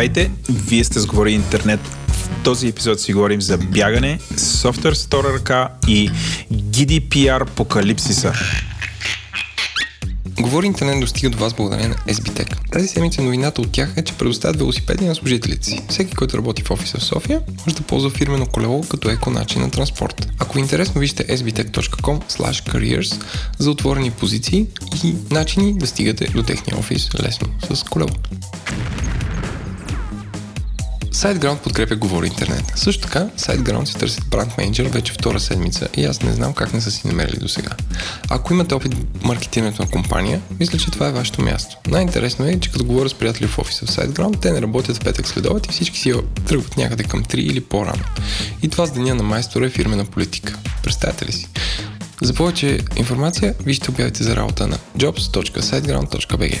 Здравейте, вие сте с Говори Интернет. В този епизод си говорим за бягане, софтуер с втора ръка и GDPR покалипсиса. Говори интернет достига до вас благодарение на SBTech. Тази седмица новината от тях е, че предоставят велосипеди на служителите си. Всеки, който работи в офиса в София, може да ползва фирмено колело като еко начин на транспорт. Ако ви е интересно, вижте sbtech.com careers за отворени позиции и начини да стигате до техния офис лесно с колело. SiteGround подкрепя Говори Интернет. Също така, SiteGround си търсят бранд менеджер вече втора седмица и аз не знам как не са си намерили до сега. Ако имате опит в маркетирането на компания, мисля, че това е вашето място. Най-интересно е, че като говоря с приятели в офиса в SiteGround, те не работят в петък следоват и всички си тръгват някъде към 3 или по-рано. И това с деня на майстора е фирмена политика. Представете ли си? За повече информация вижте обявите за работа на jobs.siteground.bg.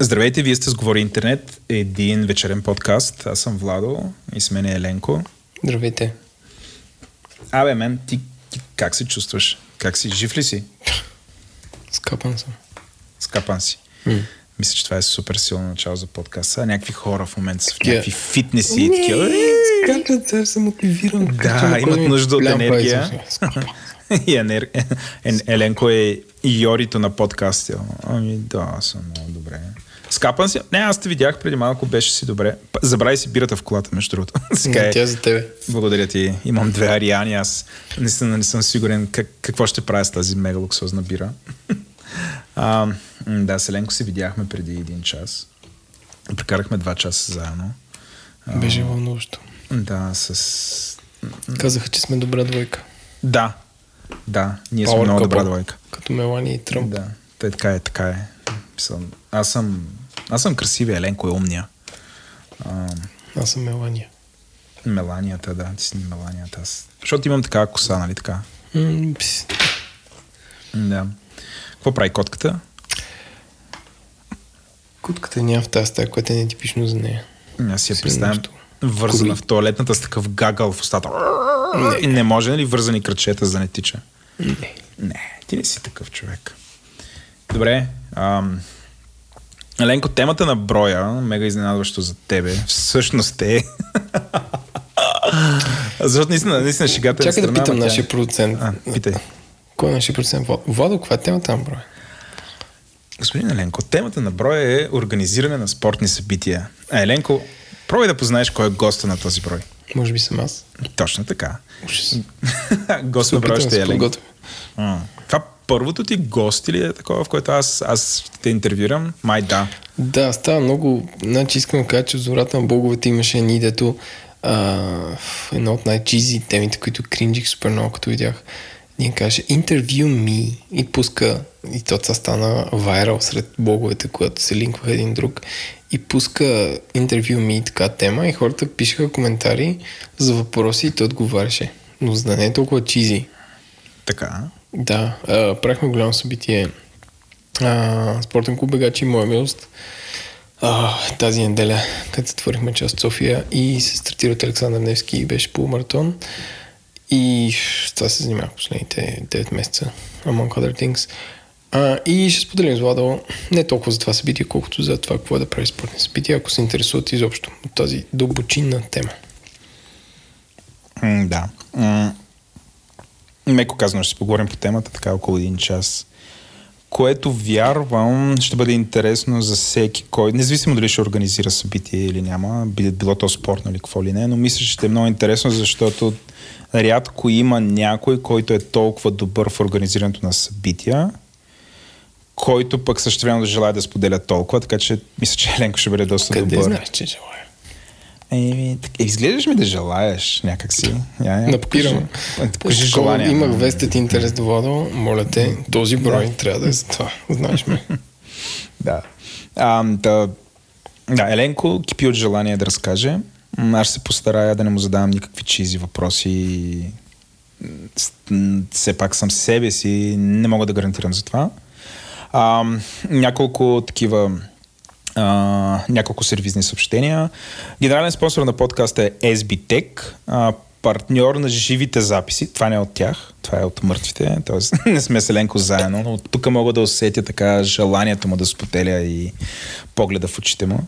Здравейте, вие сте с Говори Интернет, един вечерен подкаст. Аз съм Владо и с мен е Еленко. Здравейте. Абе, мен, ти, ти как се чувстваш? Как си? Жив ли си? Скапан съм. Скапан си. М. Мисля, че това е супер силно начало за подкаста. Някакви хора в момента са в някакви фитнеси и такива. Скачат, сега се мотивирам. Да, имат нужда от енергия. И енер... Ен- Еленко е Йорито на подкаста. Ами да, съм много добре. Скапан си? Не, аз те видях преди малко, беше си добре. Забрави си бирата в колата, между другото. Сега е... Тя е за тебе. Благодаря ти. Имам две ариани, аз наистина не съм сигурен как, какво ще правя с тази мега луксозна бира. а, да, с Еленко си видяхме преди един час. Прекарахме два часа заедно. Беше вълнуващо. Да, с... Казаха, че сме добра двойка. Да, да, ние сме Power много couple. добра двойка. Като Мелани и Тръмп. Да, той така е, така е. Аз съм, аз съм красивия, Еленко е умния. А, Аз съм Мелания. Меланията, да, ти си Меланията. Аз. Защото имам такава коса, нали така? М. Да. Какво прави котката? Кутката няма в тази стая, която е нетипично за нея. Аз си я представям вързана Кори. в туалетната с такъв гагъл в устата. Не. Не може ли вързани кръчета за да не тича? Не. Не, ти не си такъв човек. Добре. Ам... Еленко, темата на броя, мега изненадващо за тебе, всъщност е... Защото наистина, наистина шегата е Чакай да страна, питам ама тя- нашия продуцент. А, питай. Кой е нашия продуцент? Владо? Каква е темата на броя? Господин Еленко, темата на броя е организиране на спортни събития. А Еленко, пробвай да познаеш кой е госта на този брой. Може би съм аз. Точно така. Гост на броя ще е Еленко. Първото ти гост ли е такова, в което аз, аз ще те интервюрам? Май да. Да, става много... Значи искам да кажа, че в зората на боговете имаше едни, дето а, едно от най-чизи темите, които кринжих супер много, като видях. Един каже, interview me и пуска, и то това стана вайрал сред боговете, когато се линкваха един друг и пуска interview me така тема и хората пишеха коментари за въпроси и той отговаряше. Но за да не е толкова чизи, Така. Да, а, правихме голямо събитие. А, спортен клуб Бегачи Моя милост. А, тази неделя, като затворихме част от София и се стартира от Александър Невски и беше полумаратон. И с това се занимавах последните 9 месеца, among other things. А, и ще споделим с Владо не толкова за това събитие, колкото за това какво е да прави спортни събития, ако се интересуват изобщо от тази дълбочинна тема. Да. Меко казано, ще си поговорим по темата така около един час. Което вярвам ще бъде интересно за всеки, кой, независимо дали ще организира събитие или няма, би- било то спортно или какво ли не, но мисля, че ще е много интересно, защото рядко има някой, който е толкова добър в организирането на събития, който пък също време желая да споделя толкова, така че мисля, че Еленко ще бъде доста Къде добър. знаеш, че желая? Еми, е, изглеждаш ми да желаеш някакси. Я, я, Напирам. покажи- Такова желание. Имах вестет интерес до Владо. Моля те, този брой трябва да е за това. Знаеш ме. да. А, да. Да, Еленко кипи от желание да разкаже. Аз се постарая да не му задавам никакви чизи въпроси. Все пак съм себе си, не мога да гарантирам за това. А, няколко такива а, няколко сервизни съобщения. Генерален спонсор на подкаста е SBTech, а, партньор на живите записи. Това не е от тях, това е от мъртвите. Тоест, не сме селенко заедно, но тук мога да усетя така желанието му да споделя и погледа в очите му.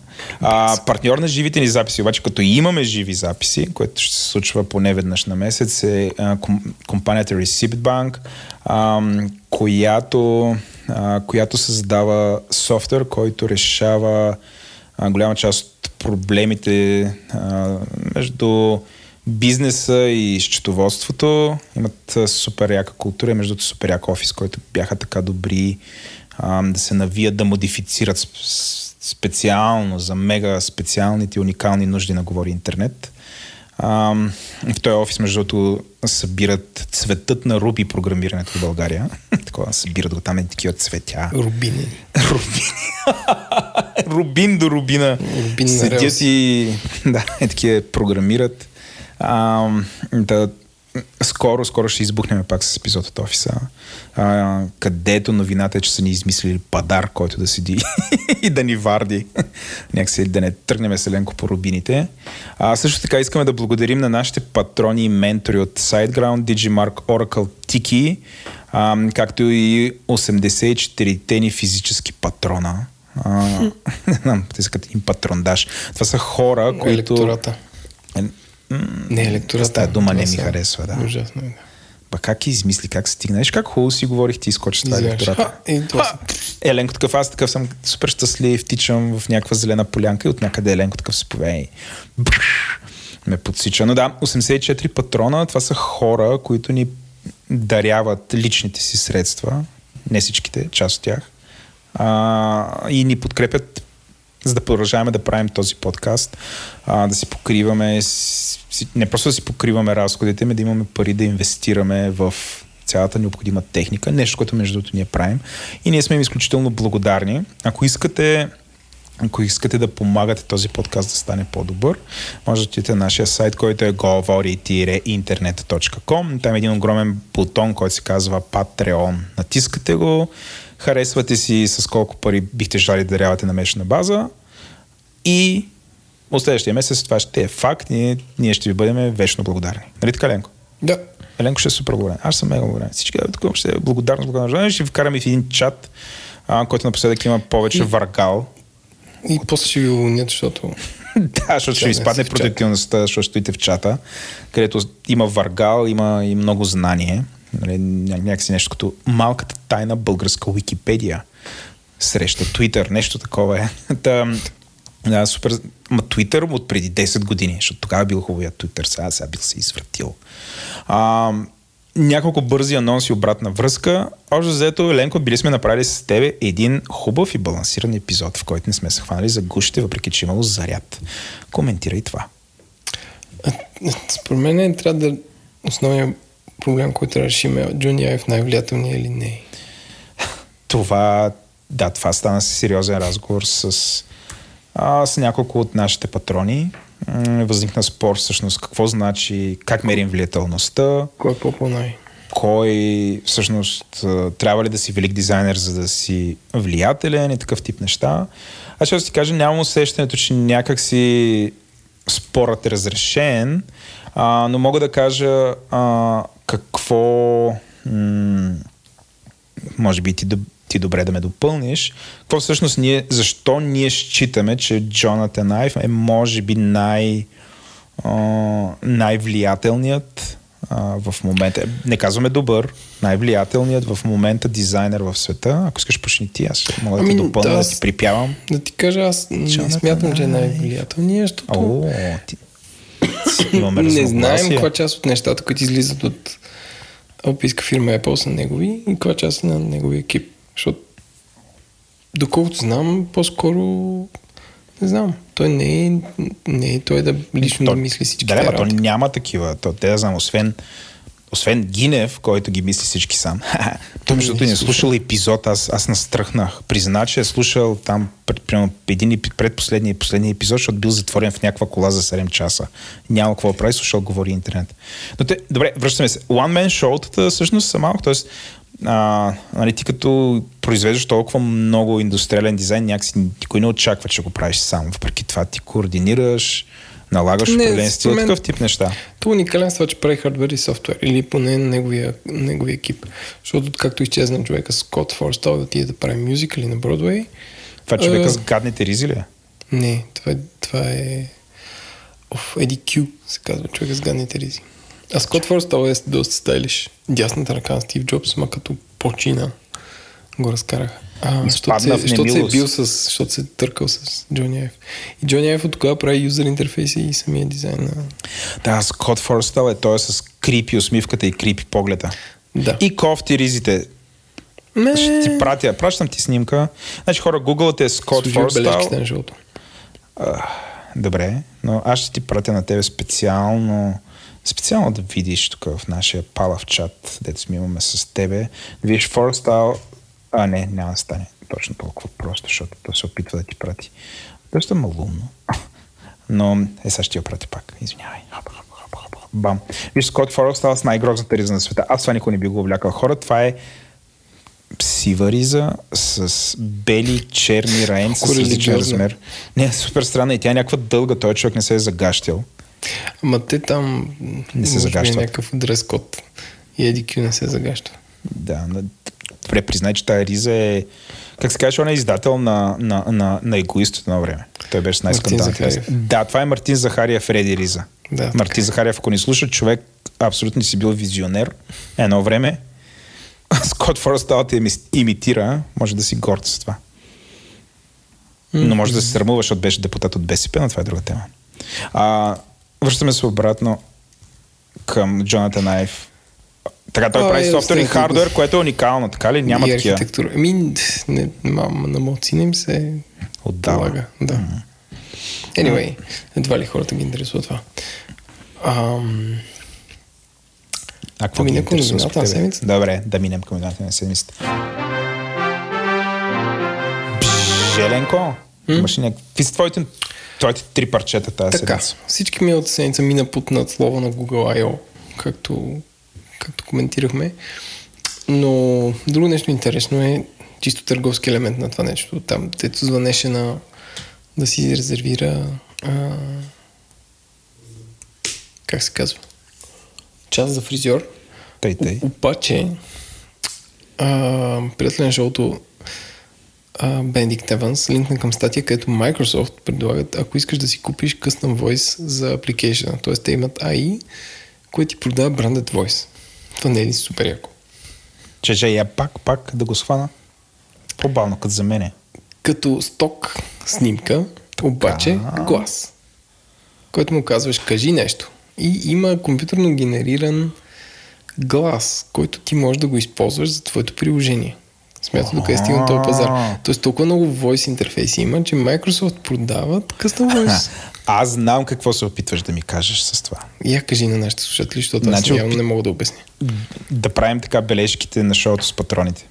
А, партньор на живите ни записи, обаче като имаме живи записи, което ще се случва поне веднъж на месец, е а, компанията Receipt Bank, а, която която създава софтуер, който решава голяма част от проблемите между бизнеса и счетоводството. Имат супер яка култура между супер як офис, който бяха така добри да се навият, да модифицират специално за мега специалните уникални нужди на Говори Интернет. А, в този офис, между другото, събират цветът на руби програмирането в България. Такова събират го там е такива цветя. Рубини. Рубини. Рубин до рубина. Рубин Седят и да, е такива програмират. А, да, скоро, скоро ще избухнем пак с епизод от офиса, а, където новината е, че са ни измислили падар, който да седи и да ни варди. Някакси да не тръгнем селенко по рубините. А, също така искаме да благодарим на нашите патрони и ментори от SiteGround, Digimark, Oracle, Tiki, а, както и 84-те ни физически патрона. А, не знам, те искат им патрондаж. Това са хора, които... Електората. Е, не, електората. Тая дума не ми са- харесва, да. Ужасно е. да. Ба как измисли, как се стигна? Виж как хубаво си говорих ти изкочи това електората. Еленко такъв, аз такъв съм супер щастлив, тичам в някаква зелена полянка и от някъде Еленко такъв се и бррр, ме подсича. Но да, 84 патрона, това са хора, които ни даряват личните си средства, не всичките, част от тях, а, и ни подкрепят за да продължаваме да правим този подкаст, а, да си покриваме, не просто да си покриваме разходите, ами да имаме пари да инвестираме в цялата необходима техника, нещо, което между другото ние правим. И ние сме им изключително благодарни. Ако искате ако искате да помагате този подкаст да стане по-добър, може да отидете на нашия сайт, който е govori-internet.com. Там е един огромен бутон, който се казва Patreon. Натискате го, харесвате си с колко пари бихте желали да дарявате на месечна база и от следващия месец това ще е факт и ние ще ви бъдем вечно благодарни. Нали така, Ленко? Да. Еленко ще е супер благодарен. Аз съм мега благодарен. Всички да, такова ще е благодарност, благодарност. Ще ви вкараме в един чат, а, който напоследък има повече И- варгал. И после ще ви уволнят, защото да, защото ще ви не изпадне продуктивността, защото стоите в чата, където има варгал, има и много знание. Нали, ня- някакси нещо като малката тайна българска Википедия среща Твитър, нещо такова е. Та, да, супер. Ма Твитър от преди 10 години, защото тогава бил хубавия Твитър, сега, сега бил се извратил. А, няколко бързи анонси обратна връзка. Общо взето, Еленко, били сме направили с тебе един хубав и балансиран епизод, в който не сме се хванали за гушите, въпреки че е имало заряд. Коментирай това. А, Според мен е, трябва да основният проблем, който трябва да решим е Джони Айв най-влиятелният или не. Това, да, това стана сериозен разговор с, а, с няколко от нашите патрони. Възникна спор всъщност какво значи, как мерим влиятелността, Кой е по-по-най? кой всъщност трябва ли да си велик дизайнер, за да си влиятелен и такъв тип неща. Аз ще ти кажа, нямам усещането, че някак си спорът е разрешен, а, но мога да кажа а, какво м- може би ти, ти добре да ме допълниш. Какво всъщност ние, защо ние считаме, че Джонатан Айв е може би най, а, най-влиятелният в момента. Не казваме добър, най-влиятелният в момента дизайнер в света. Ако искаш почни ти, аз ще мога да Ами, те допълня, да, да, ти припявам. Да ти кажа, аз не смятам, че е Айв. най-влиятелният, защото О, ти... Имаме не знаем каква част от нещата, които излизат от алпийска фирма Apple са негови и каква част са на неговия екип. Защото, доколкото знам, по-скоро не знам. Той не е, не е той да лично То- да мисли всички Да, тези да, то работи. няма такива. То, те да знам, освен, освен Гинев, който ги мисли всички сам. Той между другото не е слушал епизод, аз, аз настръхнах. Призна, че е слушал там пред, примерно, един предпоследния и последния епизод, защото бил затворен в някаква кола за 7 часа. Няма какво прави, слушал говори интернет. Но те, добре, връщаме се. One Man шоутата всъщност са малко, т.е. А, нали, ти като произвеждаш толкова много индустриален дизайн, някакси никой не очаква, че го правиш сам. Въпреки това ти координираш, налагаш определен стил, такъв тип неща. То уникален това, че прави хардвер и софтуер, или поне неговия, неговия екип. Защото както изчезна човека Скот Форстал да отиде да прави мюзикъли на Бродвей. Това е човека а... с гадните ризи ли е? Не, това е, това е... Оф, Еди Кю се казва, човека с гадните ризи. А Скот Форстал е доста стайлиш. Дясната ръка на Стив Джобс, ма като почина го разкараха. А, защото, се, защото се е бил с, защото се е търкал с Джони Айв. И Джони Айв от тогава прави юзер интерфейси и самия дизайн на... Да, Скот Форстал е той е с крипи усмивката и крипи погледа. Да. И кофти ризите. Не. Ще ти пратя, пращам ти снимка. Значи хора, гугълте Скот Форстал. Добре, но аз ще ти пратя на тебе специално специално да видиш тук в нашия палав чат, дето сме имаме с тебе, видиш Форстал а, не, няма да стане точно толкова просто, защото той се опитва да ти прати. Доста малумно. Но, е, сега ще ти я прати пак. Извинявай. Бам. Виж, Скот Форел става с най-грозната риза на света. Аз това никой не би го облякал. Хора, това е сива риза с бели, черни раенци с различен размер. Не, супер странна и тя е някаква дълга. Той човек не се е загащил. Ама те там не се загащат. Е някакъв дрес код. И Еди не се загаща. Да, добре, признай, че тази риза е, как се каже, он е издател на, на, на, на егоист от едно време. Той беше най скандален Да, това е Мартин Захария Фреди Риза. Да, Мартин Захариев, ако ни слуша, човек абсолютно си бил визионер едно време. Скот Форстал те имитира, може да си горд с това. Но може да се срамуваш, защото беше депутат от БСП, но това е друга тема. А, връщаме се обратно към Джонатан Айв така той а, прави е, софтуер и хардвер, което е уникално, така ли? Няма и такива. архитектура. Ами, не, мама, на малци не им се отдава. Да. Mm-hmm. Anyway, едва ли хората ги интересува това. Ам... А какво да минем към новината на седмицата? Добре, да минем към новината на седмицата. Желенко, имаш ли някакви са твоите, твоите три парчета тази така, седмица? Всички ми от седмица мина под надслова на Google I.O., както както коментирахме. Но друго нещо интересно е чисто търговски елемент на това нещо. Там, тето звънеше на да си резервира а, как се казва? Час за фризьор. Тъй, тъй. Обаче приятел на шоуто Бендикт Еванс линкна към статия, където Microsoft предлагат, ако искаш да си купиш Custom Voice за апликейшена, т.е. те имат AI, което ти продава Branded Voice. Това не е супер яко? Че, че я пак, пак да го схвана. По-бавно, като за мене. Като сток снимка, обаче А-а-а. глас. Който му казваш, кажи нещо. И има компютърно генериран глас, който ти можеш да го използваш за твоето приложение. Смятам докъде стигна този пазар. Тоест толкова много voice интерфейси има, че Microsoft продават custom voice. Аз знам какво се опитваш да ми кажеш с това. Я кажи на нашите слушатели, защото значи, аз явно не мога да обясня. Да правим така бележките на шоуто с патроните.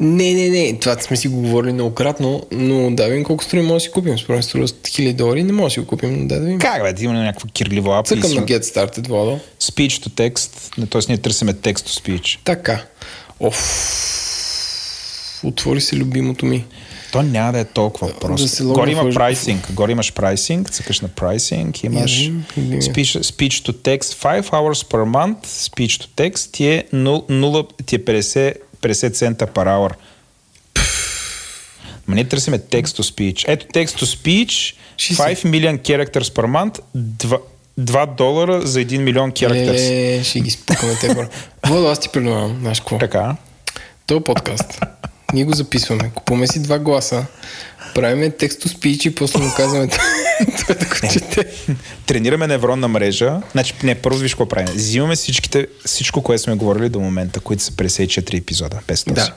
Не, не, не, това сме си го говорили многократно, но да видим колко струва може да си купим. Според струва 1000 долари, не може да си го купим, да, да видим. Как бе, да има някаква кирливо ап. Цъкам на Get Started, Владо. Speech to text, т.е. ние търсиме text to speech. Така. Оф, отвори се любимото ми. То няма да е толкова просто. Да Горе има прайсинг. Горе имаш прайсинг, цъкаш на прайсинг, имаш speech, speech to text 5 hours per month, speech to text ти е 0, ти е 50, 50 цента per hour. Ма ние търсиме text to speech. Ето text to speech, 5 million characters per month, 2, 2 долара за 1 милион characters. Е, ще ги спукаме те хора. Владо, аз ти предлагам, знаеш какво? Така. То подкаст. Ние го записваме. Купуваме си два гласа. Правиме тексто спич и после му казваме той да го чете. Тренираме невронна мрежа. Значи, не, първо виж какво правим. Взимаме всичките, всичко, което сме говорили до момента, които са 54 епизода. Без този. Да.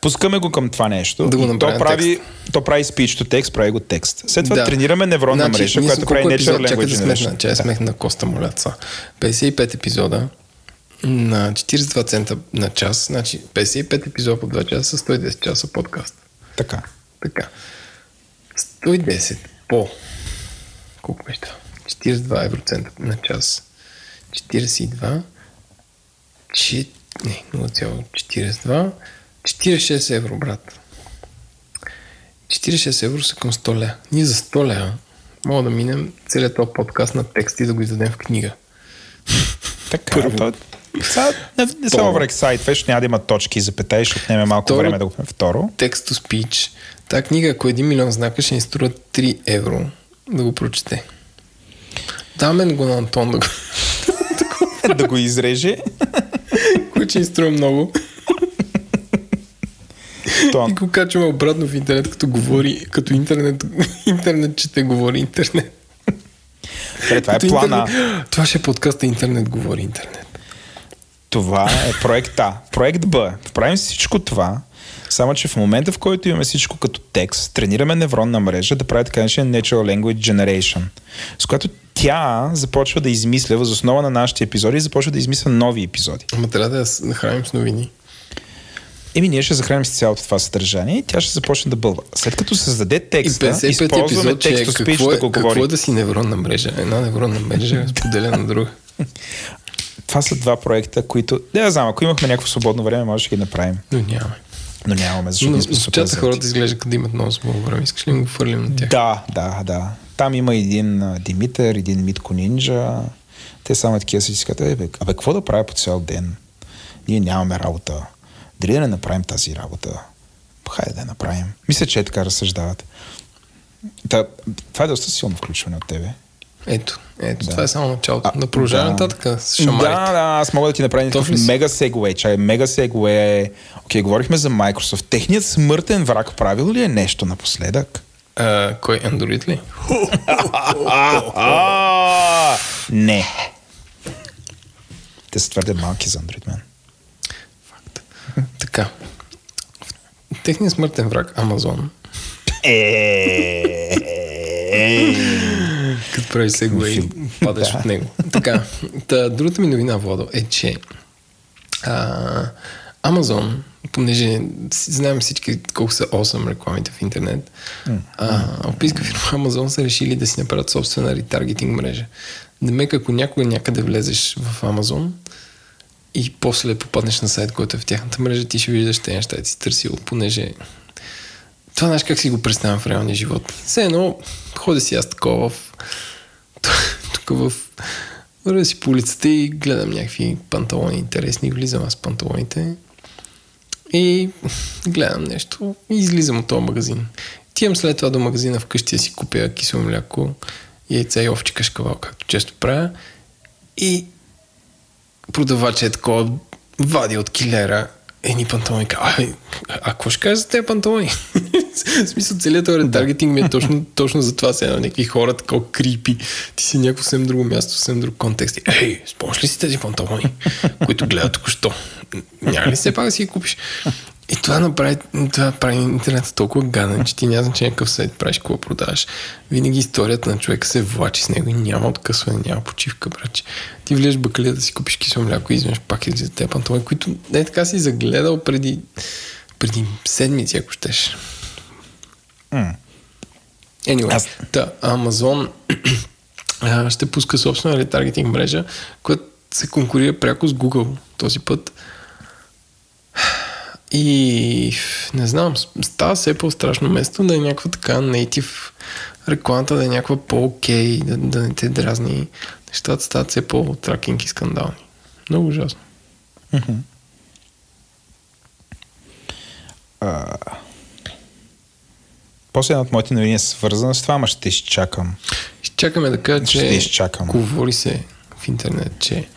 Пускаме го към това нещо. Да го то прави, то прави speech to text, прави го текст. След това Да. тренираме невронна Значи, мрежа, която прави колко Natural епизода? Чакай Language да сметна, че я смех на Коста Моляца. 55 епизода на 42 цента на час. Значи 55 епизода по 2 часа, 110 часа подкаст. Така. Така. 110 по колко беше това? 42 евроцента на час. 42 че... не, 0,42 46 евро, брат. 46 евро са към 100 ля. Ние за 100 ля мога да минем целият този подкаст на текст и да го издадем в книга. Така. Първо. То, сега, не, не само в вече няма да има точки и запетаи, ще отнеме малко Второ- време да го Второ. Text to speech. Та книга, ако е 1 милион знака, ще ни струва 3 евро да го прочете. Даме го на Антон да го... да го изреже. който ще ни струва много. То, И го качваме обратно в интернет, като говори, като интернет, интернет чете, говори интернет. Добре, това е Като плана. Интернет, това ще е подкаста Интернет говори интернет. Това е проект А. Проект Б. Правим всичко това, само че в момента, в който имаме всичко като текст, тренираме невронна мрежа да прави така наречен Natural Language Generation, с което тя започва да измисля, въз основа на нашите епизоди, започва да измисля нови епизоди. Ама трябва да я нахраним с новини. Еми, ние ще захраним с цялото това съдържание и тя ще започне да бълва. След като създаде И текста, 55 използваме епизод, текст какво, да е, го какво говори. е да си невронна мрежа? Една невронна мрежа е споделена на друга. Това са два проекта, които... Не знам, ако имахме някакво свободно време, може да ги направим. Но нямаме. Но нямаме, защото Но ние сме супер хората изглежда като да имат много свободно време. Искаш ли да го фърлим на тях? Да, да, да. Там има един Димитър, един Митко Нинджа. Те само такива си искат, е, бе, абе, какво да правя по цял ден? Ние нямаме работа. Дали да не направим тази работа? Хайде да я направим. Мисля, че е така разсъждават. Та, това е доста силно включване от тебе. Ето, ето, Да. това е само началото. Да продължаваме да. нататък с шамарите. Да, да, аз мога да ти направя някакъв мега сегуей. Чай, мега сегуей е... Окей, говорихме за Microsoft. Техният смъртен враг правил ли е нещо напоследък? А, кой Android ли? А, Не. Те са твърде малки за Android Man. Така. Техният смъртен враг, Амазон, Е, като прави сегуей, падаш Да. от него. Така, та, другата ми новина, Владо, е, че а, Амазон, понеже знаем всички колко са 8 рекламите в интернет, а, описка фирма Амазон са решили да си направят собствена ретаргетинг мрежа. Демек, ако някога някъде влезеш в Амазон и после попаднеш на сайт, който е в тяхната мрежа, ти ще виждаш тези неща и си търсил, понеже това знаеш как си го представям в реалния живот. Все едно, ходя си аз такова в... тук в... Вървя си по улицата и гледам някакви панталони интересни. Влизам аз панталоните и гледам нещо и излизам от този магазин. Тивам след това до магазина вкъщи да си купя кисело мляко, яйца и овче кашкавал, както често правя. И продавачът е такова, вади от килера едни панталони. А, а какво ще кажеш за тези панталони? в смисъл, целият този ретаргетинг ми е точно, точно за това. Сега някакви хора такова крипи. Ти си някакво съвсем друго място, съвсем друг контекст. Ей, спомняш ли си тези панталони, които гледат току-що? Няма ли все пак да си ги купиш? И това направи, това прави интернет толкова гаден, че ти няма значение какъв сайт правиш, какво продаваш. Винаги историята на човека се влачи с него и няма откъсване, няма почивка, братче. Ти влезеш в бакалия да си купиш кисело мляко и изведнъж пак излиза тези панталони, които не така си загледал преди, преди седмици, ако щеш. Anyway, Аз- да, Амазон ще пуска собствена ретаргетинг мрежа, която се конкурира пряко с Google този път. И не знам, става все по-страшно место да е някаква така native рекламата, да е някаква по-окей, да, да не те дразни. Нещата стават все по-тракинг и скандални. Много ужасно. После една от моите новини е свързана с това, ама ще изчакам. Изчакаме да кажа, че изчакам. говори се в интернет, че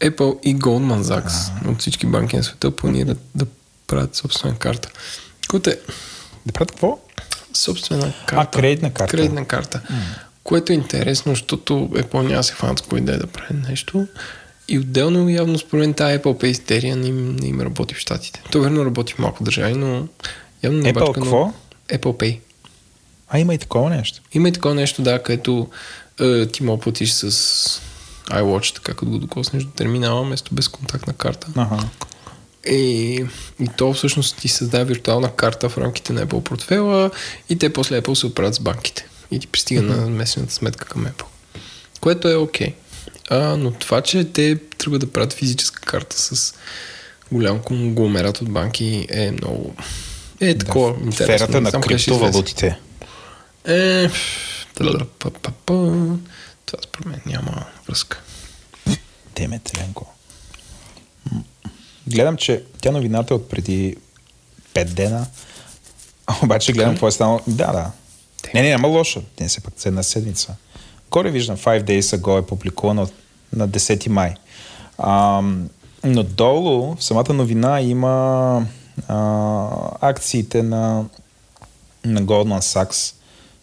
Apple и Goldman Sachs от всички банки на света планират да правят собствена карта. Което е Да правят какво? собствена карта. кредитна карта. Кредитна карта. Което е интересно, защото Apple няма се хванат с кой да е да прави нещо. И отделно явно според мен тази Apple Pay истерия не им, не им работи в Штатите. То верно работи в малко държави, но явно не Apple бачка какво? много. Apple Pay. А, има и такова нещо. Има и такова нещо, да, където е, ти мога платиш с iWatch, така като го докоснеш до терминала, вместо безконтактна карта. Ага. И, и то всъщност ти създава виртуална карта в рамките на Apple портфела и те после Apple се оправят с банките. И ти пристига mm-hmm. на месечната сметка към Apple. Което е окей. Okay. А, но това, че те тръгват да правят физическа карта с голям конгломерат от банки е много... Е такова сферата на криптовалутите. Е, това според мен няма връзка. Теме, Теленко. Гледам, че тя новината е от преди 5 дена. Обаче гледам какво е станало. Да, да. Не, не, няма лошо. Не се пък една седмица. Горе виждам 5 Days Ago е публикувано на 10 май. А, но долу в самата новина има а, акциите на, на Goldman Sachs.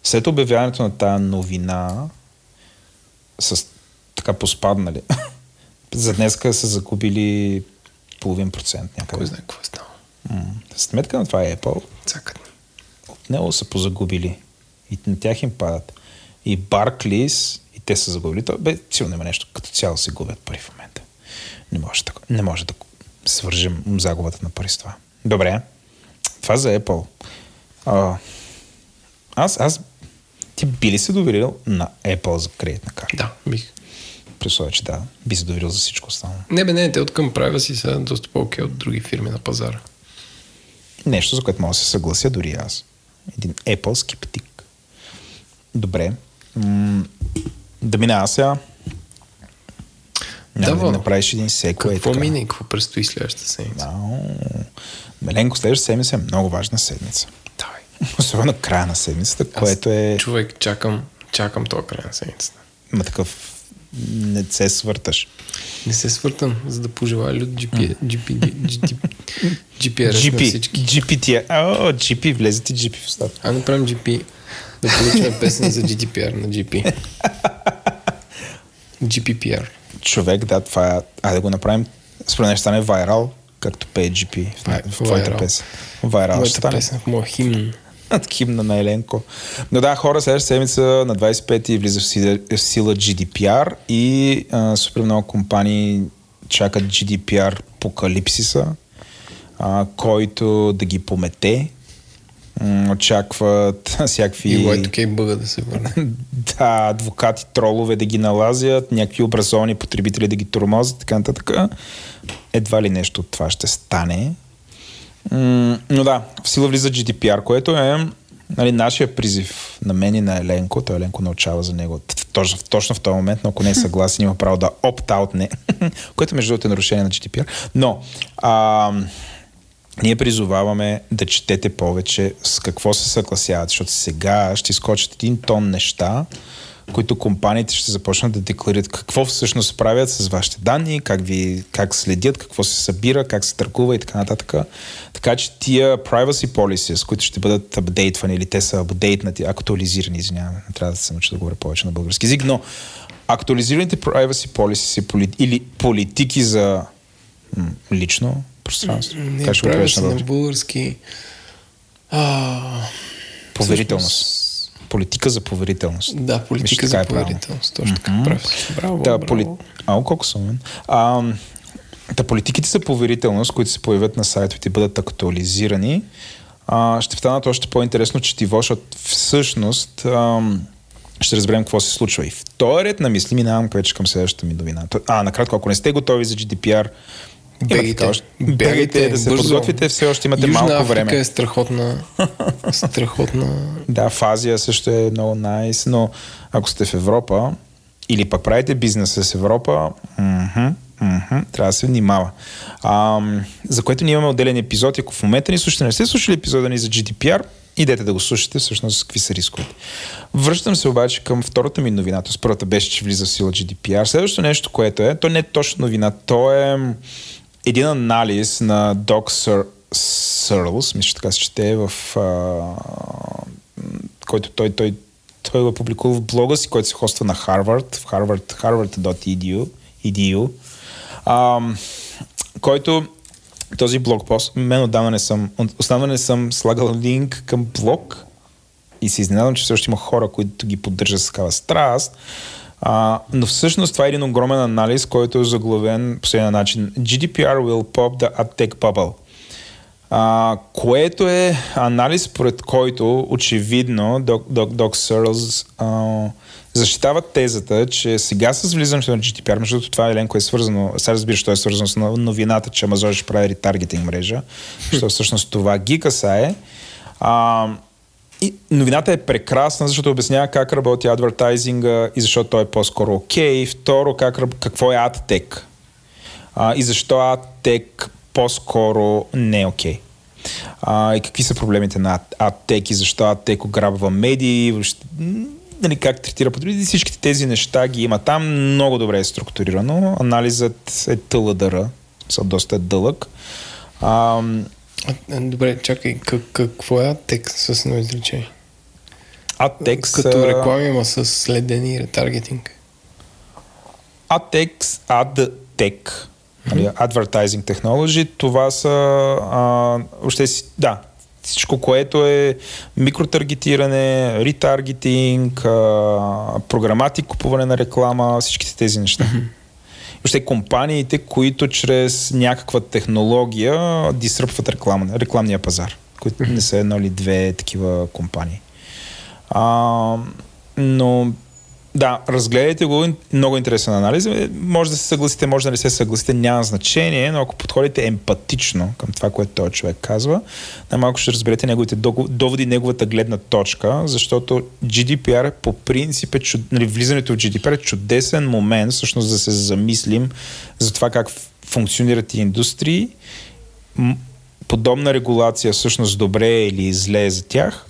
След обявяването на тая новина с така поспаднали. За днеска са загубили половин процент Кой някъде. знае какво е станало. Сметка на това е Apple. Цакат ни. От него са позагубили. И на тях им падат. И Barclays, и те са загубили. То, бе, сигурно има нещо. Като цяло се губят пари в момента. Не може, да, не може да свържем загубата на пари с това. Добре. Това за Apple. А, аз, аз ти би ли се доверил на Apple за кредитна карта? Да, бих. При условие, че да, би се доверил за всичко останало. Не бе, не, те от към privacy са доста по-окей от други фирми на пазара. Нещо, за което мога да се съглася дори аз. Един Apple скептик. Добре. М- да мина аз сега. Няма да, Да, направиш един секо. е Какво така. мине и какво предстои следващата седмица? Ау. Меленко, следващата седмица е много важна седмица. Давай. Особено края на седмицата, Аз, което е... Човек, чакам, чакам този край на седмицата. Ма такъв... Не се свърташ. Не се свъртам, за да пожелая люд GP, GP, GP, GPRS на GP. всички. GPT. О, GP. Влезе ти GP в устата. А направим GP. Да получим песен за GDPR на GP. GPPR. Човек, да, това е... Айде да го направим. Според мен ще стане вайрал, както пее GP в, в твоята песен. Вайрал ще Моята стане. песен, моя химн. Над химна на Еленко. Но да, хора, следващата седмица на 25-ти влиза в сила, в сила GDPR и а, супер много компании чакат GDPR покалипсиса, а, който да ги помете. Очакват всякакви... И Y2K бъга да се върне. да, адвокати, тролове да ги налазят, някакви образовани потребители да ги тормозят, така нататък. Едва ли нещо от това ще стане. Но да, в сила влиза GDPR, което е нали, нашия призив на мен и на Еленко. Той Еленко научава за него точно, точно в този момент, но ако не е съгласен, има право да опт-аутне, което между другото е нарушение на GDPR. Но а, ние призоваваме да четете повече с какво се съгласяват, защото сега ще изкочат един тон неща, които компаниите ще започнат да декларират какво всъщност правят с вашите данни, как, ви, как следят, какво се събира, как се търгува и така нататък. Така че тия privacy policies, които ще бъдат апдейтвани или те са апдейтнати, актуализирани, извинявам, не трябва да се науча да говоря повече на български език, но актуализираните privacy policies или политики за лично пространство. Не, как ще го кажеш на на български? А, Поверителност. всъщност, Политика за поверителност. Да, политика Мисля, за така е поверителност. Точно така. Си. Браво, Да, браво. поли... Ау, колко съм. А, да, политиките за поверителност, които се появят на сайтовете и бъдат актуализирани, а, ще станат още по-интересно четиво, защото всъщност ам, ще разберем какво се случва. И в този ред на мисли минавам вече към следващата ми новина. А, накратко, ако не сте готови за GDPR, Бегайте. така още- бегайте, да се бързо. подготвите, все още имате Южна малко Африка време. е страхотна. страхотна. Да, в Азия също е много найс, но ако сте в Европа или пък правите бизнес с Европа, мхм, мхм, трябва да се внимава. А, за което ние имаме отделен епизод. Ако в момента ни слушате, не сте слушали епизода ни за GDPR, идете да го слушате, всъщност какви са рисковете. Връщам се обаче към втората ми новина. Тоест първата беше, че влиза в сила GDPR. Следващото нещо, което е, то не е точно новина, то е един анализ на Doc Searles, мисля, така се чете, в а, който той, той, той го публикува в блога си, който се хоства на Харвард, в Harvard, harvard.edu, edu, А, който този блог пост, мен отдавна не съм, основно не съм слагал линк към блог и се изненадам, че все още има хора, които ги поддържат с такава страст. А, но всъщност това е един огромен анализ, който е заглавен по следния начин. GDPR will pop the AdTech bubble. А, което е анализ, според който очевидно Doc Searles защитава тезата, че сега с влизането на GDPR, другото това е Еленко е свързано, сега разбираш, що е свързано с новината, че Amazon ще прави ретаргетинг мрежа, защото всъщност това ги касае. А, и новината е прекрасна, защото обяснява как работи адвертайзинга и защо той е по-скоро окей. Okay. Второ, как, какво е AdTech и защо AdTech по-скоро не е окей. Okay. И какви са проблемите на AdTech и защо AdTech ограбва медии, въобще, нали, как третира потребители, всичките тези неща ги има там, много добре е структурирано, анализът е тълъдъра, са доста дълъг. А, Добре, чакай, как, какво е текст с едно изречение? текст... Като реклами, има с следени и ретаргетинг. AdText, AdTech, нали, Advertising Technology, това са а, още си, да, всичко, което е микротаргетиране, ретаргетинг, програматик, купуване на реклама, всичките тези неща. Mm-hmm. Въобще компаниите, които чрез някаква технология дисръпват реклама, рекламния пазар, които не са едно или две такива компании. А, но да, разгледайте го, много интересен анализ. Е, може да се съгласите, може да не се съгласите, няма значение, но ако подходите емпатично към това, което този човек казва, най-малко ще разберете неговите доводи, неговата гледна точка, защото GDPR по принцип е, чуд... нали, влизането в GDPR е чудесен момент, всъщност да се замислим за това как функционират и индустрии. Подобна регулация всъщност добре или зле е за тях.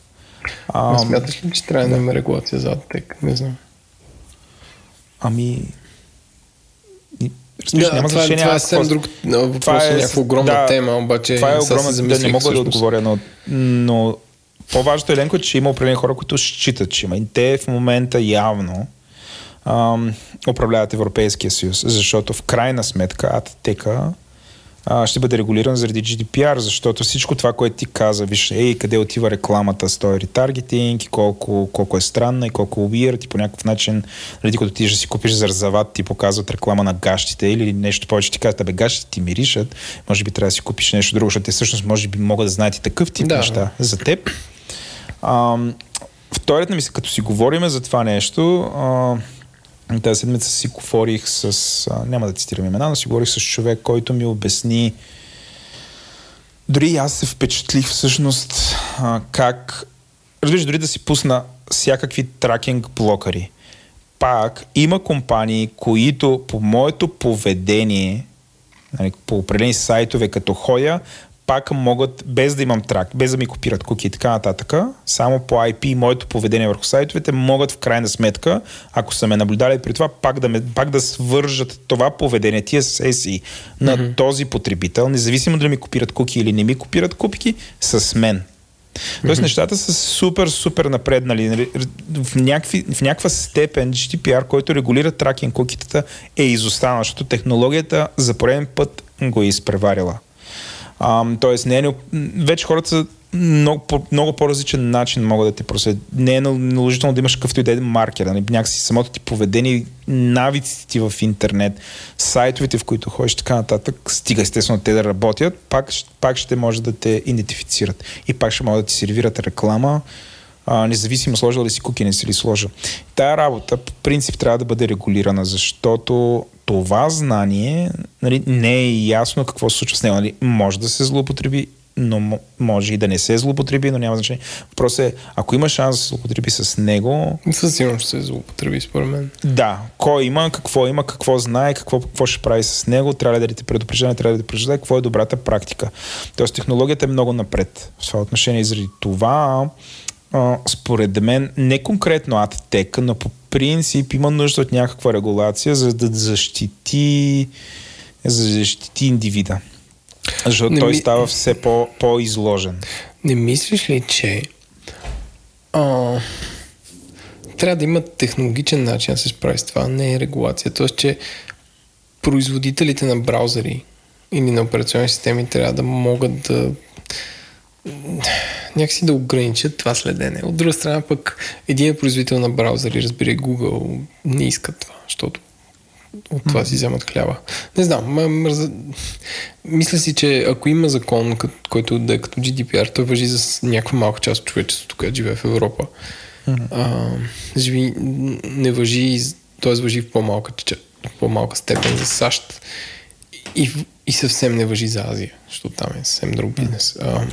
А, смяташ ли, че трябва да има регулация за тек? Не знам. Ами, Разбираш, да, няма това, е- значение. Това е съвсем друг въпрос, това е някаква огромна да, тема, обаче това е огромна, да не мога всъщност. да отговоря, но, но по-важното е, Еленко, че има определени хора, които считат, че има. И те в момента явно ам, управляват Европейския съюз, защото в крайна сметка АТТК а, ще бъде регулиран заради GDPR, защото всичко това, което ти каза, виж, ей, къде отива рекламата с този ретаргетинг и колко, колко е странна и колко weird и по някакъв начин, нали, като ти ще си купиш зарзават, ти показват реклама на гащите или нещо повече ти казват, бе, гащите ти миришат, може би трябва да си купиш нещо друго, защото те всъщност може би могат да знаят и такъв тип да. неща за теб. А, вторият мисля, като си говориме за това нещо, а, тази седмица си говорих с, а, няма да цитирам имена, но си говорих с човек, който ми обясни дори аз се впечатлих всъщност а, как, разбираш, дори да си пусна всякакви тракинг блокари, пак има компании, които по моето поведение, нали, по определени сайтове като Хоя, пак могат, без да имам трак, без да ми копират куки и така нататък, само по IP и моето поведение върху сайтовете, могат в крайна сметка, ако са ме наблюдали при това, пак да, ме, пак да свържат това поведение, тия сесии на mm-hmm. този потребител, независимо дали ми копират куки или не ми копират купки, с мен. Тоест mm-hmm. нещата са супер, супер напреднали. Нали, в, някакви, в някаква степен GDPR, който регулира тракинг кукитата, е изостанал, защото технологията за пореден път го е изпреварила. А, тоест, не е, вече хората са много, по, много по-различен начин могат да те проследят. Не е наложително да имаш какъвто и да е маркер. Нали? Някакси самото ти поведение, навиците ти в интернет, сайтовете, в които ходиш, така нататък, стига естествено те да работят, пак, пак ще може да те идентифицират. И пак ще могат да ти сервират реклама, а, независимо сложил ли си куки, не си ли сложил. Тая работа по принцип трябва да бъде регулирана, защото това знание нали, не е ясно какво се случва с него. Нали, може да се злоупотреби, но може и да не се злоупотреби, но няма значение. Въпросът е, ако има шанс да се злоупотреби с него... Със сигурност ще се злоупотреби, според мен. Да. Кой има, какво има, какво знае, какво, какво ще прави с него, трябва да те предупреждава, трябва да те предупреждава, какво е добрата практика. Тоест технологията е много напред в това отношение заради това а, според мен, не конкретно AdTech, но по принцип има нужда от някаква регулация, за да защити, за да защити индивида. Защото не той ми... става все по, по-изложен. Не мислиш ли, че а, трябва да има технологичен начин да се справи с това, не е регулация. Тоест, че производителите на браузъри или на операционни системи трябва да могат да някакси да ограничат това следене. От друга страна пък един производител на браузъри, разбира Google, не искат това, защото от това си вземат хляба. Не знам, м- мърза... мисля си, че ако има закон, който да е като GDPR, той въжи за някаква малка част от човечеството, което живее в Европа. Mm-hmm. А, живи, не въжи, т.е. въжи в по-малка, в по-малка степен за САЩ и, и съвсем не въжи за Азия, защото там е съвсем друг бизнес. А,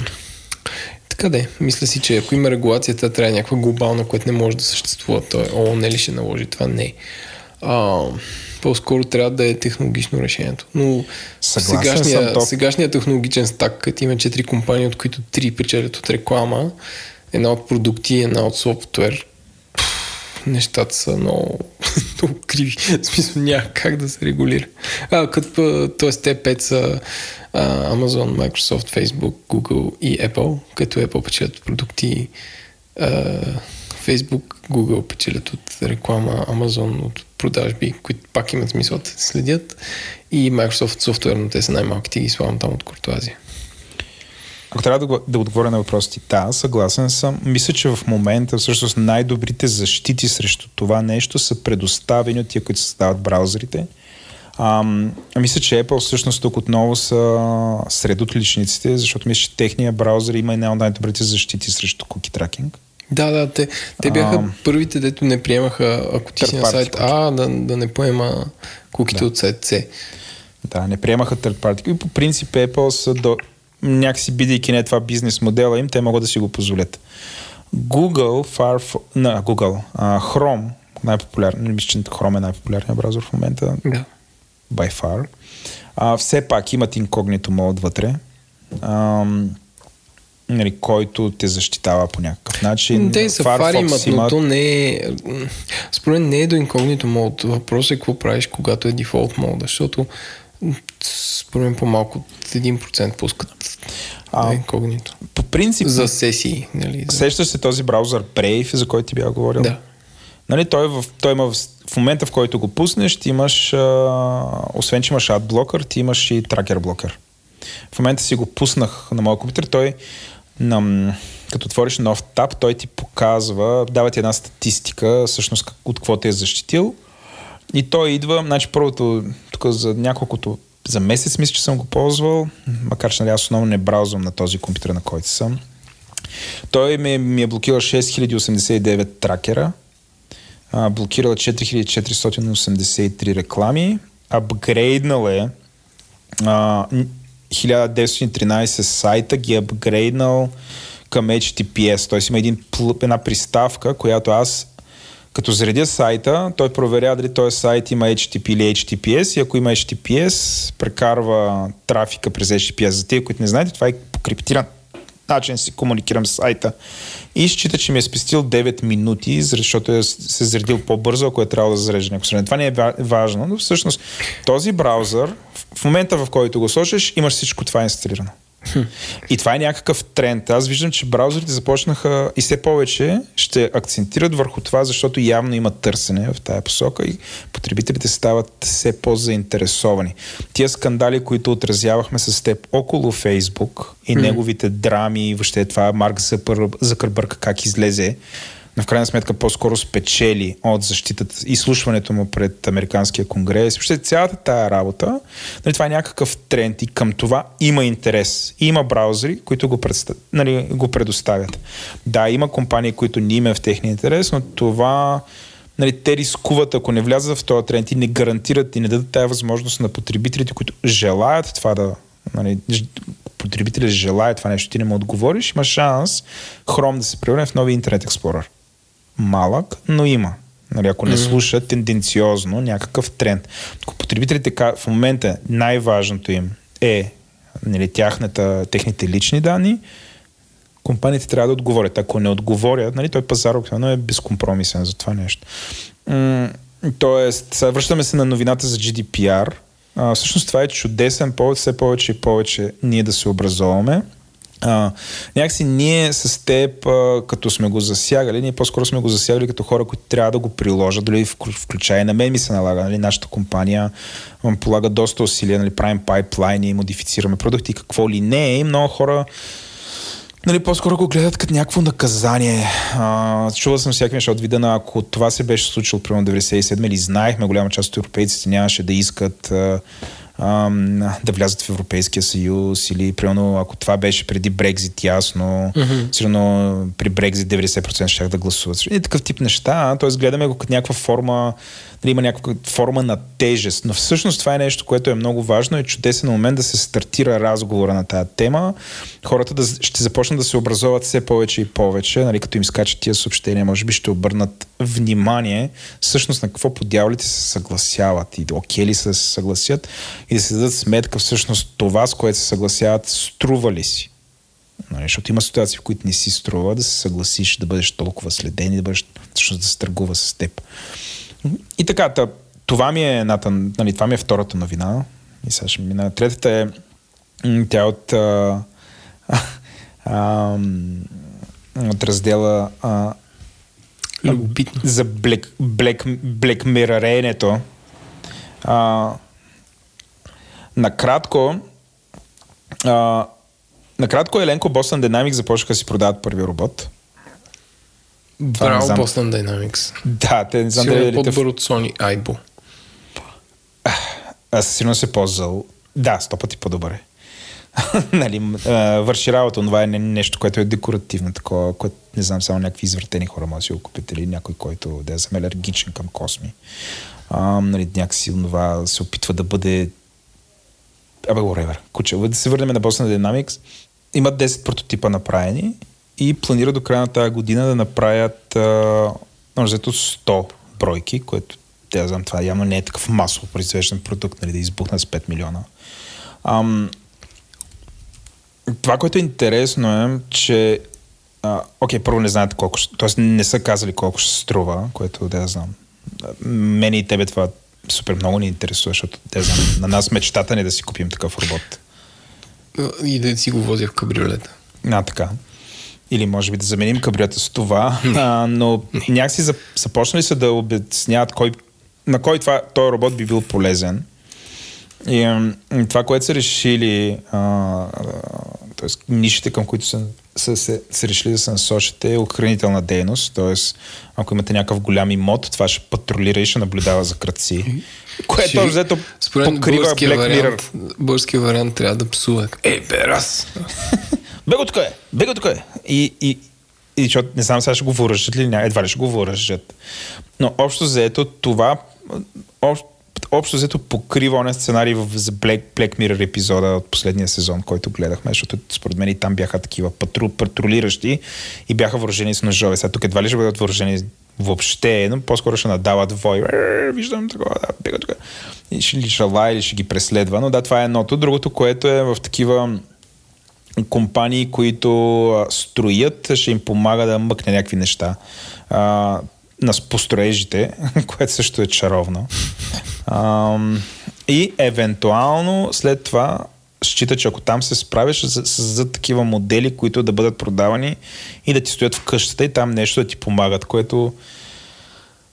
така де, мисля си, че ако има регулацията, трябва някаква глобална, която не може да съществува. Той ООН ли ще наложи това? Не. А, по-скоро трябва да е технологично решението. Но сегашния, сегашния технологичен стак, като има четири компании, от които три печелят от реклама, една от продукти, една от софтуер, нещата са много, много криви. В смисъл няма как да се регулира. А, като, т.е. те пет са а, Amazon, Microsoft, Facebook, Google и Apple, като Apple печелят продукти, а, Facebook, Google печелят от реклама, Amazon от продажби, които пак имат смисъл да следят и Microsoft софтуерно, те са най-малките и славам там от Куртуазия. Ако трябва да, да отговоря на въпросите, да, съгласен съм. Мисля, че в момента всъщност най-добрите защити срещу това нещо са предоставени от тия, които създават браузърите. Ам, мисля, че Apple всъщност тук отново са сред отличниците, защото мисля, че техния браузър има една от най-добрите защити срещу куки тракинг. Да, да, те, те бяха а, първите, дето не приемаха, ако ти си на сайт А, да, да не поема куките да. от сайт С. Да, не приемаха third party. И по принцип Apple са до, някакси бидейки не това бизнес модела им, те могат да си го позволят. Google, Far, на Google, uh, Chrome, най-популярен, не мисля, че Chrome е най-популярният браузър в момента. Да. By far. Uh, все пак имат инкогнито мод вътре. Um, нали, който те защитава по някакъв начин. Те Safari имат, но то не е... Според не е до инкогнито мод. Въпросът е какво правиш, когато е дефолт мода, защото според мен по-малко от 1% пускат а, инкогнито. По принцип... За сесии. Нали, за... Сещаш се този браузър Brave, за който ти бях говорил? Да. Нали, той, в, той има в, в момента, в който го пуснеш, ти имаш, а, освен че имаш адблокър, ти имаш и тракер блокър. В момента си го пуснах на моя компютър, той на, като отвориш нов таб, той ти показва, дава ти една статистика, всъщност от какво те е защитил. И той идва, значи първото, тук за няколкото, за месец мисля, че съм го ползвал, макар че нали, аз основно не браузвам на този компютър, на който съм. Той ми, ми е блокирал 6089 тракера, а, блокирал 4483 реклами, апгрейднал е а, 1913 сайта ги е апгрейднал към HTTPS. Т.е. има един, една приставка, която аз като заредя сайта, той проверя дали този сайт има HTTP или HTTPS и ако има HTTPS, прекарва трафика през HTTPS. За тези, които не знаете, това е криптиран начин си комуникирам с сайта. И счита, че ми е спестил 9 минути, защото е се заредил по-бързо, ако е трябвало да зарежда някакво. Това не е важно, но всъщност този браузър, в момента в който го сложиш, имаш всичко това инсталирано. И това е някакъв тренд. Аз виждам, че браузърите започнаха и все повече ще акцентират върху това, защото явно има търсене в тая посока и потребителите стават все по-заинтересовани. Тия скандали, които отразявахме с теб около Фейсбук и неговите драми, въобще това Марк Закърбърка как излезе, но в крайна сметка по-скоро спечели от защитата, изслушването му пред Американския конгрес. Въобще цялата тая работа, нали, това е някакъв тренд и към това има интерес. И има браузъри, които го, предста... нали, го предоставят. Да, има компании, които не има в техния интерес, но това нали, те рискуват, ако не влязат в този тренд и не гарантират и не дадат тази възможност на потребителите, които желаят това да, нали, потребителя желая това нещо, ти не му отговориш, има шанс Chrome да се превърне в нови интернет експлорър малък, но има. Нали, ако не mm-hmm. слушат тенденциозно някакъв тренд. Ако потребителите в момента най-важното им е нали, тяхната, техните лични данни, компаниите трябва да отговорят. Ако не отговорят, нали, той пазар обикновено е безкомпромисен за това нещо. М- тоест, връщаме се на новината за GDPR. А, всъщност това е чудесен повод все повече и повече ние да се образоваме А, някакси ние с теб, а, като сме го засягали, ние по-скоро сме го засягали като хора, които трябва да го приложат, дали включая на мен ми се налага, нали, нашата компания полага доста усилия, нали, правим пайплайни, модифицираме продукти, какво ли не, и много хора нали, по-скоро го гледат като някакво наказание. А, чувал съм всякакви неща от вида на ако това се беше случило примерно 97 или знаехме, голяма част от европейците нямаше да искат а, да влязат в Европейския съюз или примерно ако това беше преди Брекзит ясно, mm-hmm. сигурно при Брекзит 90% ще да гласуват. И такъв тип неща, т.е. гледаме го като някаква форма нали, има някаква форма на тежест. Но всъщност това е нещо, което е много важно и чудесен момент да се стартира разговора на тази тема. Хората да, ще започнат да се образоват все повече и повече, нали, като им скачат тия съобщения, може би ще обърнат внимание всъщност на какво по дяволите се съгласяват и окей ли се съгласят и да се дадат сметка всъщност това, с което се съгласяват, струва ли си. Нали, защото има ситуации, в които не си струва да се съгласиш да бъдеш толкова следен и да бъдеш всъщност да се търгува с теб. И така, това ми е едната, нали, това ми е втората новина. И сега ще мина. Третата е тя от, а, а, от раздела а, Любопитно. за блек, блек, блекмирареенето. А, накратко, а, накратко Еленко Boston Dynamics започнаха да си продават първи робот. Браво, Boston Dynamics. Да, те не знам дали... е по-добър от Sony Aibo. Аз сигурно се ползвал. Да, сто пъти по-добър е. нали, върши работа, това е нещо, което е декоративно, такова, което не знам, само някакви извъртени хора може да си го купите или някой, който да е алергичен към косми. А, нали, някакси това се опитва да бъде Абе, whatever. Куче. Да се върнем на Boston Dynamics. Имат 10 прототипа направени и планира до края на тази година да направят може 100 бройки, което те знам, това явно не е такъв масово произвеждан продукт, нали, да избухнат с 5 милиона. Ам, това, което е интересно е, че а, окей, първо не знаете колко т.е. не са казали колко ще струва, което да знам. Мене и тебе това супер много ни интересува, защото да знам, на нас мечтата не е да си купим такъв робот. И да си го возя в кабриолета. А, така. Или може би да заменим кабриолета с това, а, но някакси започнали са да обясняват кой, на кой това, този робот би бил полезен. И, това, което са решили, т.е. нишите, към които са, са, са, са решили да се насочите е охранителна дейност, т.е. ако имате някакъв голям имот, това ще патрулира и ще наблюдава за кръци. Което ще, взето покрива Black вариант, Mirror. Българския вариант трябва да псува. Ей, бе, раз! Бего тук е! Бего тук е! И, и, и защото не знам сега ще го въоръжат ли, едва ли ще го въоръжат. Но общо заето това общо, общо взето покрива оня сценарий в Black, Black Mirror епизода от последния сезон, който гледахме, защото според мен и там бяха такива патру, патрулиращи и бяха въоръжени с ножове. Сега тук едва ли ще бъдат въоръжени въобще, но по-скоро ще надават вой. Виждам такова, да, бега тук. И ще ли шала или ще ги преследва. Но да, това е едното. Другото, което е в такива компании, които строят, ще им помага да мъкне някакви неща а, на построежите, което също е чаровно. А, и евентуално след това счита, че ако там се справиш, за такива модели, които да бъдат продавани и да ти стоят в къщата и там нещо да ти помагат, което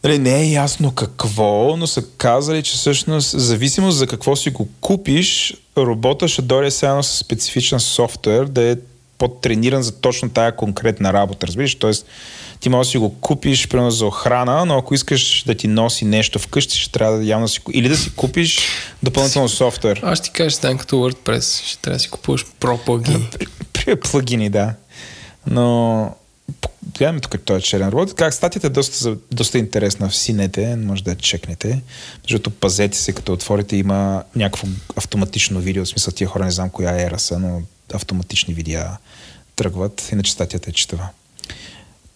Нали, не е ясно какво, но са казали, че всъщност, зависимост за какво си го купиш, робота ще дойде само с специфичен софтуер, да е по-трениран за точно тая конкретна работа, разбираш? Тоест, ти можеш да си го купиш, примерно за охрана, но ако искаш да ти носи нещо вкъщи, ще трябва да явно си... Или да си купиш допълнително софтуер. Аз ти кажа, стане като WordPress. Ще трябва да си купуваш про плагини. При плагини, да. Но гледаме тук този черен робот. Как статията е доста, доста интересна в синете, може да я чекнете, защото пазете се, като отворите, има някакво автоматично видео, в смисъл тия хора не знам коя ера са, но автоматични видеа тръгват, иначе статията е читава.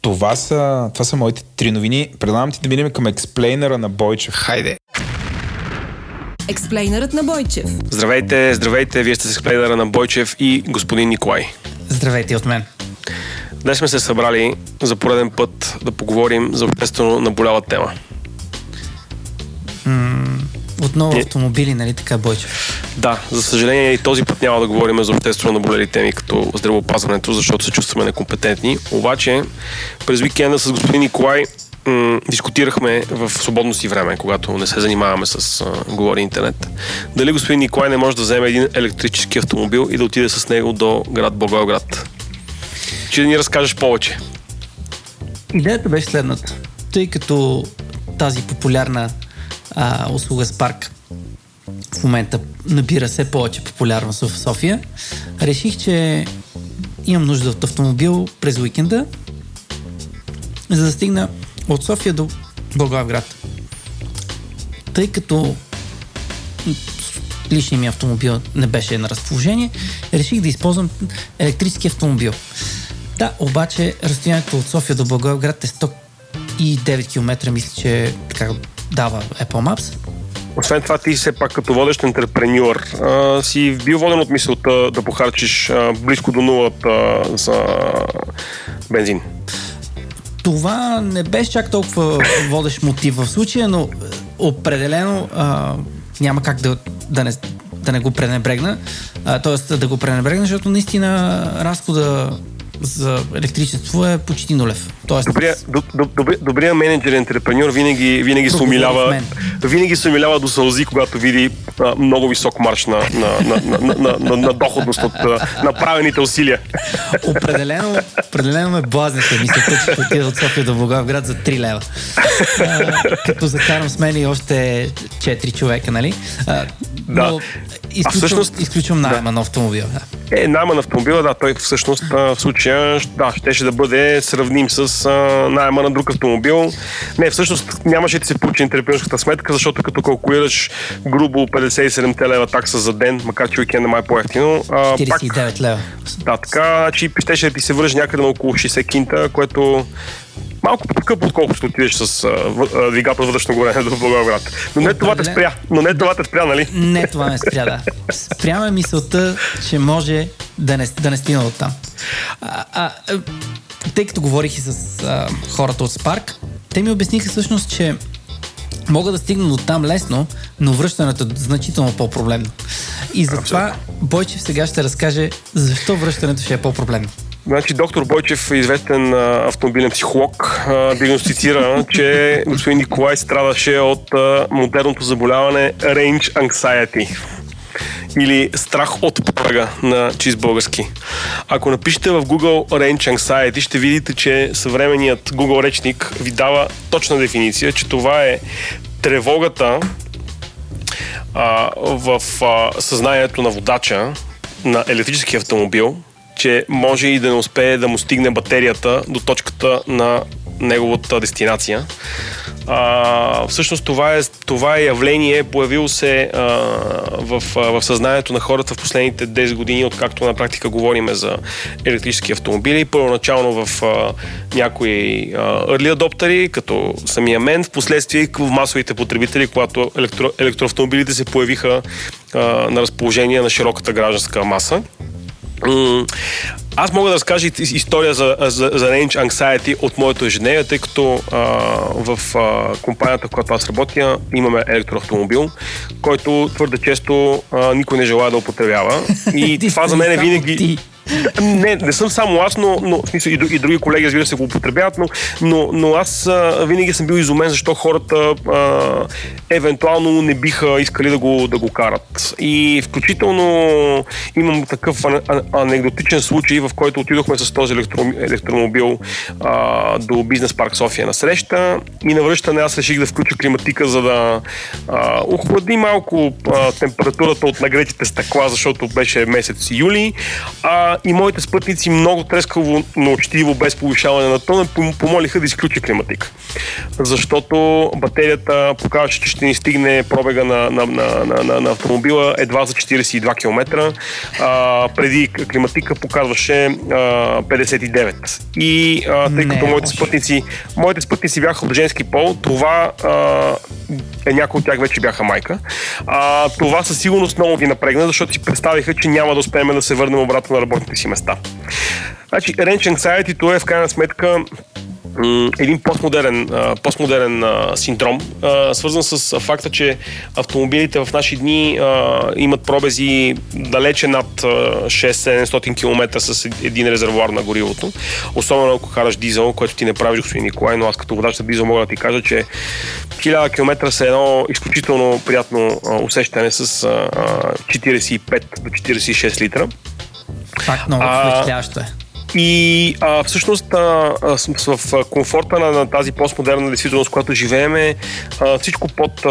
Това са, това са моите три новини. Предлагам ти да минем към експлейнера на Бойчев. Хайде! Експлейнерът на Бойчев. Здравейте, здравейте, вие сте с експлейнера на Бойчев и господин Николай. Здравейте от мен. Днес сме се събрали за пореден път да поговорим за обществено наболява тема. М- отново автомобили, нали така, Бойчев? Да, за съжаление и този път няма да говорим за обществено наболели теми като здравеопазването, защото се чувстваме некомпетентни. Обаче през уикенда с господин Николай м- дискутирахме в свободно си време, когато не се занимаваме с а, говори интернет. Дали господин Николай не може да вземе един електрически автомобил и да отиде с него до град Благоевград? Че ни разкажеш повече. Идеята беше следната. Тъй като тази популярна а, услуга Spark в момента набира все повече популярност в София, реших, че имам нужда от автомобил през уикенда, за да стигна от София до Благоевград. Тъй като личният ми автомобил не беше на разположение, реших да използвам електрически автомобил. Да, обаче разстоянието от София до Благоевград е 109 км, мисля, че така дава Apple Maps. Освен това, ти все пак като водещ интерпренюър а, си бил воден от мисълта да похарчиш а, близко до нулата за бензин. Това не беше чак толкова водещ мотив в случая, но определено а, няма как да, да, не, да не го пренебрегна. т.е. да го пренебрегна, защото наистина разхода за електричество е почти нулев. Тоест... Добрия, добрия, добрия менеджер, ентрепреньор винаги, винаги се умилява, винаги се умилява до сълзи, когато види а, много висок марш на, на, на, на, на, на, на доходност от а, направените усилия. Определено, определено ме блазнете, мисля, че отида от София до Благоевград за 3 лева. А, като закарам с мен и още 4 човека, нали? А, да. Но изключвам, всъщност, изключвам найма да. на автомобила. Да. Е, найма на автомобила, да, той всъщност в случая да, щеше да бъде сравним с а, найма на друг автомобил. Не, всъщност нямаше да се получи интерпренерската сметка, защото като калкулираш грубо 57 лева такса за ден, макар че уикенд е май по-ефтино. 49 пак, лева. Да, така, че щеше да ти се вържи някъде на около 60 кинта, което малко по-скъпо, отколкото отидеш с а, двигател вътрешно горене до Благоевград. Но не това те спря. Но не това те спря, нали? Не това ме спря, да. Спря ме мисълта, че може да не, да не стигна от там. А, а, тъй като говорих и с а, хората от Spark, те ми обясниха всъщност, че мога да стигна до там лесно, но връщането е значително по-проблемно. И затова Бойчев сега ще разкаже защо връщането ще е по-проблемно. Значи доктор Бойчев, известен а, автомобилен психолог, а, диагностицира, че господин Николай страдаше от а, модерното заболяване Range Anxiety или страх от прага на чист български. Ако напишете в Google Range Anxiety, ще видите, че съвременният Google речник ви дава точна дефиниция, че това е тревогата а, в а, съзнанието на водача на електрически автомобил, че може и да не успее да му стигне батерията до точката на неговата дестинация. А, всъщност това е, това е явление, появило се а, в, а, в съзнанието на хората в последните 10 години, откакто на практика говорим за електрически автомобили. Първоначално в а, някои а, early адоптери, като самия мен, в последствие в масовите потребители, когато електро, електроавтомобилите се появиха а, на разположение на широката гражданска маса. Аз мога да разкажа история за, за, за Range Anxiety от моето ежедневие, тъй като а, в а, компанията, в която аз работя, имаме електроавтомобил, който твърде често а, никой не желая да употребява. И това за мен е винаги... Не, не съм само аз, но, но и, и други колеги, разбира се, го употребяват, но, но, но аз а, винаги съм бил изумен, защо хората а, евентуално не биха искали да го, да го карат. И включително имам такъв анекдотичен случай, в който отидохме с този електромобил а, до Бизнес парк София на среща и на връщане аз реших да включа климатика, за да а, охлади малко а, температурата от нагретите стъкла, защото беше месец юли. А, и моите спътници много трескаво, но учтиво, без повишаване на тона, помолиха да изключа климатик. Защото батерията показваше, че ще ни стигне пробега на, на, на, на, на, на автомобила едва за 42 км. А, преди климатика показваше а, 59. И а, тъй като моите спътници, моите спътници бяха от женски пол, това а, е, някои от тях вече бяха майка. А, това със сигурност много ги напрегна, защото си представиха, че няма да успеем да се върнем обратно на работните си места. Значи, Range Anxiety е в крайна сметка един постмодерен, постмодерен синдром, свързан с факта, че автомобилите в наши дни имат пробези далече над 6-700 км с един резервуар на горивото. Особено ако караш дизел, което ти не правиш, господин Николай, но аз като водач на дизел мога да ти кажа, че 1000 км са едно изключително приятно усещане с 45 до 46 литра. Факт много впечатляващо е. И а, всъщност а, а, в комфорта на, на тази постмодерна действителност, която живееме, а, всичко под а,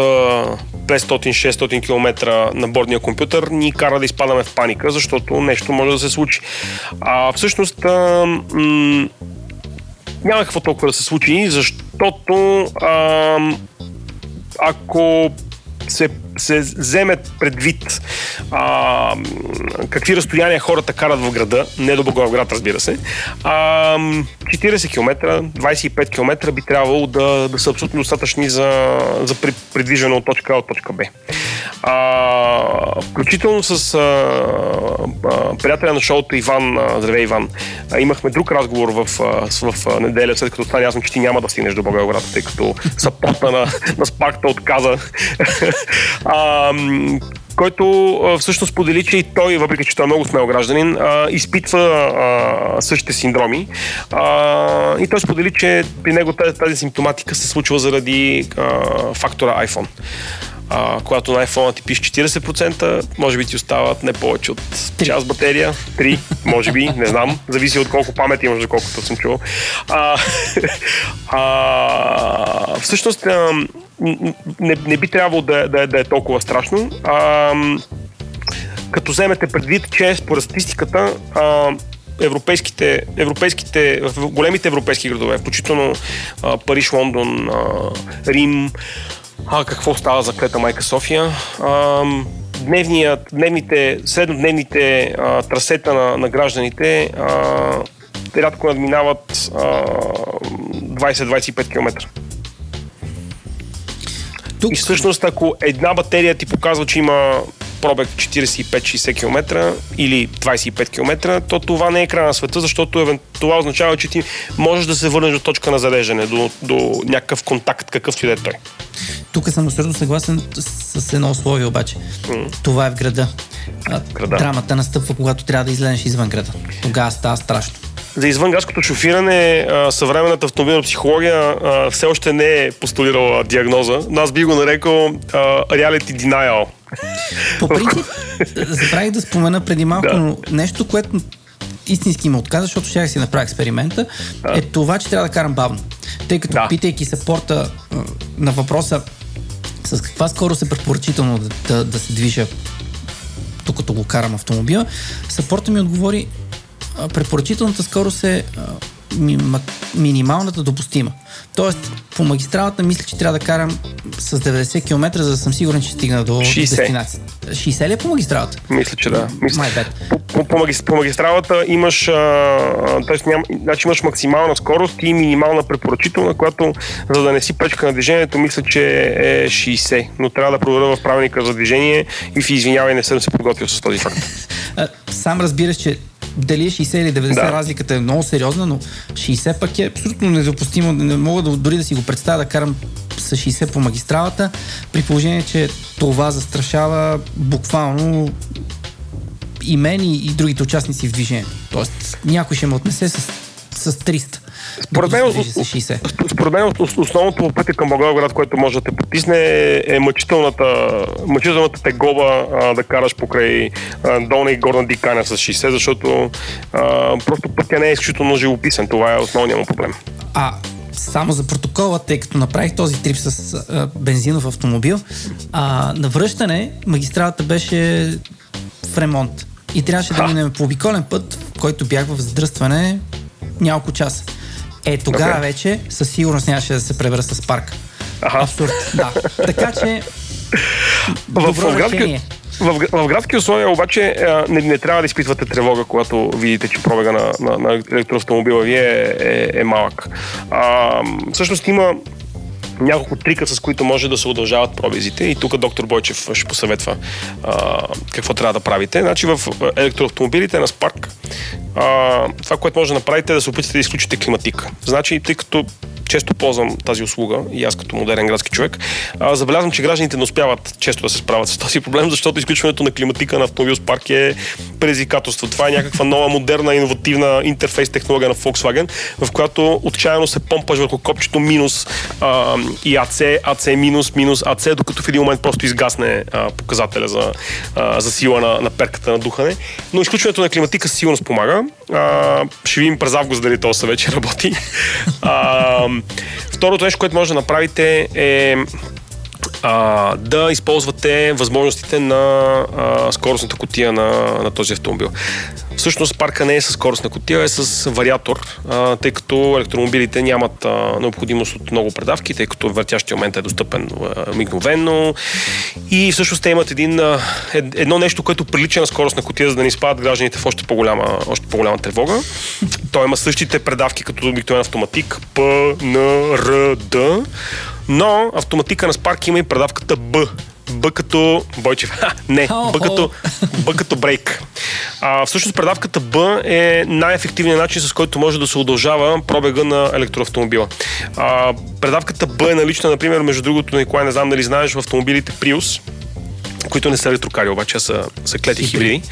500-600 км на бордния компютър ни кара да изпадаме в паника, защото нещо може да се случи. А всъщност а, м- няма какво толкова да се случи, защото а, ако се, се вземе предвид а, какви разстояния хората карат в града, не до Благоевград, разбира се, а, 40 км, 25 км би трябвало да, да са абсолютно достатъчни за, за придвижване от точка А от точка Б. А, включително с а, а, приятеля на шоуто Иван, а, здравей Иван, а, имахме друг разговор в, в, в неделя, след като стане ясно, че ти няма да стигнеш до Благоевград, тъй като сапорта на, на Спаркта отказа. а, който а, всъщност подели, че и той, въпреки че той е много смел гражданин, а, изпитва а, същите синдроми. А, и той сподели, че при него тази, тази симптоматика се случва заради а, фактора iPhone а, когато на iPhone ти пише 40%, може би ти остават не повече от час батерия, 3, може би, не знам, зависи от колко памет имаш, колкото съм чувал. А, а, всъщност, не, не би трябвало да, да, да е толкова страшно. А, като вземете предвид, че според статистиката а, европейските, европейските, в големите европейски градове, включително а, Париж, Лондон, а, Рим, а, какво става за клета майка София. А, дневният, дневните, среднодневните а, трасета на, на гражданите а, рядко надминават 20-25 км. Тук... И всъщност, ако една батерия ти показва, че има пробег 45-60 км или 25 км, то това не е край на света, защото това означава, че ти можеш да се върнеш до точка на зареждане, до, до някакъв контакт, какъвто и да е той. Тук съм абсолютно съгласен с едно условие обаче. Mm. Това е в града. града. Драмата настъпва, когато трябва да излезеш извън града. Тогава става страшно за извънградското шофиране съвременната автомобилна психология все още не е постулирала диагноза, но аз би го нарекал reality denial. По принцип, забравих да спомена преди малко, да. но нещо, което истински ме отказа, защото ще си направя експеримента, да. е това, че трябва да карам бавно. Тъй като да. питайки сапорта на въпроса с каква скорост е препоръчително да, да, да се движа докато го карам автомобила, сапорта ми отговори препоръчителната скорост е ми, минималната допустима. Тоест, по магистралата мисля, че трябва да карам с 90 км, за да съм сигурен, че стигна до 60. дестинация. 60 ли е по магистралата? Мисля, че да. Мисля, по, по, по, по, магистралата имаш, т.е. Ням, значи имаш максимална скорост и минимална препоръчителна, която, за да не си пречка на движението, мисля, че е 60. Но трябва да проверя в правилника за движение и в извинявай, не съм се подготвил с този факт. Сам разбираш, че дали е 60 или 90, да. разликата е много сериозна, но 60 пък е абсолютно недопустимо. Не мога да, дори да си го представя да карам с 60 по магистралата, при положение, че това застрашава буквално и мен и, и другите участници в движението. Тоест, някой ще ме отнесе с, с 300. Според мен, според мен основното пътя към Благоевград, което може да те потисне е мъчителната, мъчителната тегоба а, да караш покрай а, долна и горна диканя с 60, защото а, просто пътя не е изключително живописен. Това е основният му проблем. А само за протокола, тъй като направих този трип с а, бензинов автомобил, а, на връщане магистралата беше в ремонт. И трябваше да минем по обиколен път, в който бях в задръстване няколко часа. Е, тогава okay. вече със сигурност нямаше да се пребера с парк. Ага. Абсурд, да. Така че, добро в, градски, в, в градски условия обаче не, не трябва да изпитвате тревога, когато видите, че пробега на, на, на електроавтомобила ви е, е, е малък. А, всъщност има няколко трика, с които може да се удължават пробизите. И тук доктор Бойчев ще посъветва а, какво трябва да правите. Значи в електроавтомобилите на Spark а, това, което може да направите е да се опитате да изключите климатика. Значи, тъй като често ползвам тази услуга и аз като модерен градски човек, а, забелязвам, че гражданите не успяват често да се справят с този проблем, защото изключването на климатика на автомобил с парк е предизвикателство. Това е някаква нова, модерна, иновативна интерфейс технология на Volkswagen, в която отчаяно се помпаш върху копчето минус а, и АЦ, АЦ минус, минус АЦ, докато в един момент просто изгасне а, показателя за, а, за сила на, на перката на духане. Но изключването на климатика сигурно спомага. А, ще видим през август дали този вече работи. А, Второто нещо, което може да направите е а, да използвате възможностите на а, скоростната котия на, на този автомобил. Всъщност парка не е с скоростна котия, е с вариатор, а, тъй като електромобилите нямат а, необходимост от много предавки, тъй като въртящия момент е достъпен а, мигновенно. И всъщност те имат един, а, едно нещо, което прилича на скоростна котия, за да ни спадат гражданите в още по-голяма, още по-голяма тревога. Той има същите предавки като обикновен автоматик П, Н, Р, Д, но автоматика на Spark има и предавката Б. Б като Бойчев. Ха, не, Б като, Б като брейк. А, всъщност предавката Б е най-ефективният начин, с който може да се удължава пробега на електроавтомобила. А, предавката Б е налична, например, между другото, Николай, не знам дали знаеш, в автомобилите Prius които не са електрокари, обаче са, са клети хибриди.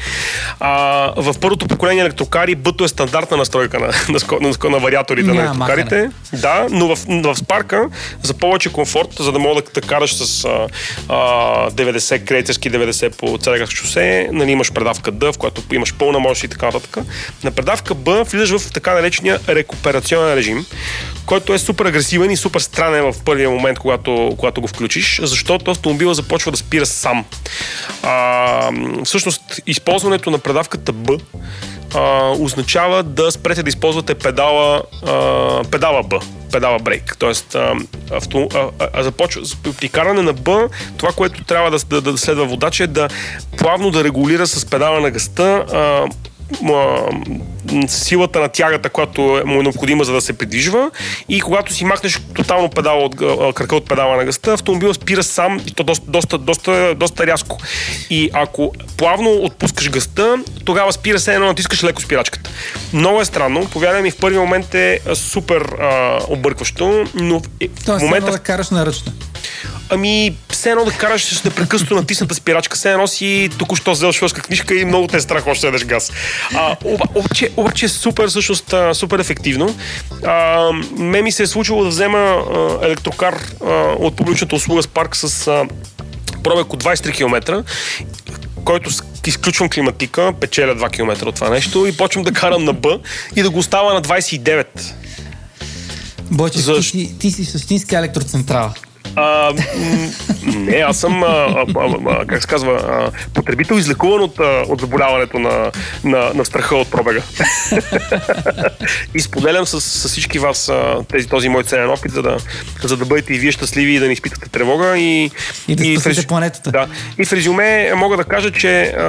А, в първото поколение електрокари бъто е стандартна настройка на, на, на, на вариаторите Няма на електрокарите. Махане. Да, но в, в Spark за повече комфорт, за да мога да, да караш с а, а, 90 крейцерски 90 по Цареградско шосе, нали, имаш предавка D, в която имаш пълна мощ и така нататък. На предавка B влизаш в така наречения рекуперационен режим, който е супер агресивен и супер странен в първия момент, когато, когато го включиш, защото автомобила започва да спира сам. А, всъщност, използването на предавката B а, означава да спрете да използвате педала, а, педала B, педала брейк. Тоест, а, авто, а, а, започва, при каране на B, това, което трябва да, да, да следва водача е да плавно да регулира с педала на гъста силата на тягата, която му е необходима за да се придвижва и когато си махнеш тотално педала от, кръка от педала на гъста, автомобилът спира сам и то доста, доста, доста, доста рязко. И ако плавно отпускаш гъста, тогава спира се едно натискаш леко спирачката. Много е странно, повярвай ми, в първи момент е супер а, объркващо, но е, в момента... да караш на ръчна. Ами, все едно да караш с непрекъснато натисната спирачка, все едно си току-що взел шоска книжка и много те е страх още да газ. А, обаче, обаче е супер, всъщност, супер ефективно. А, ме ми се е случило да взема а, електрокар а, от публичната услуга Spark с а, пробег от 23 км който изключвам климатика, печеля 2 км от това нещо и почвам да карам на Б и да го остава на 29. Бойче, За... ти, ти си същинска електроцентрала. А, не, аз съм, а, а, а, как се казва, а, потребител излекуван от, а, от заболяването на, на, на страха от пробега. и споделям с, с всички вас а, тези, този мой ценен опит, за да, за да бъдете и вие щастливи и да не изпитате тревога. И, и да и рез... планетата. Да. И в резюме мога да кажа, че а,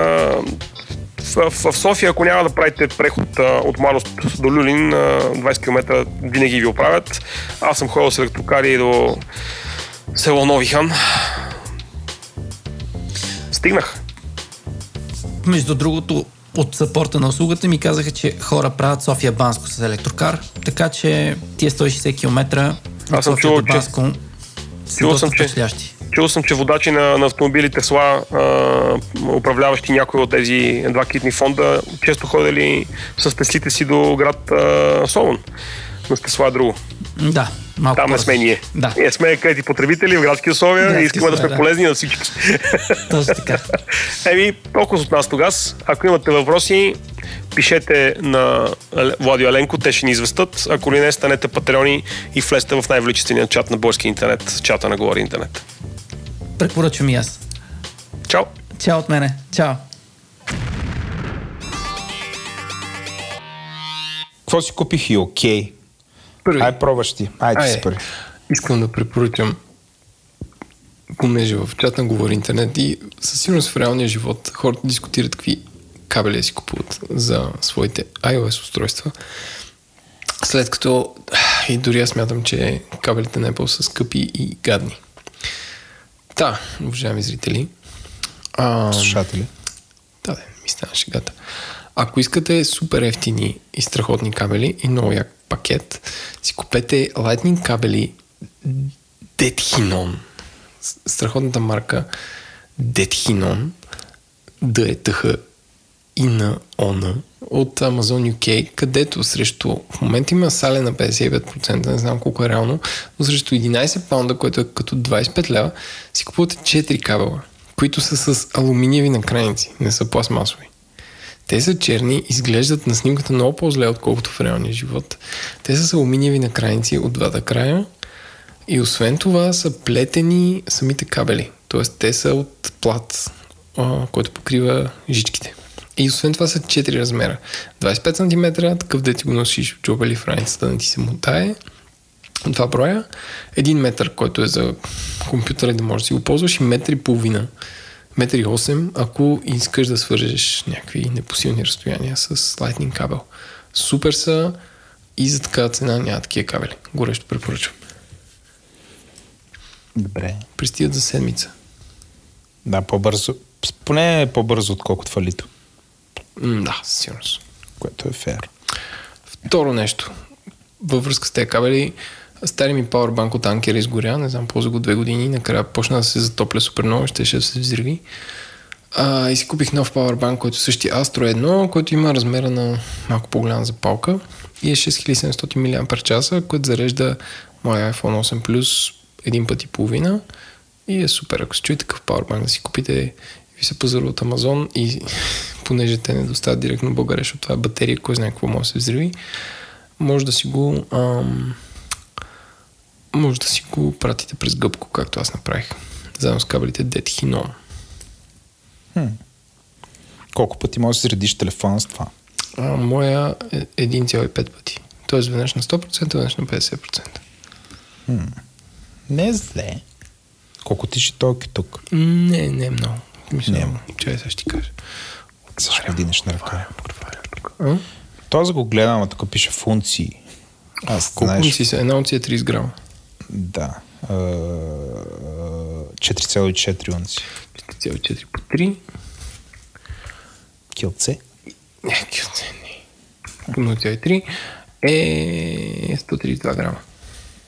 в, в София, ако няма да правите преход а, от Младост до Люлин, а, 20 км винаги ви оправят. Аз съм ходил с електрокари до село Нови хан. Стигнах. Между другото, от сапорта на услугата ми казаха, че хора правят София Банско с електрокар, така че тия 160 км от съм чул, до Банско че... чул съм, че, чул съм, че водачи на, на автомобили Тесла, управляващи някои от тези два китни фонда, често ходили с теслите си до град а, Солон. Но с Тесла е друго. Да, Малко Там не сме ние. Да. Ние сме където потребители в градски условия и искаме да сме да. полезни на всички. Точно така. Еми, толкова от нас тогава. Ако имате въпроси, пишете на Владио Еленко, те ще ни известат. Ако ли не, станете патреони и влезте в най-величествения чат на български интернет, чата на Говори Интернет. Препоръчвам и аз. Чао! Чао от мене. Чао! Какво си купих и окей? Okay. Първи. Ай, пробваш ти. Ай, ти си първи. Искам да препоръчам понеже в чат на Говори Интернет и със сигурност в реалния живот хората дискутират какви кабели си купуват за своите iOS устройства. След като И дори аз смятам, че кабелите на Apple са скъпи и гадни. Та, уважаеми зрители. А, Слушатели. да, да, ми стана шегата. Ако искате супер ефтини и страхотни кабели и много як пакет, си купете Lightning кабели. С- Страхотната марка Dethinon. Да е тъха и на ОНА от Amazon UK, където срещу в момента има сале на 55%, не знам колко е реално, но срещу 11 паунда, което е като 25 лева, си купувате 4 кабела, които са с алуминиеви накрайници, не са пластмасови. Те са черни, изглеждат на снимката много по-зле, отколкото в реалния живот. Те са с алуминиеви накрайници от двата края и освен това са плетени самите кабели. Тоест те са от плат, който покрива жичките. И освен това са 4 размера. 25 см, такъв да ти го носиш в джоба или в раницата да ти се мутае. Два броя. Един метър, който е за компютъра и да можеш да си го ползваш и метър и половина. Метър и 8, ако искаш да свържеш някакви непосилни разстояния с Lightning кабел. Супер са и за такава цена няма такива кабели. Горещо препоръчвам. Добре. Пристигат за седмица. Да, по-бързо. Поне по-бързо, отколкото фалито. М, да, със сигурност. Което е фер. Второ нещо. Във връзка с тези кабели, стари ми пауърбанк от Анкер изгоря, не знам, ползва го две години, накрая почна да се затопля супер много, ще ще се взриви. А, и си купих нов пауърбанк, който е същия Astro 1, който има размера на малко по-голяма запалка и е 6700 мАч, който зарежда моя iPhone 8 Plus един път и половина и е супер. Ако се чуете такъв пауърбанк да си купите, ви се пазара от Амазон и понеже те не доставят директно в България, защото това е батерия, кой знае какво може да се взриви, може да си го ам, може да си го пратите през гъбко, както аз направих. Заедно с кабелите Dethinon. Колко пъти можеш да си редиш телефона с това? А, моя е 1,5 пъти. Тоест веднъж на 100%, веднъж на 50%. Не е зле. Колко ти ще толкова тук? Не, не е много. Мисля, Не е. Чай сега ще ти кажа. Също го динеш на ръка. А? Този го гледам, ама тук пише функции. Аз, Колко знаеш, мисли се? Една унция е 30 грама. Да. А, 4,4 унци. 4,4 по 3. Килце. Някакви оценни. По 0,3 е 132 грама.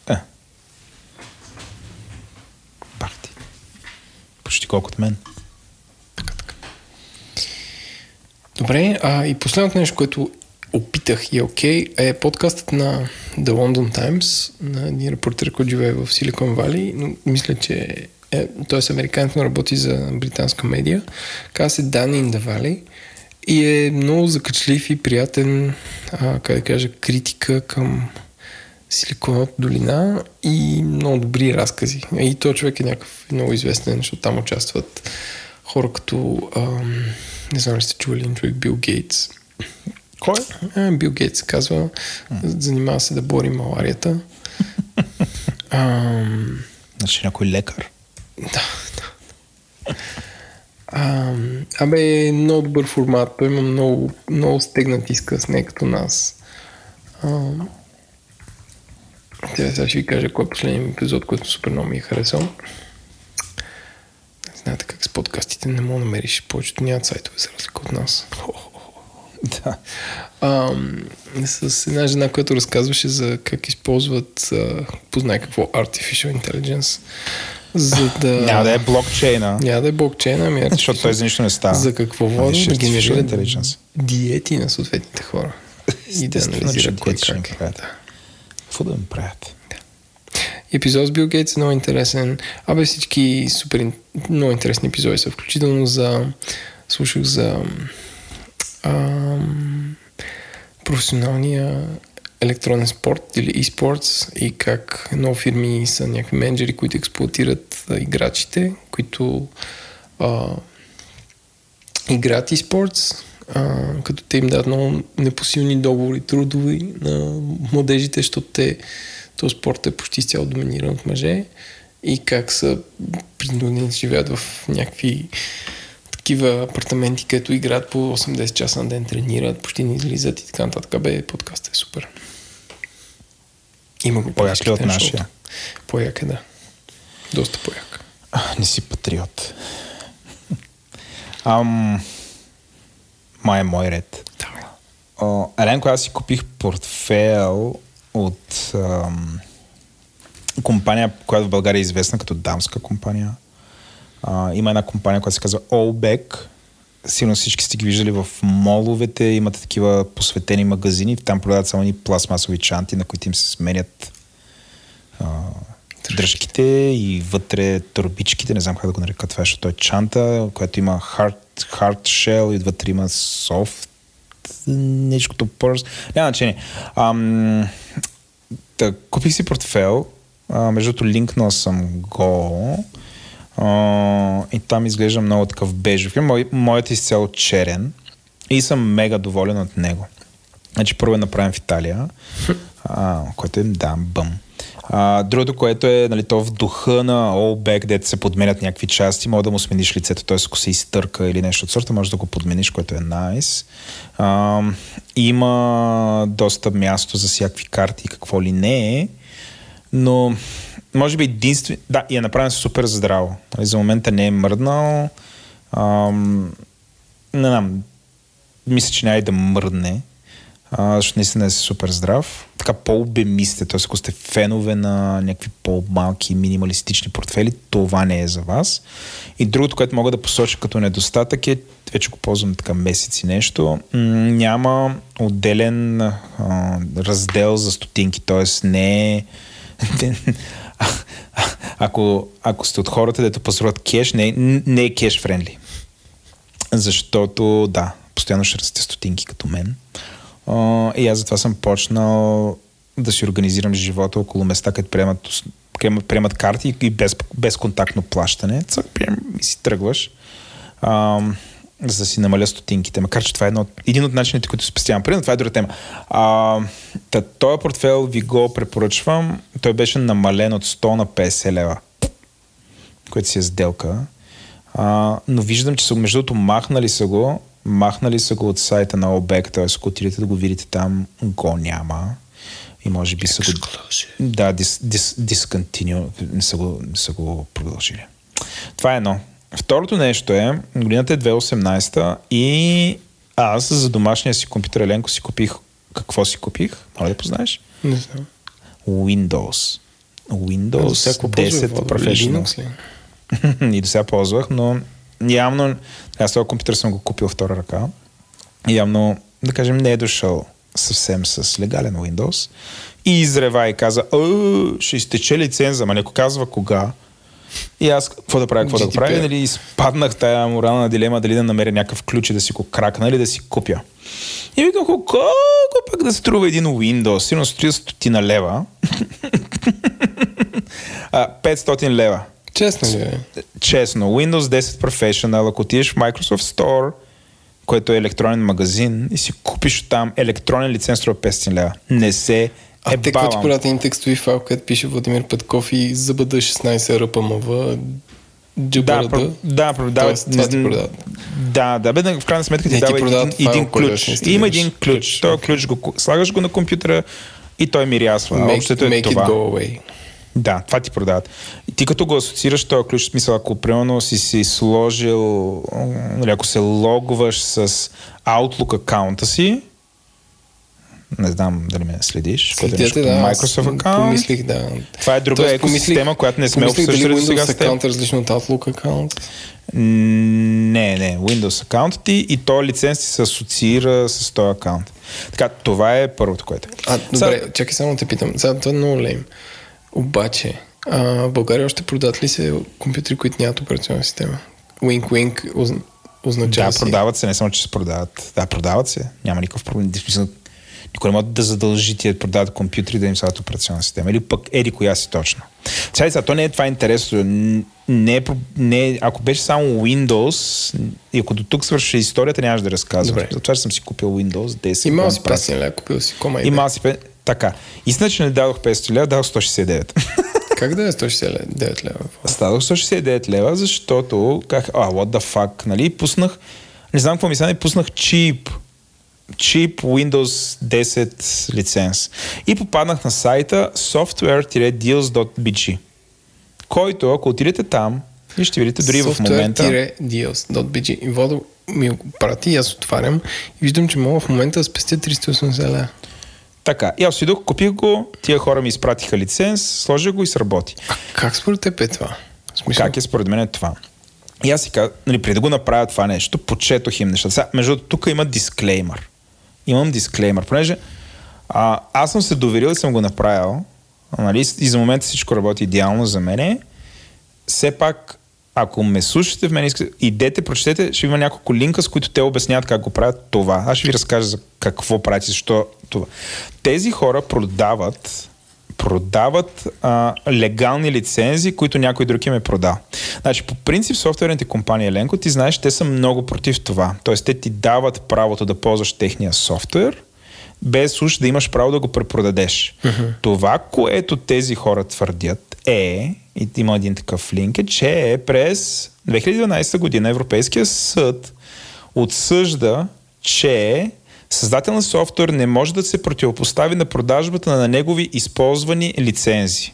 Е. Бах ти. Почти колко от мен. Добре, а и последното нещо, което опитах и окей, е подкастът на The London Times, на един репортер, който живее в Силикон Вали, но мисля, че е, той е американец, но работи за британска медия. Казва се Дани in the Valley и е много закачлив и приятен, а, как да кажа, критика към Силиконовата долина и много добри разкази. И той човек е някакъв много известен, защото там участват хора като, ам, не знам ли сте чували човек, Бил Гейтс. Кой? А, Бил Гейтс се казва, занимава се да бори маларията. Ам, Значи някой лекар. да, да. А, абе, е много добър формат. Той има много, много стегнат изказ, не като нас. А, тя сега ще ви кажа кой е последният епизод, който супер много ми е харесал. Знаете как с подкастите не мога да намериш. Повечето нямат сайтове за разлика от нас. Да. А, с една жена, която разказваше за как използват, а, познай какво, Artificial Intelligence, за да... Няма да е блокчейна. Няма да е блокчейн, ами Защото той за нищо не става. за какво Ами води ще да генерира диети на съответните хора. И да анализира кой как. Да. Какво да им правят? Епизод с Бил Гейтс е много интересен. Абе всички супер много интересни епизоди са, включително за слушах за ам, професионалния електронен спорт или e-sports и как много фирми са някакви менеджери, които експлуатират а, играчите, които а, играят e-sports, а, като те им дадат много непосилни договори трудови на младежите, защото те този спорт е почти цяло доминиран от мъже и как са принудени да живеят в някакви такива апартаменти, където играят по 8-10 часа на ден, тренират, почти не излизат и така нататък. Бе, подкастът е супер. Има го По-як от нашия? По-як е, да. Доста по-як. Не си патриот. Ам... Май е мой ред. Давай. О, Еленко, аз си купих портфел от ам, компания, която в България е известна като дамска компания. А, има една компания, която се казва Allback. Сигурно всички сте ги виждали в моловете. Имате такива посветени магазини. Там продават само ни пластмасови чанти, на които им се сменят а, дръжките и вътре турбичките. Не знам как да го нарека това, защото е чанта, която има hard, hard shell и вътре има soft нещо като пърс. Няма значение. Ам, да, купих си портфел, а, между другото линкнал съм го и там изглежда много такъв бежев. Мой, моят изцяло черен и съм мега доволен от него. Значи първо е направен в Италия, а, което е, да, бъм. А, другото, което е нали, то в духа на Allback, дето се подменят някакви части, може да му смениш лицето, т.е. ако се изтърка или нещо от сорта, може да го подмениш, което е nice. А, има доста място за всякакви карти и какво ли не е, но може би единствен... Да, и е направен супер здраво. Нали, За момента не е мръднал. Ам, не знам, мисля, че няма и да мръдне, а, защото наистина е супер здрав. Така по-обемисте, т.е. ако сте фенове на някакви по-малки минималистични портфели, това не е за вас. И другото, което мога да посоча като недостатък е, вече го ползвам така месеци нещо, няма отделен а, раздел за стотинки, т.е. не е ако, ако сте от хората, дето пазаруват кеш, не, не е кеш френдли. Защото, да, постоянно ще расте стотинки като мен. А, и аз затова съм почнал да си организирам живота около места, където приемат, приемат, приемат карти и без, безконтактно плащане. Цък, прием и си тръгваш. А, за да си намаля стотинките. Макар, че това е едно, един от начините, които спестявам. Примерно, това е друга тема. А, та, този портфел ви го препоръчвам. Той беше намален от 100 на 50 лева, което си е сделка. А, но виждам, че са, между другото, махнали са го, махнали са го от сайта на OBEC, т.е. ако отидете да го видите там, го няма. И може би са го... Да, дис, дис, discontinue, не са, го, не са го продължили. Това е едно. Второто нещо е, годината е 2018 и аз за домашния си компютър Еленко си купих, какво си купих? Моля да познаеш? Не знам. Windows. Windows всяко 10 ползва Professional. И до сега ползвах, но явно аз този компютър съм го купил втора ръка. Явно, да кажем, не е дошъл съвсем с легален Windows. И изрева и каза, «О, ще изтече лиценза, ма не казва кога. И аз какво да правя, какво да го правя? GDPR. Нали, изпаднах тая морална дилема дали да намеря някакъв ключ и да си го кракна или да си купя. И викам, колко пък да струва един Windows? Сигурно струва стотина лева. а, 500 лева Честно ли е? честно, Windows 10 Professional, ако отидеш в Microsoft Store, който е електронен магазин, и си купиш там електронен лиценз, струва 500 лева. Не се А те какво ти продават един текстови файл, където пише Владимир Петков и ЗБД 16 РПМВ, Да, джабарата. про- да, продават. Тоест, това ти продават. Да, да, бе, в крайна сметка ти Не, ти дава един, файл, един който ключ. има един ключ. Той ключ го слагаш го на компютъра и той мирясва. Make, Общото е make it това. go away. Да, това ти продават. И ти като го асоциираш този ключ, в смисъл, ако примерно си си сложил, ако се логваш с Outlook акаунта си, не знам дали ме следиш, което е като да. Microsoft акаунт. Помислих, да. Това е друга Тоест, екосистема, която не сме обсъждали сега Windows с теб. е различно от Outlook акаунт. Не, не, Windows акаунт ти и то лиценз ти се асоциира с този акаунт. Така, това е първото, което е. А, добре, чакай само те питам. Сега това е много лейм. Обаче, а, в България още продават ли се компютри, които нямат операционна система? Wink Wink оз- означава Да, си. продават се, не само, че се продават. Да, продават се. Няма никакъв проблем. Смисъл, Никой не може да задължи ти да продават компютри да им слагат операционна система. Или пък еди коя си точно. Сега, сега то не е това интересно. Не е, не е, ако беше само Windows, и ако до тук свърши историята, нямаш да разказвам. Добре. Затова съм си купил Windows 10. Имал голям си прак. 500 лева, купил си кома и Имал си пе- Така. Истина, че не дадох 500 лева, дадох 169. Как да е 169 лева? Стадох 169 лева, защото как, а, what the fuck, нали, пуснах, не знам какво ми стане, пуснах чип чип Windows 10 лиценз. И попаднах на сайта software-deals.bg, който, ако отидете там, и ще видите дори в момента... Software-deals.bg и Водо ми го прати и аз отварям и виждам, че мога в момента да спестя 380 лева. Така, и аз отидох, купих го, тия хора ми изпратиха лиценз, сложих го и сработи. А как според теб е това? Смисъл? Как е според мен е това? И аз си казах, нали, преди да го направя това нещо, почетох им нещата. Сега, между тук има дисклеймър. Имам дисклеймър, понеже а, аз съм се доверил и съм го направил, нали, и за момента всичко работи идеално за мене. Все пак, ако ме слушате в мен, идете, прочетете, ще има няколко линка, с които те обясняват как го правят това. Аз ще ви разкажа за какво правите, защо това. Тези хора продават продават а, легални лицензи, които някой друг им е продал. Значи, по принцип, софтуерните компании Еленко, ти знаеш, те са много против това. Тоест, те ти дават правото да ползваш техния софтуер, без уж да имаш право да го препродадеш. Uh-huh. Това, което тези хора твърдят е, и има един такъв линк, е, че през 2012 година Европейския съд отсъжда, че създател на софтуер не може да се противопостави на продажбата на негови използвани лицензи.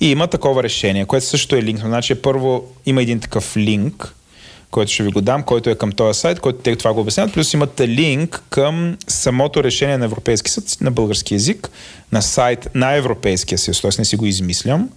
И има такова решение, което също е линк. Значи първо има един такъв линк, който ще ви го дам, който е към този сайт, който те това го обясняват. Плюс имате линк към самото решение на Европейски съд на български язик на сайт на Европейския съюз, т.е. не си го измислям.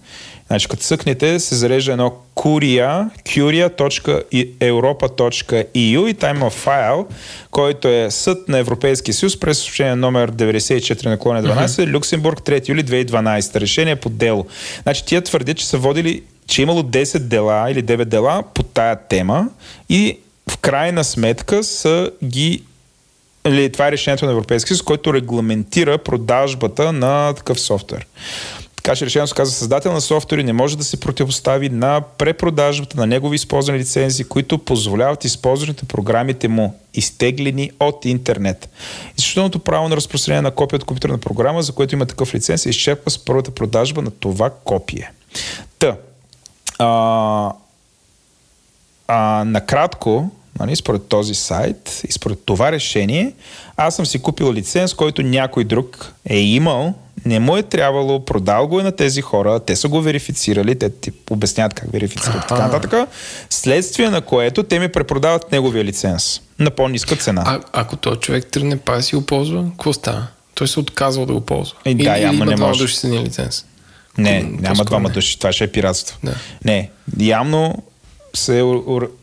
Значи, като цъкнете, се зарежда едно curia, curia.europa.eu и там има файл, който е съд на Европейския съюз през съобщение номер 94 на клоне 12, uh-huh. Люксембург, 3 юли 2012. Решение по дело. Значи, тия твърдят, че са водили, че е имало 10 дела или 9 дела по тая тема и в крайна сметка са ги или това е решението на Европейския съюз, който регламентира продажбата на такъв софтуер. Така че решението се казва създател на софтуери не може да се противостави на препродажбата на негови използвани лицензии, които позволяват използването програмите му, изтеглени от интернет. Изключителното право на разпространение на копия от компютърна програма, за което има такъв лиценз, се изчерпва с първата продажба на това копие. Та, а, а, накратко, нали, според този сайт и според това решение, аз съм си купил лиценз, който някой друг е имал не му е трябвало, продал го е на тези хора, те са го верифицирали, те ти обясняват как верифицират така нататък, следствие на което те ми препродават неговия лиценз на по-ниска цена. А, ако този човек тръгне па си го ползва, какво става? Той се отказва да го ползва. И, да, или, ама не може. лиценз. Не, няма двама души, това ще е пиратство. Да. Не, явно се,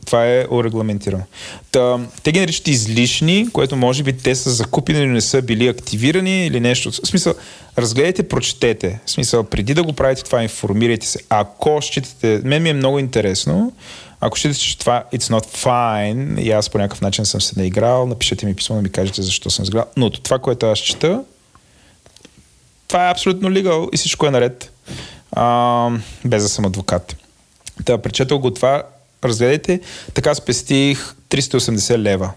това е урегламентирано. Та, те ги наричат излишни, което може би те са закупени, но не са били активирани или нещо. В смисъл, разгледайте, прочетете. В смисъл, преди да го правите това, информирайте се. Ако считате, мен ми е много интересно, ако считате, че това it's not fine и аз по някакъв начин съм се наиграл, напишете ми писмо да ми кажете защо съм сграл. Но това, което аз чета, това е абсолютно legal и всичко е наред. А, без да съм адвокат. Та, пречетал го това, разгледайте, така спестих 380 лева.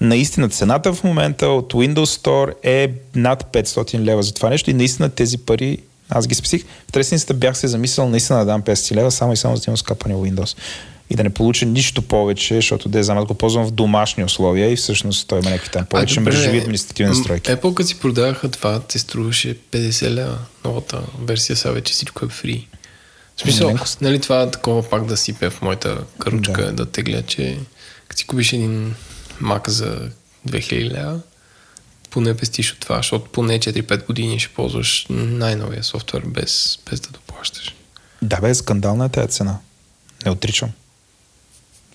Наистина цената в момента от Windows Store е над 500 лева за това нещо и наистина тези пари аз ги спестих. В тресницата бях се замислил наистина да дам 500 лева, само и само за да имам скапане Windows. И да не получа нищо повече, защото да знам, го ползвам в домашни условия и всъщност той има някакви там повече мрежови административни настройки. Apple като си продаваха това, те струваше 50 лева. Новата версия сега вече всичко е фри. В смисъл, нали това такова пак да сипе в моята каручка, да, да тегля, че като си купиш един мак за 2000 лева, поне пестиш от това, защото поне 4-5 години ще ползваш най-новия софтуер без, без да доплащаш. Да, бе, скандална е тази цена. Не отричам.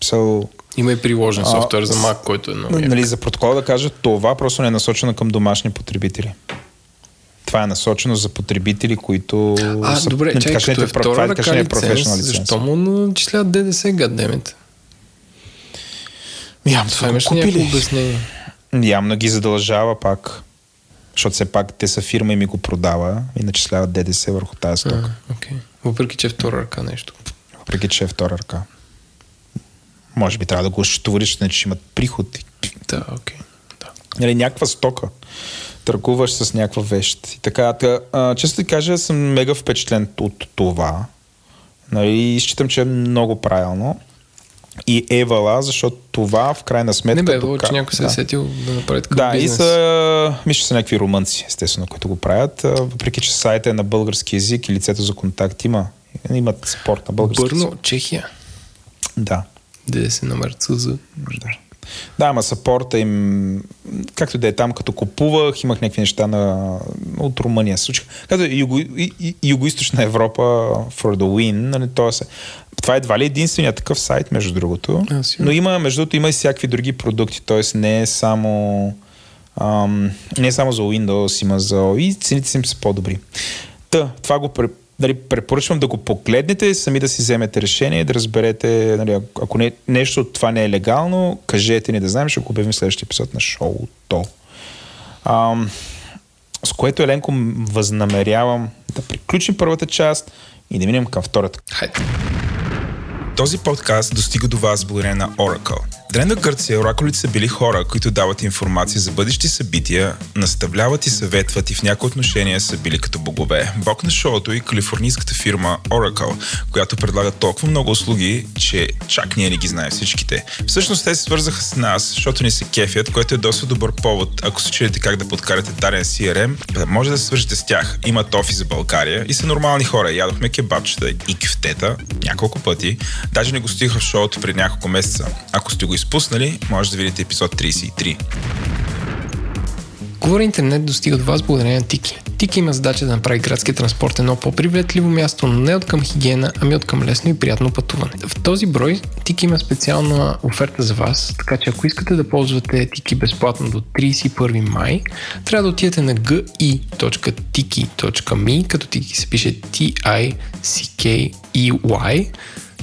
So, Има и приложен софтуер за Mac, който е много. Нали, за протокола да кажа, това просто не е насочено към домашни потребители това е насочено за потребители, които а, са... добре, чай, като е втора ръка е лиценз, защо му начисляват ДДС, гаддемет? Явно това имаш купили. обяснение. Явно ги задължава пак. Защото все пак те са фирма и ми го продава и начисляват ДДС върху тази стока. А, okay. Въпреки, че е втора ръка нещо. Въпреки, че е втора ръка. Може би трябва да го счетоводиш, че имат приход. Да, окей. Okay. Да. Нали, някаква стока търгуваш с някаква вещ. И така, а, често ти кажа, съм мега впечатлен от това. Нали, считам, че е много правилно. и Евала, защото това в крайна сметка... Не бе, Евала, че някой се е сетил да направи такъв Да, бизнес. и са, мисля, са някакви румънци, естествено, които го правят, въпреки че сайта е на български язик и лицето за контакт има. Имат спорт на български. Бърно, Чехия. Да. Де се номер ЦЗ. Да. Да, ама сапорта им, както да е там, като купувах, имах някакви неща на, от Румъния. се случиха. Като юго, Юго-Источна Европа for the win, нали, то е, това едва ли е единственият такъв сайт, между другото. А, сигурно. но има, между другото, има и всякакви други продукти, т.е. не е само ам, не е само за Windows, има за и цените си им са по-добри. Та, това го нали, препоръчвам да го погледнете, сами да си вземете решение и да разберете, нали, ако не, нещо от това не е легално, кажете ни да знаем, ще го обявим следващия епизод на шоуто. Ам, с което, Еленко, възнамерявам да приключим първата част и да минем към втората. Хайде. Този подкаст достига до вас благодарение на Oracle. Древна Гърция оракулите са били хора, които дават информация за бъдещи събития, наставляват и съветват и в някои отношения са били като богове. Бог на шоуто и калифорнийската фирма Oracle, която предлага толкова много услуги, че чак ние не ги знаем всичките. Всъщност те се свързаха с нас, защото ни се кефят, което е доста добър повод, ако се чудите как да подкарате даден CRM, да може да се свържете с тях. Имат офис за България и са нормални хора. Ядохме кебабчета и кефтета няколко пъти. Даже не гостиха в шоуто преди няколко месеца. Ако сте го изпуснали, може да видите епизод 33. Говори интернет достига до вас благодарение на Тики. Тики има задача да направи градския транспорт едно по-привлекливо място, но не от към хигиена, ами от към лесно и приятно пътуване. В този брой Тики има специална оферта за вас, така че ако искате да ползвате Тики безплатно до 31 май, трябва да отидете на gi.tiki.me, като Тики се пише T-I-C-K-E-Y,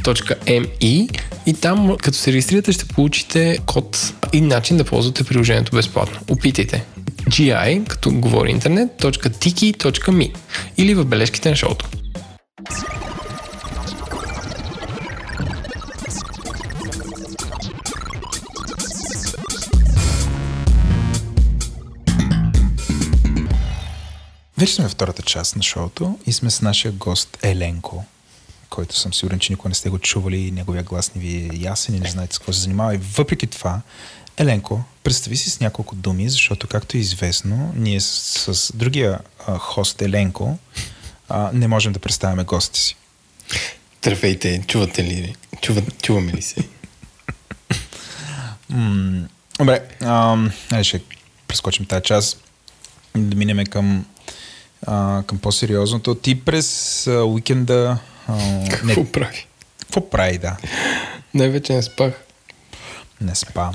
.me и там, като се регистрирате, ще получите код и начин да ползвате приложението безплатно. Опитайте. gi, като говори интернет, .tiki.me или в бележките на шоуто. Вече сме втората част на шоуто и сме с нашия гост Еленко, който съм сигурен, че никога не сте го чували и неговия глас не ви е ясен и не знаете с какво се занимава. И въпреки това, Еленко, представи си с няколко думи, защото както е известно, ние с, с другия а, хост Еленко а, не можем да представяме гости си. Здравейте, чувате ли? Чува, чуваме ли се? М- Добре, ам, айде ще прескочим тази част да минем към, а, към по-сериозното. Ти през а, уикенда... А, не, Какво прави? какво прави, да? Най-вече не спах. Не спа.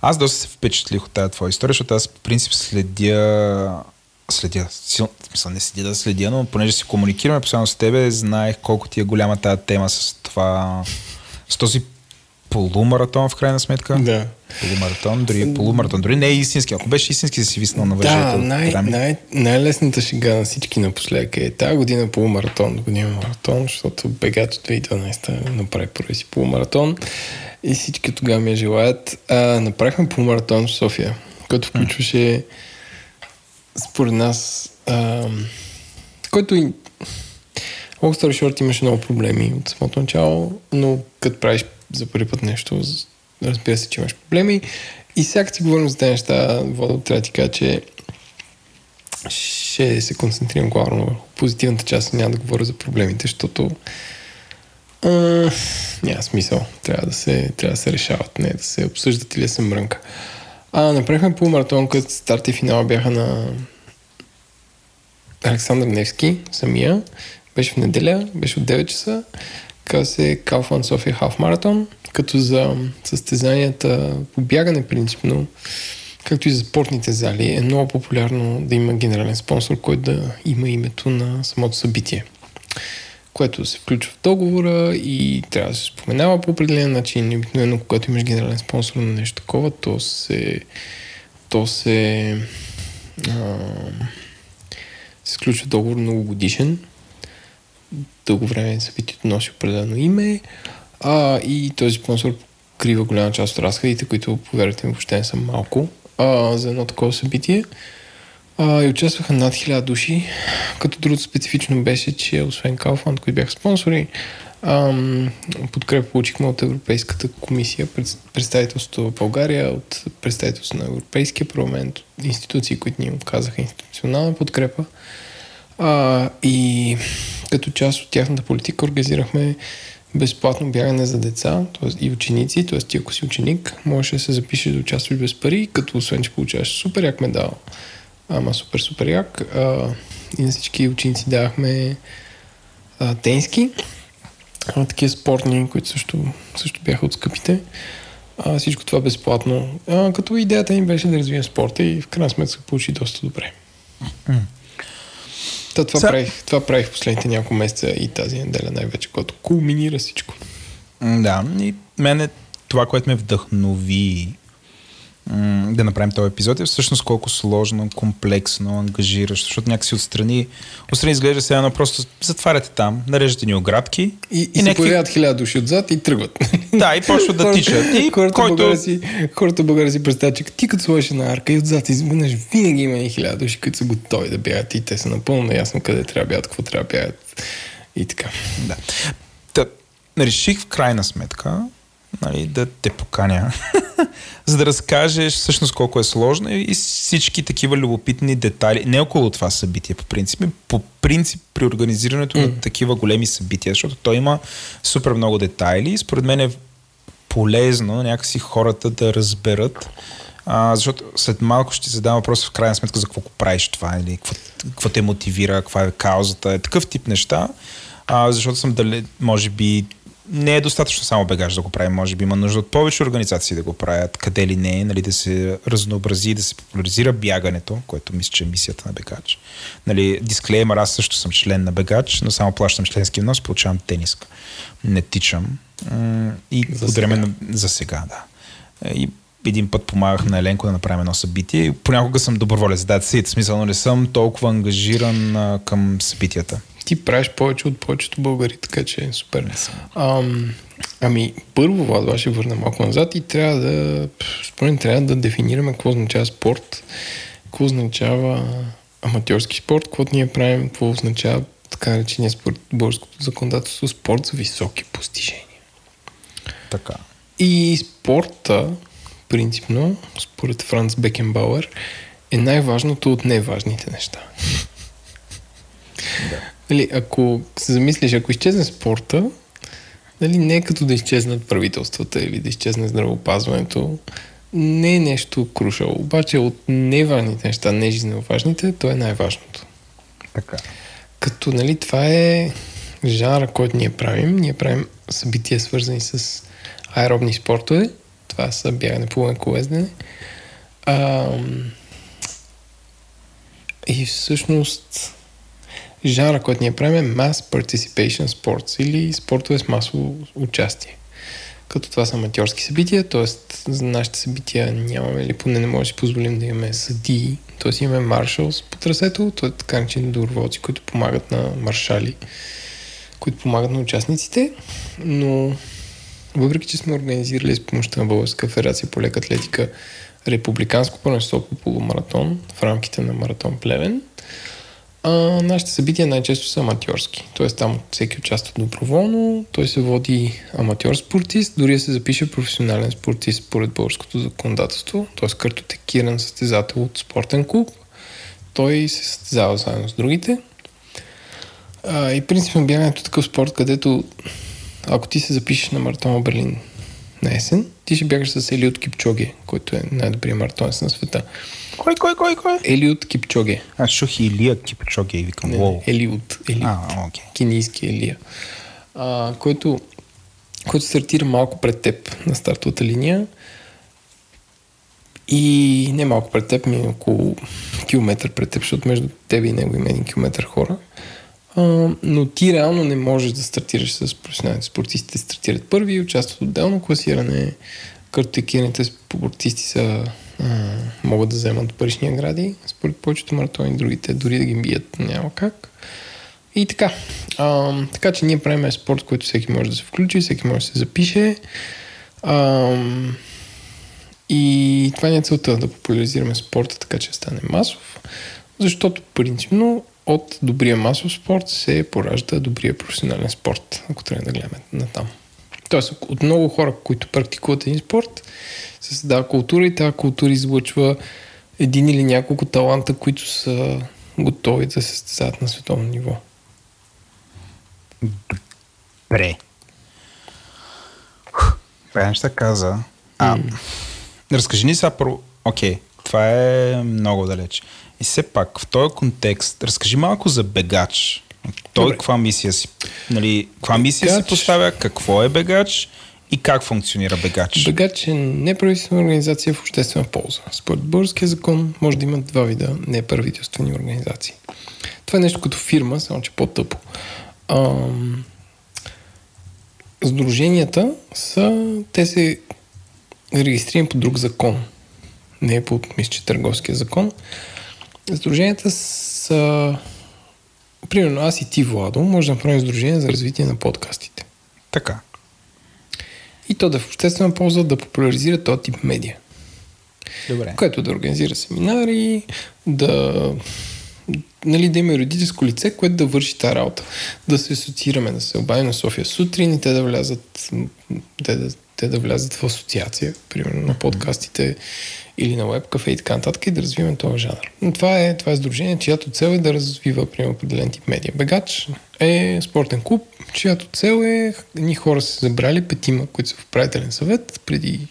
Аз доста се впечатлих от тази твоя история, защото аз по принцип следя следя, сил, смисъл не следя да следя, но понеже си комуникираме постоянно с тебе, знаех колко ти е голяма тази тема с това, с този полумаратон в крайна сметка. Да. Полумаратон, дори полумаратон, дори не е истински. Ако беше истински, си виснал на въжето. Да, най- най- най-лесната шега на всички напоследък е тази година полумаратон, година маратон, защото Бегач 2012 направи първи си полумаратон и всички тогава ми я желаят. А, направихме полумаратон в София, който включваше според нас а, който и Long story short имаше много проблеми от самото начало, но като правиш за първи път нещо, разбира се, че имаш проблеми. И сега си говорим за тези неща, Водо, трябва да ти кажа, че ще се концентрирам главно върху позитивната част, няма да говоря за проблемите, защото а, няма смисъл. Трябва да, се, трябва да се решават, не да се обсъждат или да се мрънка. А, направихме полумаратон, като старт и финала бяха на Александър Невски, самия. Беше в неделя, беше от 9 часа. Се Kaufman София Half Marathon, като за състезанията по бягане принципно, както и за спортните зали, е много популярно да има генерален спонсор, който да има името на самото събитие което се включва в договора и трябва да се споменава по определен начин. Обикновено, когато имаш генерален спонсор на нещо такова, то се, то се, а, се сключва договор многогодишен. Дълго време събитието носи определено име а, и този спонсор покрива голяма част от разходите, които, повярвайте ми, въобще не са малко а, за едно такова събитие. А, и участваха над 1000 души, като другото специфично беше, че освен Kaufland, които бяха спонсори, Ам, подкрепа получихме от Европейската комисия, представителството в България, от представителството на Европейския парламент, институции, които ни оказаха институционална подкрепа. А, и като част от тяхната политика организирахме безплатно бягане за деца т.е. и ученици, т.е. ти ако си ученик, можеш да се запишеш да участваш без пари, като освен, че получаваш супер як медал, ама супер, супер як. А, и на всички ученици давахме а, тенски, а, такива спортни, които също, също бяха от скъпите. А, всичко това безплатно. А, като идеята им беше да развием спорта и в крайна сметка се получи доста добре. Та, това, Са... правих, това правих последните няколко месеца и тази неделя най-вече, когато кулминира всичко. Да, и мене това, което ме вдъхнови да направим този епизод е всъщност колко сложно, комплексно, ангажиращо, защото някакси отстрани, отстрани изглежда сега едно просто затваряте там, нареждате ни оградки. И, и, и се някакви... появяват хиляда души отзад и тръгват. Да, и почват да тичат. И хората, който... българи си, хората българи си представят, че ти като сложиш на арка и отзад изведнъж винаги има и хиляда души, които са готови да бягат и те са напълно наясно къде трябва да бягат, какво трябва да бягат и така. Да. Та, реших в крайна сметка нали, да те поканя, за да разкажеш всъщност колко е сложно и всички такива любопитни детайли, не около това събитие по принцип, по принцип при организирането mm. на такива големи събития, защото той има супер много детайли. И според мен е полезно някакси хората да разберат а, защото след малко ще задам въпрос в крайна сметка за какво го правиш това или какво, какво те мотивира, каква е каузата, е такъв тип неща, а, защото съм дали, може би не е достатъчно само бегаж да го правим. Може би има нужда от повече организации да го правят, къде ли не, нали, да се разнообрази, да се популяризира бягането, което мисля, че е мисията на бегач. Нали, дисклеймер, аз също съм член на бегач, но само плащам членски внос, получавам тениска. Не тичам. И за сега. На... за сега, да. И един път помагах на Еленко да направим едно събитие. Понякога съм доброволец, да, смисъл, не съм толкова ангажиран към събитията ти правиш повече от повечето българи, така че е супер. Ам, ами, първо, Влад, ще върна малко назад и трябва да, според трябва да дефинираме какво означава спорт, какво означава аматьорски спорт, какво ние правим, какво означава така наречения спорт, българското законодателство, спорт за високи постижения. Така. И спорта, принципно, според Франц Бекенбауер, е най-важното от неважните неща. Нали, ако се замислиш, ако изчезне спорта, нали, не е като да изчезнат правителствата или да изчезне здравеопазването, не е нещо крушало. Обаче от неважните неща, не жизненно важните, то е най-важното. Така. Като нали, това е жанра, който ние правим. Ние правим събития, свързани с аеробни спортове. Това са бягане по колездене. и всъщност жанра, който ние правим е Mass Participation Sports или спортове с масово участие. Като това са аматьорски събития, т.е. за нашите събития нямаме или поне не може да си позволим да имаме съдии, т.е. имаме маршалс по трасето, т.е. така начини доброволци, които помагат на маршали, които помагат на участниците, но въпреки, че сме организирали с помощта на Българска федерация по лека атлетика републиканско първенство по полумаратон в рамките на маратон Плевен, а, нашите събития най-често са аматьорски. Тоест там всеки участва доброволно, той се води аматьор спортист, дори се запише професионален спортист според българското законодателство, т.е. картотекиран състезател от спортен клуб. Той се състезава заедно с другите. А, и принципно бягането такъв спорт, където ако ти се запишеш на маратона Берлин на есен, ти ще бягаш с Елиот Кипчоге, който е най-добрият маратонец на света. Кой, кой, кой, кой? Елиот Кипчоге. Аз чух Илия Кипчоге и викам, Не, Елиот. Елиот. А, окей. Кенийски Елия. А, който, който стартира малко пред теб на стартовата линия и не малко пред теб, ми около километър пред теб, защото между теб и него има един километър хора. А, но ти реално не можеш да стартираш с професионалните спортисти. стартират първи участват отделно класиране. Картотекираните спортисти са а, могат да вземат парични награди, според повечето маратони, другите дори да ги бият няма как. И така. А, така че ние правим спорт, който всеки може да се включи, всеки може да се запише. А, и това не е целта да популяризираме спорта, така че стане масов, защото принципно от добрия масов спорт се поражда добрия професионален спорт, ако трябва да гледаме на там. Тоест, от много хора, които практикуват един спорт, създава култура и тази култура излъчва един или няколко таланта, които са готови да се състезават на световно ниво. Добре. Това неща каза. А, разкажи ни сега първо. Окей, това е много далеч. И все пак, в този контекст, разкажи малко за бегач. Той Добре. каква мисия си, нали, каква мисия Бегач. си поставя, какво е бегач и как функционира бегач? Бегач е неправителствена организация в обществена полза. Според българския закон може да има два вида неправителствени организации. Това е нещо като фирма, само че по-тъпо. Ам... Сдруженията са, те се регистрирани по друг закон. Не по, мисля, че търговския закон. Сдруженията са... Примерно аз и ти, Владо, може да направим сдружение за развитие на подкастите. Така. И то да е в обществена полза да популяризира този тип медия. Добре. Което да организира семинари, да, нали, да има юридическо лице, което да върши тази работа. Да се асоциираме, да се обадим на София сутрин и те да влязат, те да, те да влязат в асоциация, примерно на подкастите или на веб кафе и така нататък и да развиваме този жанр. Но това е, това е сдружение, чиято цел е да развива примерно определен тип медия. Бегач е спортен клуб, чиято цел е едни хора са забрали, петима, които са в управителен съвет преди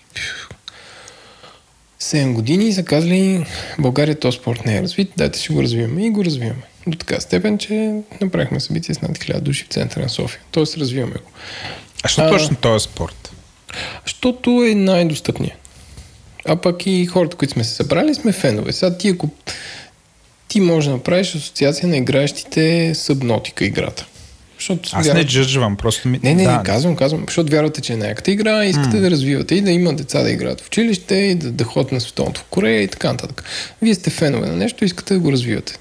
7 години и са казали България този спорт не е развит, дайте ще го развиваме и го развиваме. До така степен, че направихме събитие с над 1000 души в центъра на София. Тоест развиваме го. А що точно този спорт? Защото е най-достъпният. А пък и хората, които сме се събрали, сме фенове. Сега ти, ако ти можеш да направиш асоциация на играещите събнотика играта. Защото Аз не джъджвам, просто ми... Не, не, да, не, казвам, казвам, защото вярвате, че е най-яката игра и искате mm. да развивате и да има деца да играят в училище и да, да ходят на световното в Корея и така нататък. Вие сте фенове на нещо и искате да го развивате.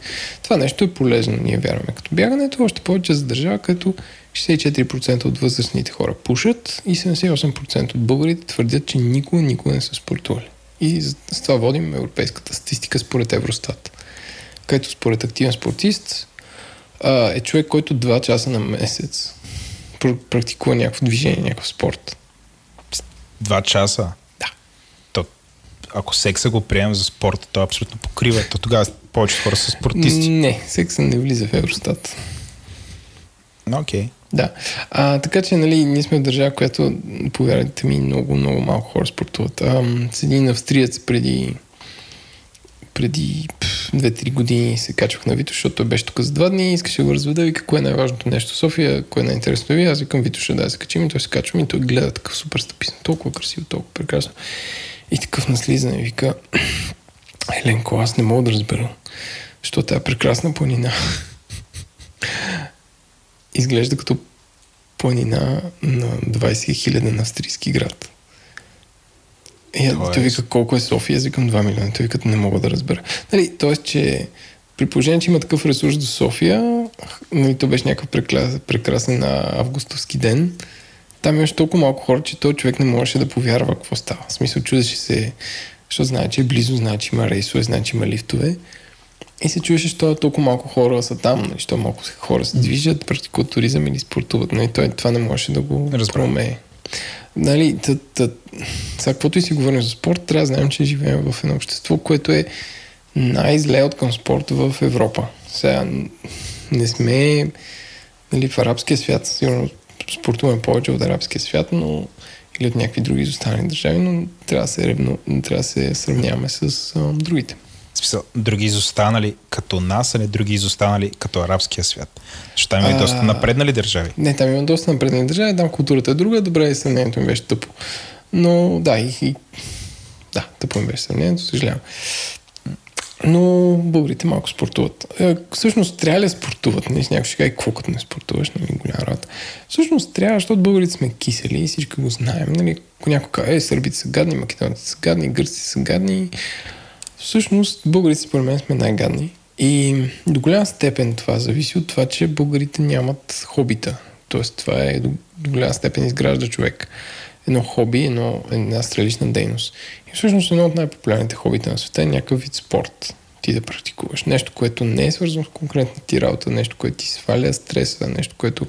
Това нещо е полезно, ние вярваме. Като бягането, още повече за държава, като 64% от възрастните хора пушат и 78% от българите твърдят, че никога, никога не са спортували. И с с това водим европейската статистика според Евростат. Където според активен спортист а, е човек, който 2 часа на месец пр- практикува някакво движение, някакъв спорт. Два часа. Да. То, ако секса го приемем за спорта, то абсолютно покрива. То тогава повече хора са спортисти. Не, секса не влиза в Евростат. Окей. Да. А, така че, нали, ние сме в държава, която, повярвайте ми, много, много малко хора спортуват. А, с един австриец преди преди пф, 2-3 години се качвах на Витош, защото той беше тук за два дни и искаше да го разведа. Вика, кое е най-важното нещо в София, кое е най-интересното ви. Аз викам Витоша да се качим и той се качвам и той гледа такъв супер стъписан, толкова красиво, толкова прекрасно. И такъв на слизане вика, Еленко, аз не мога да разбера, що тая прекрасна планина изглежда като планина на 20 хиляден австрийски град. И Тоест? той вика колко е София, аз викам 2 милиона. Той вика не мога да разбера. Нали, тоест, че при положение, че има такъв ресурс до София, нали, то беше някакъв прекрасен, прекрасен а, августовски ден, там имаше толкова малко хора, че този човек не можеше да повярва какво става. В смисъл, чудеше се, защото знае, че е близо, знае, че има рейсове, знае, че има лифтове. И се чуеше, що толкова малко хора са там, нали, що малко хора се движат, практикуват туризъм или спортуват. Нали, той това не можеше да го Разбрах. промее. Нали, сега, каквото и си говорим за спорт, трябва да знаем, че живеем в едно общество, което е най-зле от към спорта в Европа. Сега не сме нали, в арабския свят, сигурно спортуваме повече от арабския свят, но или от някакви други изостанали държави, но трябва да се, ревно, трябва да се сравняваме с а, другите. Смисъл, други изостанали като нас, а не други изостанали като арабския свят. Защото там има и доста напреднали държави. Не, там има доста напреднали държави, там културата е друга, добре, и сравнението ми беше тъпо. Но да, и, и да, тъпо ми беше сравнението, съжалявам. Но българите малко спортуват. Е, всъщност трябва ли да спортуват? Не, някой ще каже, какво като не спортуваш, нали, голяма работа. Всъщност трябва, защото българите сме кисели и всички го знаем. Нали, ако някой каже, е, сърбите са гадни, македонците са гадни, гърците са гадни. Всъщност българите според мен сме най-гадни. И до голяма степен това зависи от това, че българите нямат хобита. Тоест това е до, до голяма степен изгражда човек. Едно хоби, едно, една стрелична дейност. И всъщност едно от най-популярните хобита на света е някакъв вид спорт. ти да практикуваш. Нещо, което не е свързано с конкретна ти работа, нещо, което ти сваля стреса, нещо, което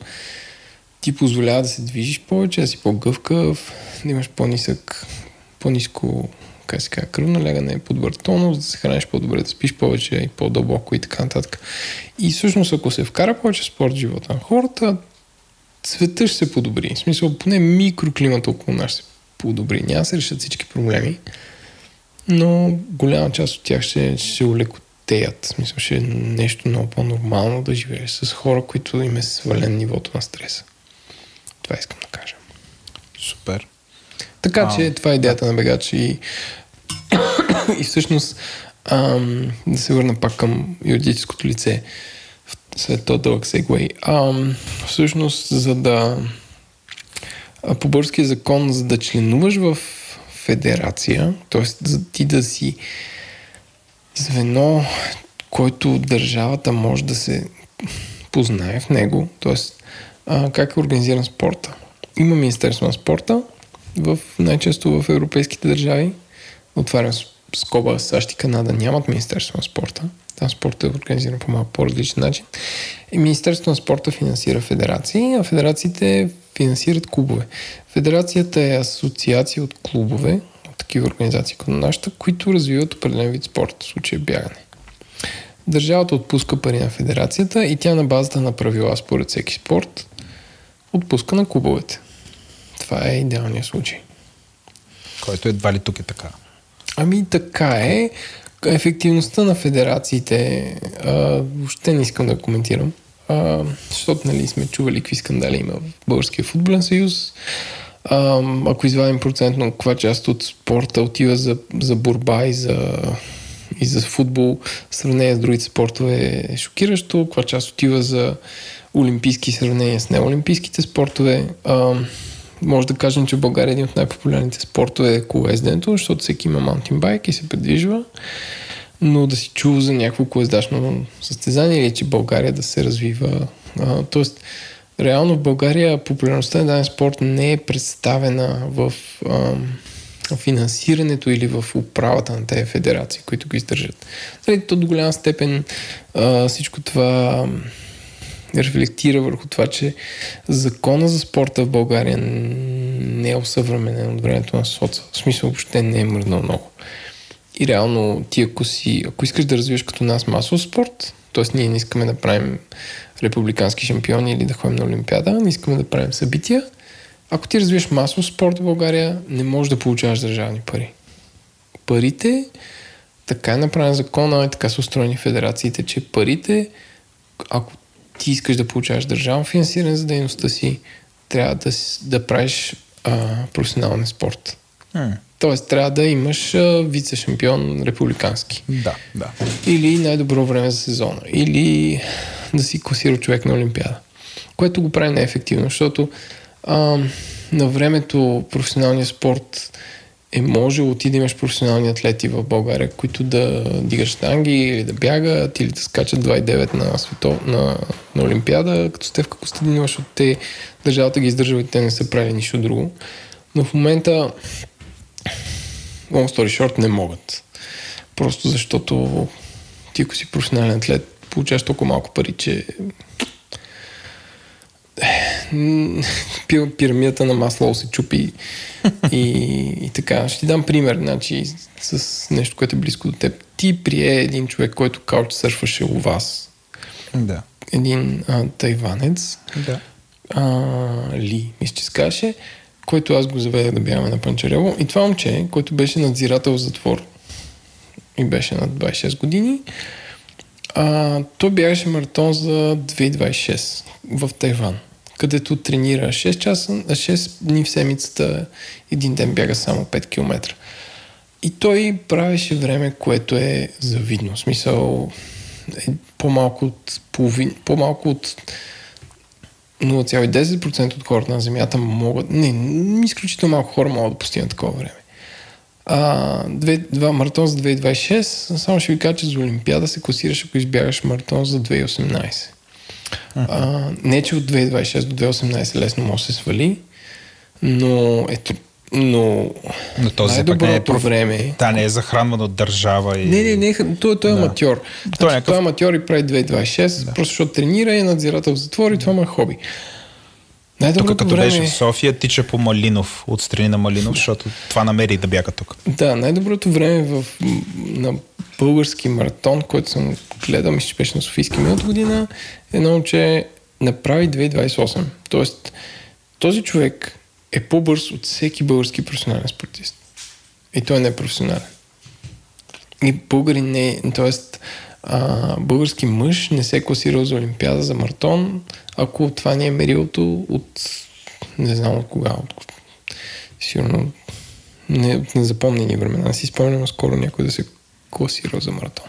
ти позволява да се движиш повече, да си по-гъвкав, да имаш по-нисък, по-ниско как се казва, кръвно лягане, по-добър тонус, да се храниш по-добре, да спиш повече и по-дълбоко и така нататък. И всъщност, ако се вкара повече спорт в живота на хората, света ще се подобри. В смисъл, поне микроклимата около нас ще се подобри. Няма да се решат всички проблеми, но голяма част от тях ще, ще се улекотеят. В смисъл, ще е нещо много по-нормално да живееш с хора, които им е свален нивото на стреса. Това искам да кажа. Супер. Така А, че това е идеята на бегач и, и всъщност ам, да се върна пак към юридическото лице след този дълъг сегвей. Ам, всъщност, за да по българския закон, за да членуваш в федерация, т.е. за ти да си звено, който държавата може да се познае в него, т.е. как е организиран спорта. Има Министерство на спорта, в, най-често в европейските държави. Отварям скоба, САЩ и Канада нямат Министерство на спорта. Там спортът е организиран по малко по-различен начин. И Министерството на спорта финансира федерации, а федерациите финансират клубове. Федерацията е асоциация от клубове, от такива организации като нашата, които развиват определен вид спорт, в случая бягане. Държавата отпуска пари на федерацията и тя на базата на правила според всеки спорт отпуска на клубовете. Това е идеалният случай. Който едва ли тук е така. Ами така е. Ефективността на федерациите а, въобще не искам да коментирам. А, защото нали, сме чували какви скандали има в Българския футболен съюз. А, ако извадим процентно каква част от спорта отива за, за борба и за, и за футбол, в сравнение с другите спортове е шокиращо. Каква част отива за олимпийски сравнения с неолимпийските спортове. А, може да кажем, че в България един от най-популярните спортове е колоезденето, защото всеки има маунтинбайк и се придвижва. Но да си чул за някакво колездачно състезание или че България да се развива. А, тоест, реално в България популярността на даден спорт не е представена в а, финансирането или в управата на тези федерации, които го издържат. Нали, то до голяма степен а, всичко това рефлектира върху това, че закона за спорта в България не е осъвременен от времето на соца. В смисъл въобще не е мръднал много. И реално ти ако си, ако искаш да развиеш като нас масов спорт, т.е. ние не искаме да правим републикански шампиони или да ходим на Олимпиада, не искаме да правим събития, ако ти развиеш масов спорт в България, не можеш да получаваш държавни пари. Парите, така е направен закона и така са устроени федерациите, че парите, ако ти искаш да получаваш държавно финансиране за дейността си, трябва да, да правиш а, професионален спорт. М, Тоест, трябва да имаш вице-шампион републикански. Да, да. Или най-добро време за сезона. Или да си класира човек на Олимпиада. Което го прави неефективно, защото а, на времето професионалният спорт е можело ти да имаш професионални атлети в България, които да дигат штанги или да бягат или да скачат 2,9 на, свето, на, на Олимпиада, като Стевка Костадинова, защото те държавата ги издържава и те не са правили нищо друго. Но в момента long story short не могат. Просто защото ти ако си професионален атлет, получаваш толкова малко пари, че пирамидата на Маслоу се чупи и, и така. Ще ти дам пример, значи, с нещо, което е близко до теб. Ти прие един човек, който кауч сърфваше у вас. Да. Един а, тайванец, Да. а, Ли, мисля, че се казваше, който аз го заведах да бягаме на Панчарево. И това момче, който беше надзирател в затвор и беше над 26 години, а, той бягаше маратон за 2026 в Тайван, където тренира 6 часа, 6 дни в седмицата, един ден бяга само 5 км. И той правеше време, което е завидно. В смисъл, е по-малко от половин, по-малко от 0,10% от хората на Земята могат, не, изключително малко хора могат да постигнат такова време. А, две, два маратон за 2026, само ще ви кажа, че за Олимпиада се класираш, ако избягаш маратон за 2018. А, не, че от 2026 до 2018 лесно може да се свали, но ето, Но, Но този пък не е най-доброто проф... време... Да, не е захранван от държава и... Не, не, не, той, той е Да. аматьор. Той е Той, някакъв- той е аматьор и прави 2.26, просто защото тренира и е надзирател в затвор и това му е хоби. Тук като време... беше в София, тича по Малинов, отстрани на Малинов, защото това намери да бяга тук. Да, най-доброто време в, на български маратон, който съм гледал, мисля, че беше на Софийски миналата година, е едно момче направи 2.28. Тоест, този човек е по-бърз от всеки български професионален спортист. И той не е професионален. И българи не е, т.е. А, български мъж не се е класирал за Олимпиада, за маратон, ако това не е мерилото от не знам от кога, от, сигурно не от незапомнени времена. Си спомням скоро някой да се класирал за маратон.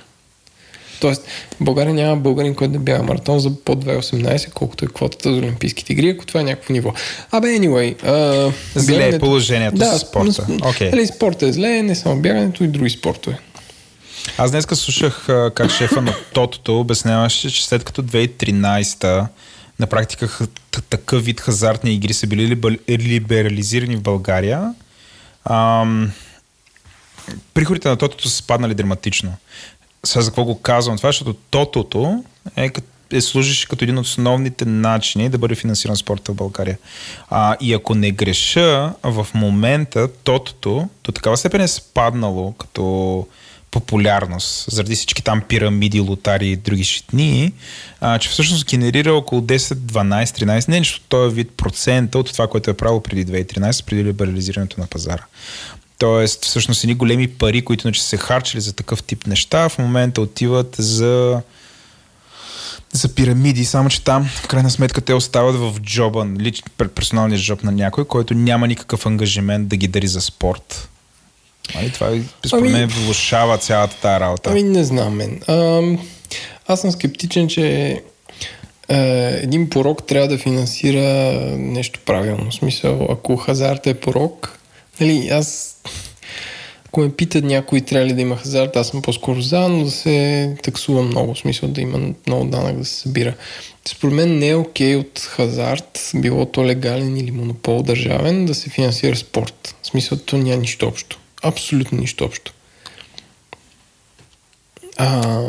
Тоест, в България няма българин, който да бяга маратон за под 2.18, колкото е квотата за Олимпийските игри, ако това е някакво ниво. Абе, anyway. А, Зле е бягането- положението да, с спорта. Окей. Нали, спорта е зле, не само бягането и други спортове. Аз днеска слушах как шефа на Тотото обясняваше, че след като 2013 на практика такъв вид хазартни игри са били либер- либерализирани в България, ам, приходите на Тотото са спаднали драматично. Сега за какво го казвам това? Защото Тотото е, кът- е служиш като един от основните начини да бъде финансиран спорта в България. А, и ако не греша, в момента Тотото до такава степен е спаднало като популярност, заради всички там пирамиди, лотари и други шитни, а, че всъщност генерира около 10, 12, 13, не нещо този вид процента от това, което е правило преди 2013, преди либерализирането на пазара. Тоест, всъщност, едни големи пари, които иначе се харчили за такъв тип неща, в момента отиват за за пирамиди, само че там в крайна сметка те остават в джоба, лич, пер- персоналния джоб на някой, който няма никакъв ангажимент да ги дари за спорт. Нали, това според Ами- мен влушава цялата тази работа. Ами не знам мен. А, аз съм скептичен, че е, един порок трябва да финансира нещо правилно. В смисъл, ако хазарт е порок, нали, аз ако ме питат някой трябва ли да има хазарт, аз съм по-скоро за, но да се таксува много, в смисъл да има много данък да се събира. Според мен не е окей от хазарт, било то легален или монопол държавен, да се финансира спорт. В смисъл, то няма нищо общо. Абсолютно нищо общо. А,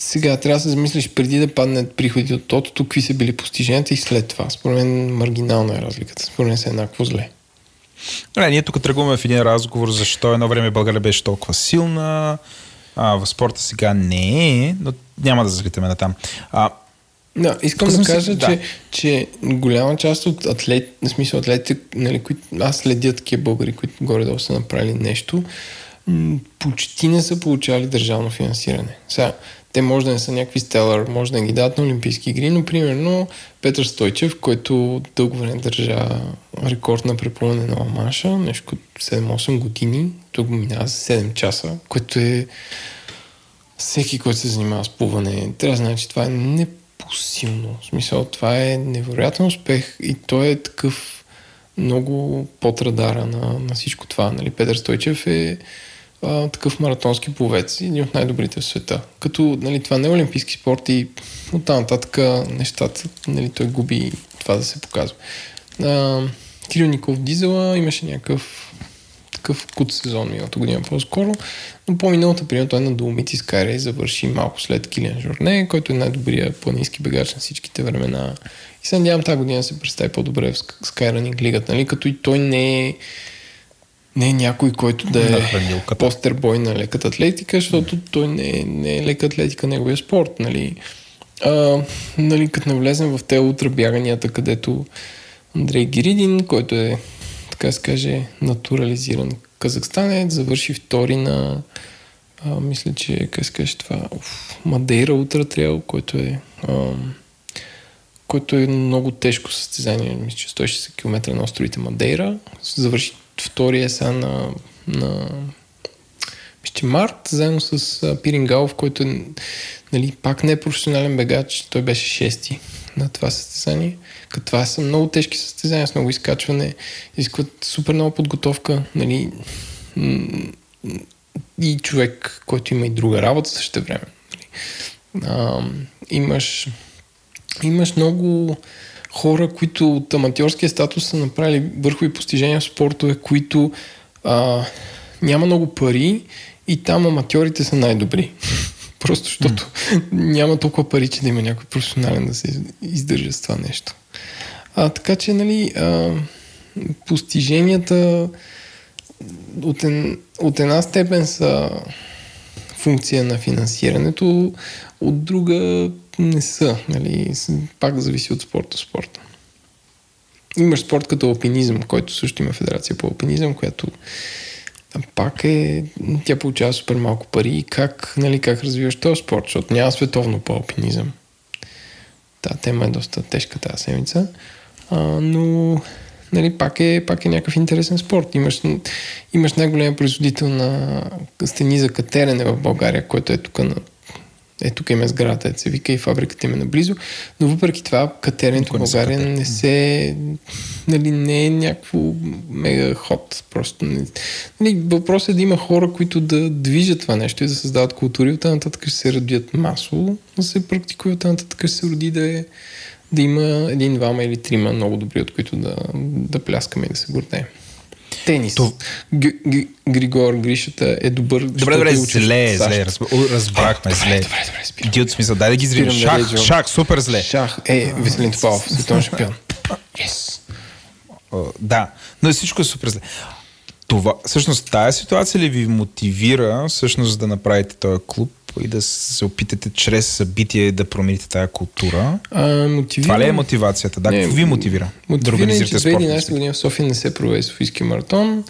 сега трябва да се замислиш преди да паднат приходи от тотото, какви са били постиженията и след това. Според мен маргинална е разликата. Според мен са еднакво зле. Не, ние тук тръгваме в един разговор защо едно време България беше толкова силна, а, в спорта сега не е, но няма да залитаме на там. А, Да, искам Тук да съм си- кажа, да. че, че голяма част от атлет, в смисъл атлетите, нали, които аз следя такива българи, които горе-долу са направили нещо, м, почти не са получавали държавно финансиране. Сега, те може да не са някакви стелър, може да не ги дадат на Олимпийски игри, но примерно Петър Стойчев, който дълго време държа рекорд на препълнение на Ламаша, нещо като 7-8 години, той го минава за 7 часа, което е всеки, който се занимава с плуване, трябва да знае, че това е непосилно. В смисъл, това е невероятен успех и той е такъв много под радара на, на всичко това. Нали? Петър Стойчев е а, такъв маратонски пловец, един от най-добрите в света. Като нали, това не е олимпийски спорт и оттам нататък нещата, нали, той губи това да се показва. А, Кирил Николов Дизела имаше някакъв такъв кут сезон миналата година по-скоро, но по-миналата примерно той на Доломити Скайрей завърши малко след Килиан Жорне, който е най-добрият планински бегач на всичките времена. И се надявам тази година се представи по-добре в Skyrunning лигата, нали? като и той не е не е някой, който да е хранилката. постербой на леката атлетика, защото той не е, не е лека атлетика, неговия спорт. Нали? А, нали, като навлезем в те ултрабяганията, където Андрей Гиридин, който е, така се каже, натурализиран казахстанец, завърши втори на а, мисля, че, как се каже това, Мадейра Утра Трейл, който е а, който е много тежко състезание, мисля, че 160 км на островите Мадейра. Завърши втория сега на, на мисля, март, заедно с а, Пирингалов, който е нали, пак не е професионален бегач, той беше шести на това състезание. Това са много тежки състезания с много изкачване, изискват супер много подготовка, нали, и човек, който има и друга работа също време. Нали. А, имаш, имаш много хора, които от аматьорския статус са направили върхови постижения в спортове, които а, няма много пари и там аматьорите са най-добри. Просто защото mm. няма толкова пари, че да има някой професионален да се издържа с това нещо. А, така че, нали, а, постиженията от, ен, от една степен са функция на финансирането, от друга не са. Нали, пак зависи от спорта спорта. Имаш спорт като алпинизъм, който също има федерация по алпинизъм, която пак е, тя получава супер малко пари и как, нали, как развиваш този спорт, защото няма световно по алпинизъм. Та тема е доста тежка тази седмица, а, но нали, пак, е, пак е някакъв интересен спорт. Имаш, имаш най-голям производител на стени за катерене в България, който е тук на е, тук има сградата, се вика и фабриката им е наблизо, но въпреки това катеренето в България не, не се, нали, не е някакво мега ход. Просто, нали, въпросът е да има хора, които да движат това нещо и да създават култури, от нататък ще се родят масово, да се практикува, от нататък ще се роди да е да има един, двама или трима много добри, от които да, да пляскаме и да се гордеем. Тенис. То... Г- Г- Григор Гришата е добър. Добре, добре, зле, зле. Разбрахме, зле. Добре, добре, спирам. Иди от смисъл, дай да ги зрим. Шах, да шах, супер зле. Шах е Веселин Топалов, световен шампион. Yes. Да, но всичко е супер зле. Това, всъщност, тая ситуация ли ви мотивира всъщност да направите този клуб и да се опитате чрез събитие да промените тая култура. А, мотивира... Това ли е мотивацията? Да, какво ви мотивира? Мотивира, да организирате че 2011 година в София не се проведе Софийски маратон.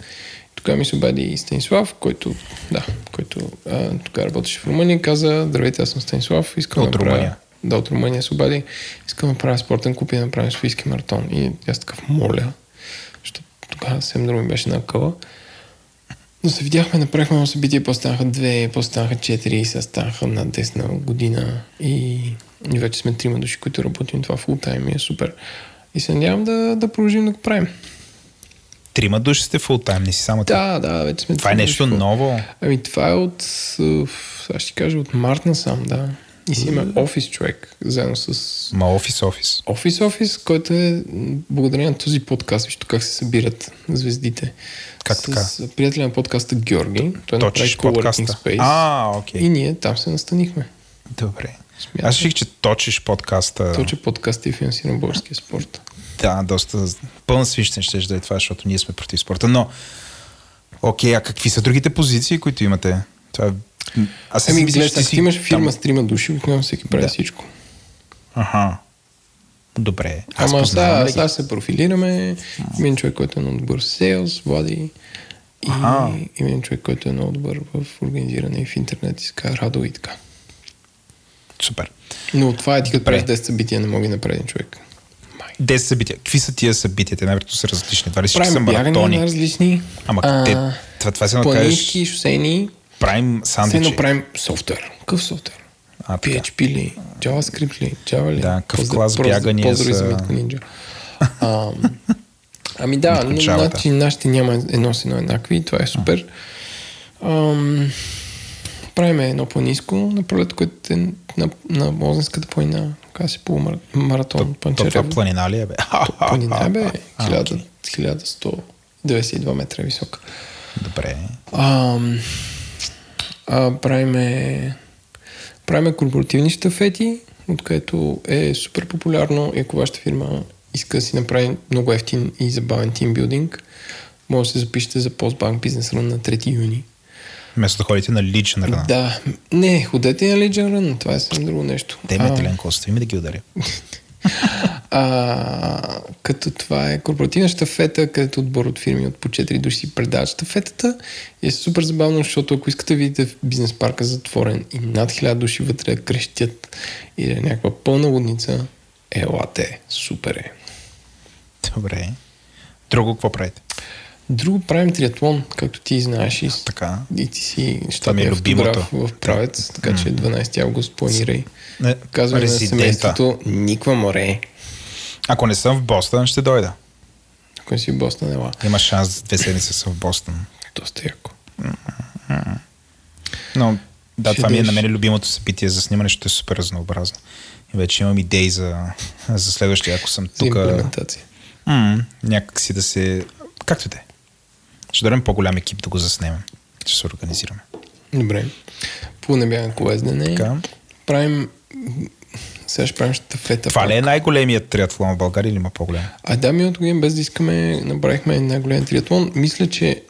Тогава ми се обади и Станислав, който, да, който а, тогава работеше в Румъния, каза, здравейте, аз съм Станислав, искам от да направя... Румъния. Да, от Румъния се обади, искам да направя спортен клуб и да направим Софийски маратон. И аз такъв моля, защото тогава съвсем друго ми беше на къла. Но се видяхме, направихме едно събитие, после станаха две, после станаха четири и сега станаха над 10 на година и, и вече сме трима души, които работим това фул тайм и е супер. И се надявам да, да продължим да го правим. Трима души сте фул тайм, не си само ти. Да, да, вече сме Това е нещо души, ново. Ами това е от, аз ще кажа, от март насам, да. И си има офис човек, заедно с... Ма офис, офис. Офис, офис, който е благодарение на този подкаст, вижте как се събират звездите. Как с така? С приятеля на подкаста Георги. Той Точиш направи подкаста. Space. А, окей. И ние там се настанихме. Добре. Смятам. Аз реших, че точиш подкаста. Точи подкаст и финансиран българския спорт. Да, доста пълна свищен ще да е това, защото ние сме против спорта. Но, окей, а какви са другите позиции, които имате? Това е... Аз Ами, си ако ти имаш фирма с трима души, обикновено всеки прави Да. всичко. Аха. Добре. Аз Ама сега, сега се профилираме. Има един човек, който е много добър в сейлс, Влади. И Аха. има един човек, който е много добър в организиране и в интернет и така, Радо и така. Супер. Но това е ти като правиш 10 събития, не мога да направи един човек. Май. 10 събития. Какви са тия събития? Те най-вероятно са различни. Това ли всички са маратони? на различни. Ама а, те, това, това се накажеш, Планински, шосейни. Правим Все сандвичи. едно правим софтуер. Какъв софтуер? А, така. PHP ли? JavaScript ли? Java ли? Да, какъв клас бягания Поздрави са- за Ninja. А, ами да, значи нашите няма едно с едно еднакви, това е супер. Ам, правим едно по-низко на пролет, което е на, на Мозенската планина, каза се полумаратон, То, това планина ли е, бе? Планина бе, 1000 окей. 1192 метра е висока. Добре. А, а, правиме, правиме корпоративни щафети, от което е супер популярно и ако вашата фирма иска да си направи много ефтин и забавен тимбилдинг, може да се запишете за Postbank Business Run на 3 юни. Вместо да ходите на личен ръна. Да, не, ходете на Legion Run, това е съвсем друго нещо. Те ме А, коста, ми да ги ударя. А, като това е корпоративна щафета, където отбор от фирми от по 4 души си предават щафетата. И е супер забавно, защото ако искате да видите в бизнес парка затворен и над 1000 души вътре крещят и да е някаква пълна лудница, елате, супер е. Добре. Друго, какво правите? Друго правим триатлон, както ти знаеш и, Така. и ти си е щатния фотограф в правец, така че 12 август планирай. Не, Казваме на семейството Никва море. Ако не съм в Бостън, ще дойда. Ако не си в Бостон, ела. Има шанс две седмици съм в Бостън. Доста яко. Но да, Ще това ми е на мен любимото събитие за снимане, ще е супер разнообразно. И вече имам идеи за, за следващия, ако съм тук. имплементация. М- някак си да се... Както и да е. Ще дадем по-голям екип да го заснемем. Ще се организираме. Добре. По небяга колездене. Така. Правим... Сега ще правим щафета. Това пак. ли е най-големият триатлон в България или има по-голям? А да, миналото година без да искаме, направихме най-голям триатлон. Мисля, че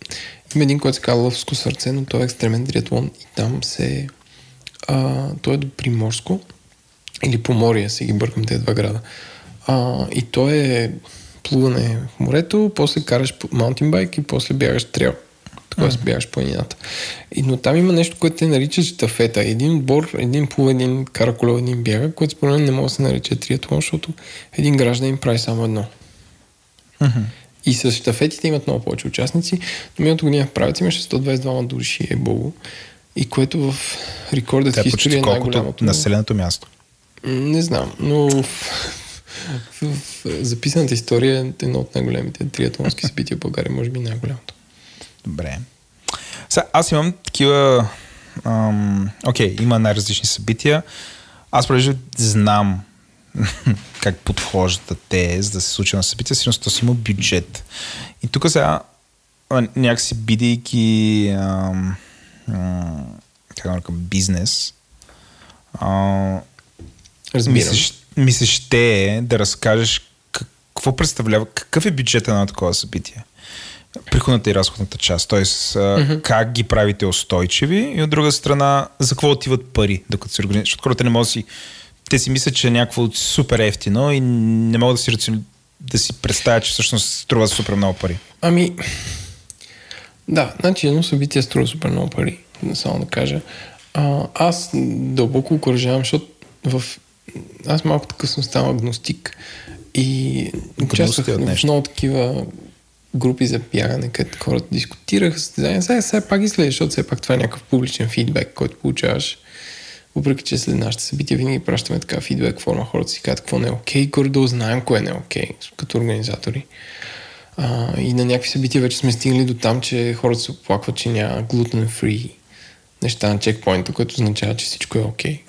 има един, който се казва Лъвско сърце, но той е екстремен триатлон и там се... А, той е до Приморско или Поморие, се ги бъркам тези два града. А, и той е плуване в морето, после караш маунтинбайк и после бягаш трейл. Така mm. бягаш планината. И, но там има нещо, което те нарича щафета. Един отбор, един плува, един кара колело, един бяга, което според мен не може да се нарече триатлон, защото един гражданин прави само едно. И с щафетите имат много повече участници. Но миналото година в правец имаше 122 души е богу. И което в рекордът Те история е най-голямото. населеното място. Не знам, но в, в записаната история е едно от най-големите триатлонски събития в България, може би най-голямото. Добре. Сега, аз имам такива... Ам, окей, има най-различни събития. Аз понеже знам как подхождат те, за да се случи на събития, сигурно то си има бюджет. И тук сега някакси бидейки ам, ам, как да бизнес, Разбирам. Мислиш, мислиш ще е да разкажеш какво представлява, какъв е бюджета на такова събитие? Приходната и разходната част, т.е. Mm-hmm. как ги правите устойчиви и от друга страна за какво отиват пари, докато се организират. Защото хората не могат да си... Те си мислят, че е някакво супер ефтино и не могат да си, рацион- да си представят, че всъщност струва супер много пари. Ами, да, значи едно събитие струва супер много пари, само да кажа. А, аз дълбоко окоръжавам, защото в... аз малко такъв съм станал агностик и участвах в много такива групи за бягане, където хората дискутираха състезания. Сега, сега пак изглежда, защото все пак това е някакъв публичен фидбек, който получаваш. Въпреки, че след нашите събития винаги пращаме така фидбек форма, хората си казват какво не е окей, горе знаем кое не е окей, като организатори. А, и на някакви събития вече сме стигнали до там, че хората се оплакват, че няма free неща на чекпоинта, което означава, че всичко е окей.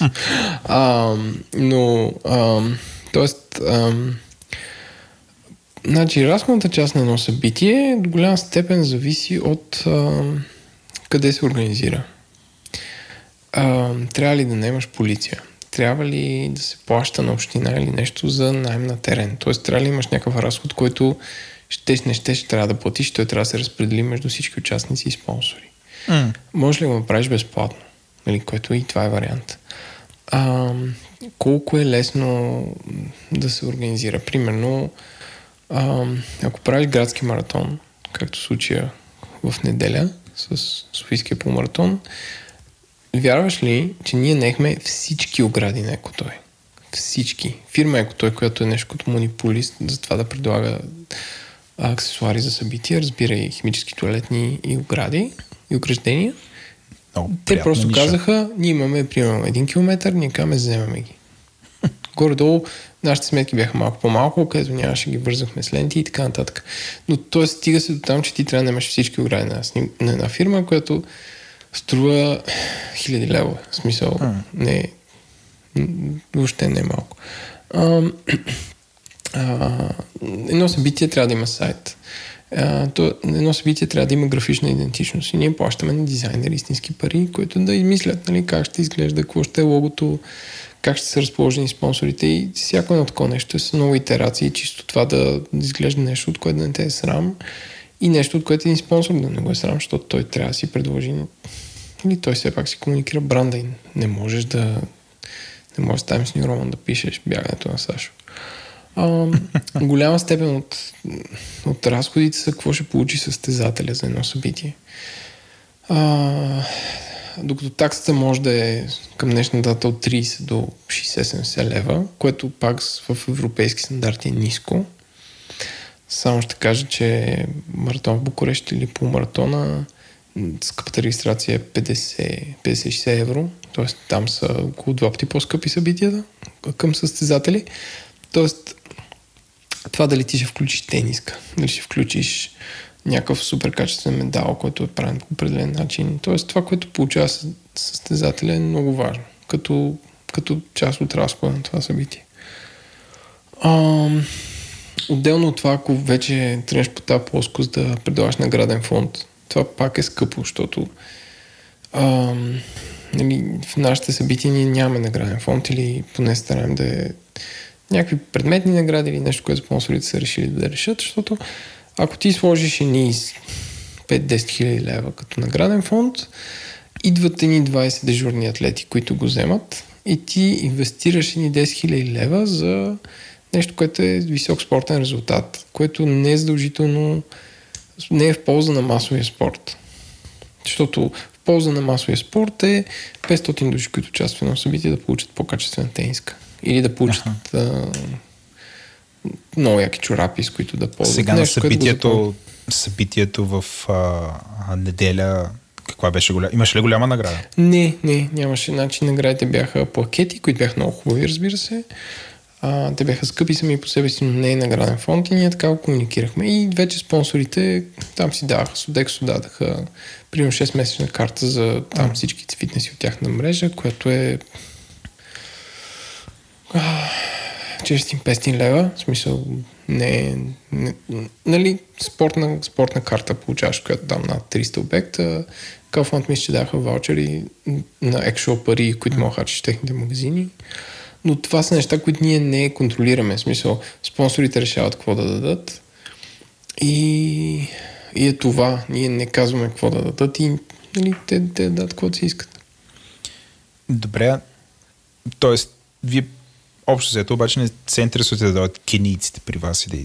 а, но, а, тоест, а, значи, разходната част на едно събитие до голяма степен зависи от а, къде се организира. А, трябва ли да наемаш полиция? Трябва ли да се плаща на община или нещо за найем на терен? Тоест, трябва ли имаш някакъв разход, който щеш, не щеш, трябва да платиш, той трябва да се разпредели между всички участници и спонсори. Mm. Може ли го направиш безплатно? Нали, което и това е вариант. А, колко е лесно да се организира? Примерно, а, ако правиш градски маратон, както случая в неделя с Софийския полумаратон, вярваш ли, че ние нехме всички огради на Екотой? Всички. Фирма Екотой, която е нещо като монополист за това да предлага аксесуари за събития, разбира и химически туалетни и огради и ограждения. Много Те просто ниша. казаха, ние имаме примерно един километър, ние каме, вземаме ги. Горе-долу нашите сметки бяха малко по-малко, където нямаше ги вързахме с ленти и така нататък. Но т.е. стига се до там, че ти трябва да имаш всички огради на, сним- на една фирма, която струва хиляди лева. В смисъл, не, м, въобще не е малко. А, а, едно събитие трябва да има сайт. А, то, едно събитие трябва да има графична идентичност. И ние плащаме на дизайнери истински пари, които да измислят нали, как ще изглежда, какво ще е логото, как ще са разположени спонсорите и всяко едно такова нещо е с много итерации, чисто това да изглежда нещо, от което да не те е срам и нещо, от което един спонсор да не го е срам, защото той трябва да си предложи или той все пак си комуникира бранда и не можеш да не можеш да New Roman да пишеш бягането на Сашо. А, голяма степен от, от разходите са какво ще получи състезателя за едно събитие. А, докато таксата може да е към днешна дата от 30 до 60-70 лева, което пак в европейски стандарти е ниско. Само ще кажа, че маратон в Букурещ или полумаратона м, скъпата регистрация е 50 50-60 евро. Тоест там са около два пъти по-скъпи събитията към състезатели. Тоест това дали ти ще включиш тениска, дали ще включиш някакъв супер качествен медал, който е правен по определен начин. Тоест това, което получава съ- състезателя е много важно. Като като част от разхода на това събитие. А, отделно от това, ако вече тръгнеш по тази плоскост да предлагаш награден фонд, това пак е скъпо, защото а, нали, в нашите събития ние нямаме награден фонд или поне стараем да е някакви предметни награди или нещо, което спонсорите са решили да решат, защото ако ти сложиш едни 5-10 хиляди лева като награден фонд, идват едни 20 дежурни атлети, които го вземат и ти инвестираш едни 10 хиляди лева за нещо, което е висок спортен резултат, което не е задължително не е в полза на масовия спорт. Защото в полза на масовия спорт е 500 души, които участват в едно събитие, да получат по-качествена тениска. Или да получат а, много яки чорапи, с които да ползват. Сега нещо, на събитието, събитието в а, неделя каква беше голяма? Имаше ли голяма награда? Не, не, нямаше. Значи наградите бяха плакети, които бяха много хубави, разбира се. А, те бяха скъпи сами по себе си, но не е награден фонд и ние така го комуникирахме. И вече спонсорите там си даваха, Содексо дадаха примерно 6 месечна карта за там всички фитнеси от тяхна мрежа, която е 400-500 лева, в смисъл не, не нали, спортна, спортна карта получаваш, която там над 300 обекта. Kaufland мисля, че даха ваучери на екшо пари, които могат да харчиш техните магазини. Но това са неща, които ние не контролираме. В смисъл, спонсорите решават какво да дадат. И, и е това. Ние не казваме какво да дадат и нали, те, те дадат каквото си искат. Добре. Тоест, вие общо взето обаче не се интересувате да дойдат кенийците при вас и да,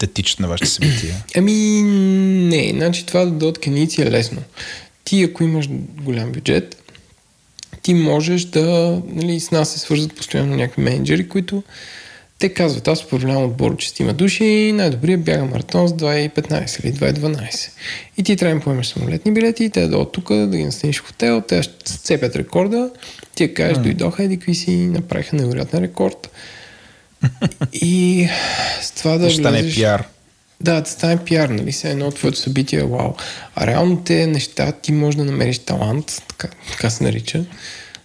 да тичат на вашите събития? Ами не, значи това да дойдат кенийци е лесно. Ти ако имаш голям бюджет, ти можеш да, нали, с нас се свързват постоянно някакви менеджери, които те казват, аз управлявам отбор от 6 души, най-добрият бяга маратон с 2.15 или 2.12. И ти трябва да поемеш самолетни билети, те да от тук, да ги настаниш в хотел, те ще сцепят рекорда, ти кажеш, mm. дойдоха еди какви си, направиха невероятен рекорд. и с това да Ще стане пиар. Да, да стане пиар, нали? Все едно твоето събитие е вау. А реално те неща ти можеш да намериш талант, така, така се нарича,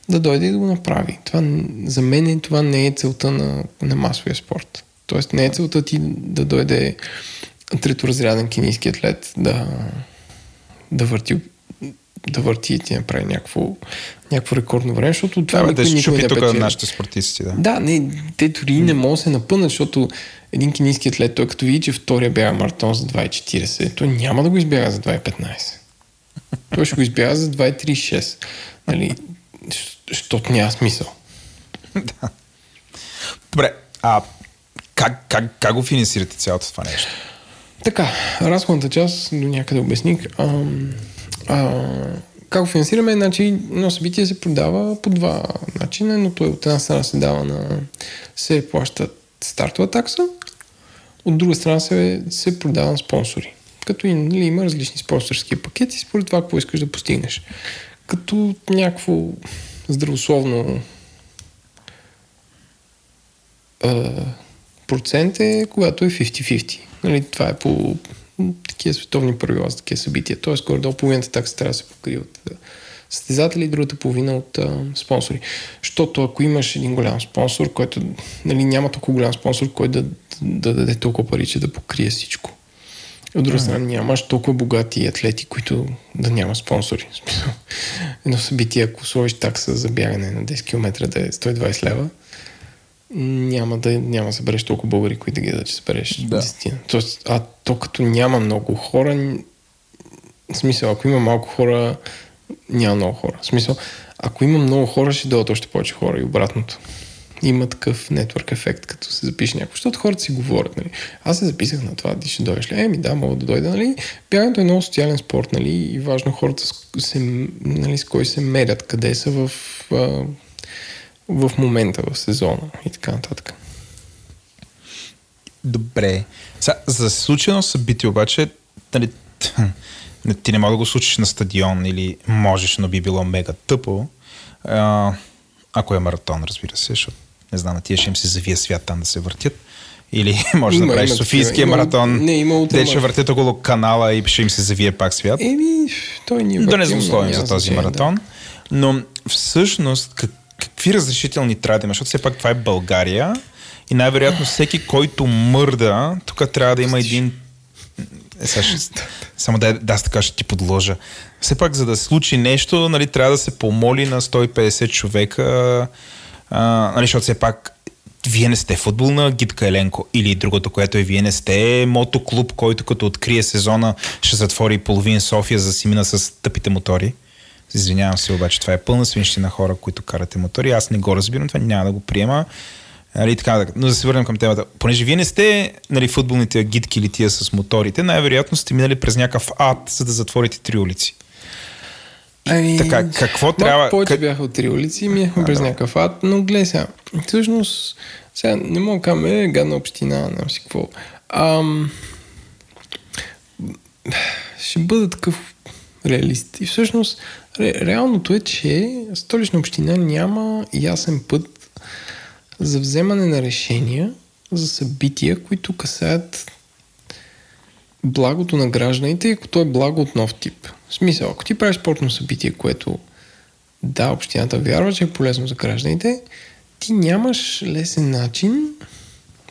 да дойде и да го направи. Това, за мен това не е целта на, на масовия спорт. Тоест не е целта ти да дойде треторазряден кенийски атлет да, да върти да върти и ти направи някакво, някакво рекордно време, защото това да, да никой не тук печели. нашите спортисти. Да, да не, те дори не могат да се напънат, защото един кенийски атлет, той като види, че втория бяга маратон за 2.40, той няма да го избяга за 2.15. Той ще го избяга за 2.36. Нали, защото няма смисъл. да. Добре, а как, как, как го финансирате цялото това нещо? Така, разходната част до някъде обясних. А, а, как го финансираме? Значи, едно събитие се продава по два начина. Едното е от една страна се дава на... се плаща стартова такса, от друга страна се, се продава на спонсори. Като и, нали, има различни спонсорски пакети, според това какво искаш да постигнеш. Като някакво здравословно а, процент е, когато е 50-50. Нали, това е по такива световни правила за такива събития. Тоест, горе-долу половината такса трябва да се покрие от състезатели и другата половина от а, спонсори. Защото ако имаш един голям спонсор, който нали, няма толкова голям спонсор, който да, да даде толкова пари, че да покрие всичко. От друга страна, нямаш толкова богати атлети, които да няма спонсори. Едно събитие, ако сложиш такса за бягане на 10 км да е 120 лева, няма да няма да събереш толкова българи, които да ги дадат, че събереш да. 10. Тоест, а то като няма много хора, в смисъл, ако има малко хора, няма много хора. В смисъл, ако има много хора, ще дойдат още повече хора и обратното. Има такъв нетворк ефект, като се запише някакво, защото хората си говорят. Нали. Аз се записах на това, ти ще дойдеш ли? Еми да, мога да дойда. Нали. Бягането е много социален спорт нали, и важно хората се, нали, с кой се мерят, къде са в, в момента, в сезона и така нататък. Добре. За, за случайно събитие обаче, нали, ти не мога да го случиш на стадион или можеш, но би било мега тъпо. А, ако е маратон, разбира се, защото не знам, на тия ще им се завия свят там да се въртят. Или може да направиш Софийския има, маратон, не, има те ще въртят около канала и ще им се завие пак свят. Еми, той ни е Да не засловим за този маратон. Да. Но всъщност, как, какви разрешителни трябва да има, защото все пак това е България и най-вероятно всеки, който мърда, тук трябва да има един е, ще, само да, да, аз така ще ти подложа. Все пак, за да се случи нещо, нали, трябва да се помоли на 150 човека, а, нали, защото все пак вие не сте футболна гидка Еленко или другото, което е вие не сте мотоклуб, който като открие сезона ще затвори половин София за си мина с тъпите мотори. Извинявам се, обаче това е пълна свинщина хора, които карате мотори. Аз не го разбирам, това няма да го приема. Нали, така, но да се върнем към темата. Понеже вие не сте нали, футболните гидки или тия с моторите, най-вероятно сте минали през някакъв ад, за да затворите три улици. Ами, така, какво трябва... Повече как... бяха от три улици и минахме през някакъв ад, но гледай сега, всъщност, сега не мога да кажем, е, гадна община, не си какво. Ам, ще бъда такъв реалист. И всъщност, ре, реалното е, че столична община няма ясен път за вземане на решения за събития, които касаят благото на гражданите, ако то е благо от нов тип. В смисъл, ако ти правиш спортно събитие, което да, общината вярва, че е полезно за гражданите, ти нямаш лесен начин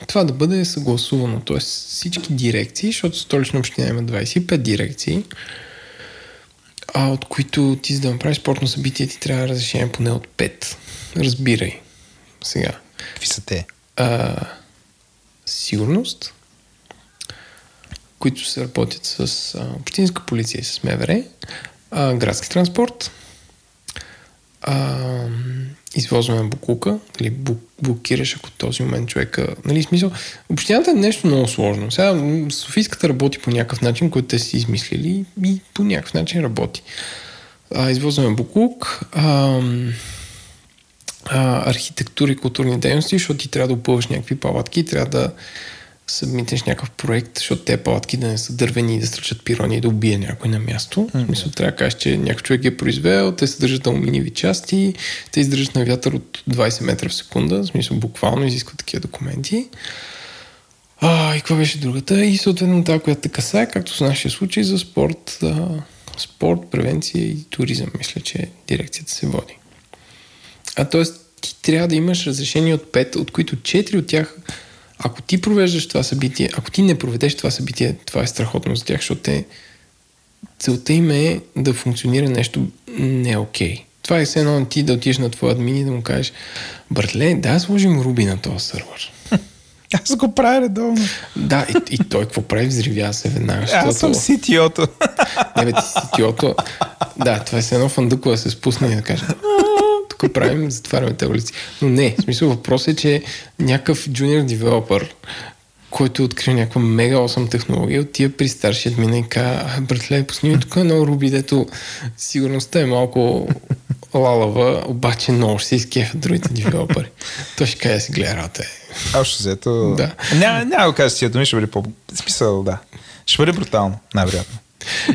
това да бъде съгласувано. Тоест всички дирекции, защото столична община има 25 дирекции, а от които ти за да направиш спортно събитие ти трябва разрешение поне от 5. Разбирай. Сега. Какви са те? А, сигурност, които се работят с а, общинска полиция и с МВР, а, градски транспорт, а, извозване на букука, дали блокираш, ако този момент човека... Нали, смисъл, общината е нещо много сложно. Сега Софийската работи по някакъв начин, който те си измислили и по някакъв начин работи. А, извозване на буклук, архитектура и културни дейности, защото ти трябва да опълваш някакви палатки, трябва да събмитнеш някакъв проект, защото те палатки да не са дървени и да стръчат пирони и да убие някой на място. Mm-hmm. В смисъл, трябва да кажеш, че някой човек е произвел, те съдържат алуминиеви части, те издържат на вятър от 20 метра в секунда, в смисъл буквално изискват такива документи. А, и какво беше другата? И съответно тази, която те касае, както в нашия случай, за спорт, а, спорт, превенция и туризъм, мисля, че дирекцията се води. А т.е. ти трябва да имаш разрешение от 5, от които 4 от тях ако ти провеждаш това събитие, ако ти не проведеш това събитие, това е страхотно за тях, защото те, целта им е да функционира нещо не окей. Okay. Това е все едно ти да отидеш на твоя админ и да му кажеш, братле, да сложим Руби на този сървър. Аз го правя редовно. Да, и, и той какво прави? Взривява се веднага. Защото... Аз съм CTO-то. Не, бе, ти CTO-то. Да, това е едно фандуко да се спусне и да каже тук правим, затваряме тези улици. Но не, в смисъл въпрос е, че някакъв джуниор девелопър, който открил някаква мега 8 технология, отива при старшият мина и казва, братле, пусни тук едно руби, дето сигурността е малко лалава, обаче много ще се изкефят другите девелопери. Той ще каже си гледа работа. Аз ще взето... Да. Няма, няма да кажа си думи, ще бъде по... Смисъл, да. Ще бъде брутално, най-вероятно.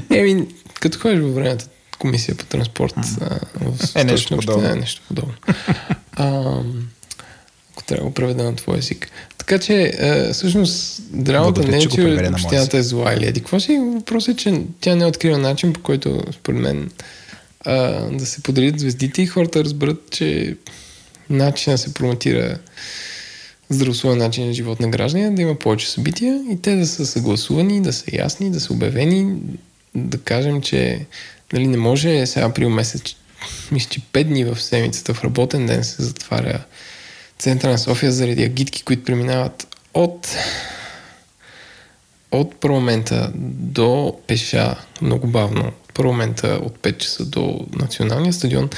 Еми, като ходиш във времето, комисия по транспорт в е, нещо подобно. Е, нещо подобно. а, ако трябва да го преведа на твой език. Така че, е, всъщност, драмата не е, че общината е зла или еди. Какво си? Въпросът е, че тя не открива начин, по който, според мен, а, да се подарят звездите и хората разберат, че начинът се промотира здравословен начин на живот на граждани, да има повече събития и те да са съгласувани, да са ясни, да са обявени, да кажем, че Нали, не може сега април месец, мисля, че 5 дни в седмицата в работен ден се затваря центъра на София заради агитки, които преминават от от парламента до пеша, много бавно, парламента от 5 часа до националния стадион.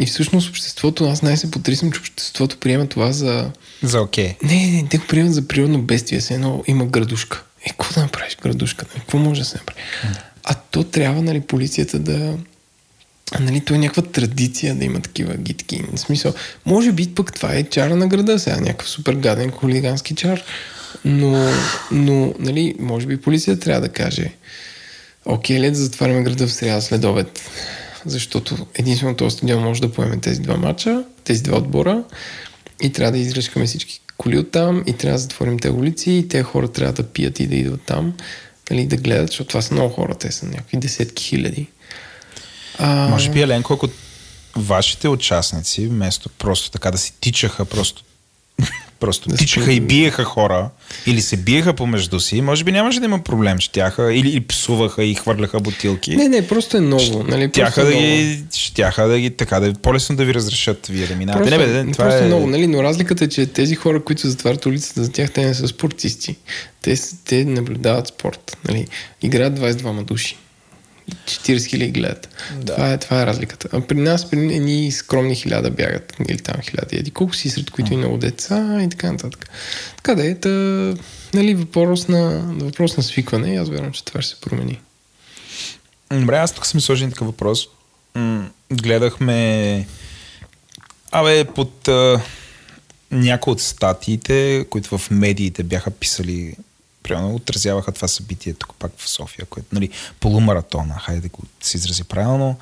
И всъщност обществото, аз най-се потрисвам, че обществото приема това за... За окей. Okay. Не, не, те го приемат за природно бедствие, се едно има градушка. Е, какво да направиш градушка? Какво може да се направи? А то трябва, нали, полицията да... Нали, то е някаква традиция да има такива гитки. В смисъл, може би пък това е чара на града сега, някакъв супер гаден хулигански чар. Но, но нали, може би полицията трябва да каже окей, лед затваряме града в среда след обед. Защото единствено този стадион може да поеме тези два мача, тези два отбора и трябва да изръчкаме всички коли от там и трябва да затворим те улици и те хора трябва да пият и да идват там нали, да гледат, защото това са много хора, те са някакви десетки хиляди. А... Може би, Еленко, ако, вашите участници, вместо просто така да си тичаха, просто просто да тичаха и биеха хора или се биеха помежду си, може би нямаше да има проблем. Щяха или, или псуваха и хвърляха бутилки. Не, не, просто е ново. Нали? Щяха е да ново. ги, щяха да ги така, да по-лесно да ви разрешат вие да минавате. Просто, Не, бе, това просто е... много, нали? Но разликата е, че тези хора, които затварят улицата, за тях те не са спортисти. Те, те наблюдават спорт. Нали? Играят 22 души. 40 хиляди гледат. Да. Това, е, това е разликата. А при нас, при едни скромни хиляда бягат, или там хиляди. Еди колко си, сред които и много деца и така нататък. Така да е, та, нали, въпрос на, въпрос на свикване и аз вярвам, че това ще се промени. Добре, аз тук съм сложен такъв въпрос. М, гледахме абе, под а, някои от статиите, които в медиите бяха писали, примерно отразяваха това събитие тук пак в София, което, нали, полумаратона, хайде да го се изрази правилно.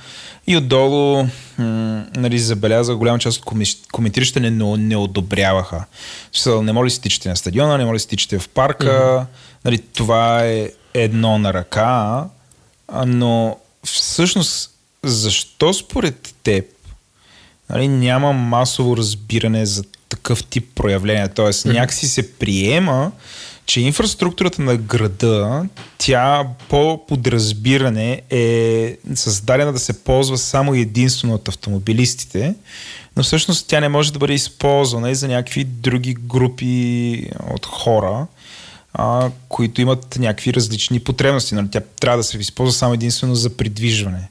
И отдолу, м, нали, забелязах голяма част от коментиращите не, не, не одобряваха. Смисъл, не може ли си тичате на стадиона, не може ли си тичате в парка. Mm-hmm. Нали, това е едно на ръка, но всъщност защо според теб нали, няма масово разбиране за такъв тип проявления? Тоест някакси се приема, че инфраструктурата на града, тя по подразбиране е създадена да се ползва само единствено от автомобилистите, но всъщност тя не може да бъде използвана и за някакви други групи от хора, а, които имат някакви различни потребности. Нали? Тя трябва да се използва само единствено за придвижване.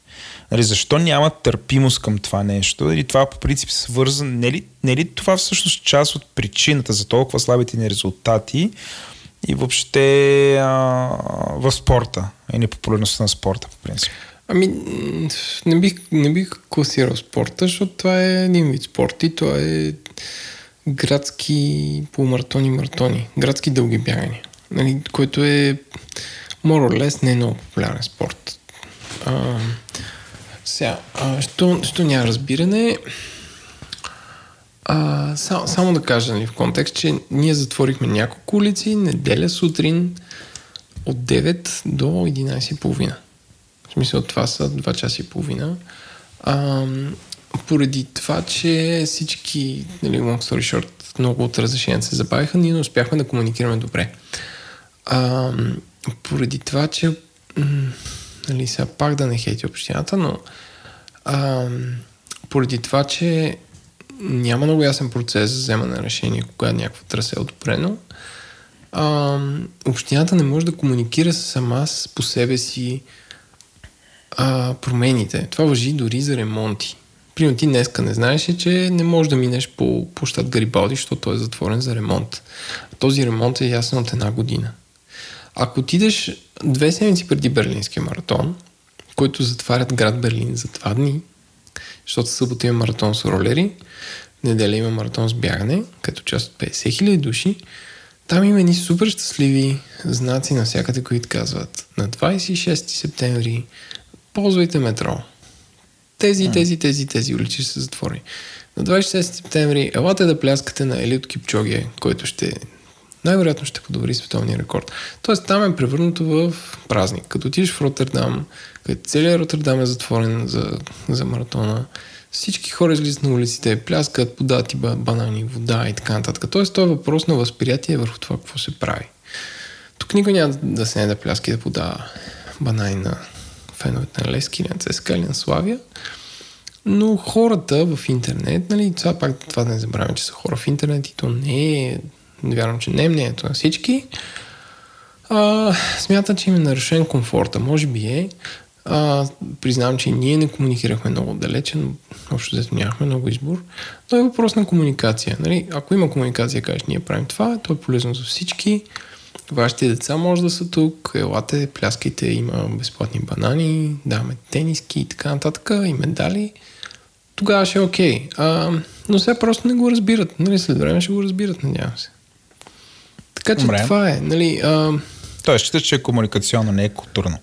Нали, защо няма търпимост към това нещо? Или това по принцип е свързано? Не ли, не ли това всъщност част от причината за толкова слабите ни резултати и въобще а, в спорта и непопулярността на спорта по принцип? Ами, не бих, не бих класирал спорта, защото това е един вид спорт и това е градски полумаратони, маратони, градски дълги бягания, нали, което е less не е много популярен спорт. А, сега, а, що, що няма разбиране, а, само, само да кажа нали, в контекст, че ние затворихме няколко улици неделя сутрин от 9 до 11.30. В смисъл, това са 2 часа и половина. А, поради това, че всички, нали, long story short, много от разрешенията се забавиха, ние не успяхме да комуникираме добре. А, поради това, че нали, сега пак да не хейти общината, но а, поради това, че няма много ясен процес за вземане на решение, кога някакво трасе е одобрено, а, общината не може да комуникира сама с, по себе си а, промените. Това въжи дори за ремонти. Примерно ти днеска не знаеш, че не можеш да минеш по площад Гарибалди, защото той е затворен за ремонт. Този ремонт е ясен от една година. Ако отидеш две седмици преди Берлинския маратон, който затварят град Берлин за два дни, защото събота има маратон с ролери, неделя има маратон с бягане, като част от 50 000 души, там има едни супер щастливи знаци навсякъде, които казват на 26 септември ползвайте метро. Тези, тези, тези, тези улици са затворени. На 26 септември елате да пляскате на Елит Кипчоге, който ще най-вероятно ще подобри световния рекорд. Тоест там е превърнато в празник. Като отидеш в Роттердам, където целият Роттердам е затворен за, за маратона, всички хора излизат на улиците, пляскат, подават ба- банани, вода и така нататък. Тоест, това е въпрос на възприятие върху това какво се прави. Тук никой няма да се не да пляска и да подава банани на феновете на Лески на ЦСКА или на Славия. Но хората в интернет, нали, това пак това да не забравяме, че са хора в интернет и то не е, вярвам, че не е мнението на всички, а, смятат, че им е нарушен комфорта. Може би е. А, признавам, че ние не комуникирахме много далече, но общо взето нямахме много избор. Но е въпрос на комуникация. Нали? Ако има комуникация, кажеш, ние правим това, то е полезно за всички. Вашите деца може да са тук, елате, пляскайте, има безплатни банани, даваме тениски и така нататък, и медали. Тогава ще е окей. А, но сега просто не го разбират. Нали? След време ще го разбират, надявам се. Така че Добре. това е. Нали? А, Тоест, считаш, че е комуникационно, не е културно.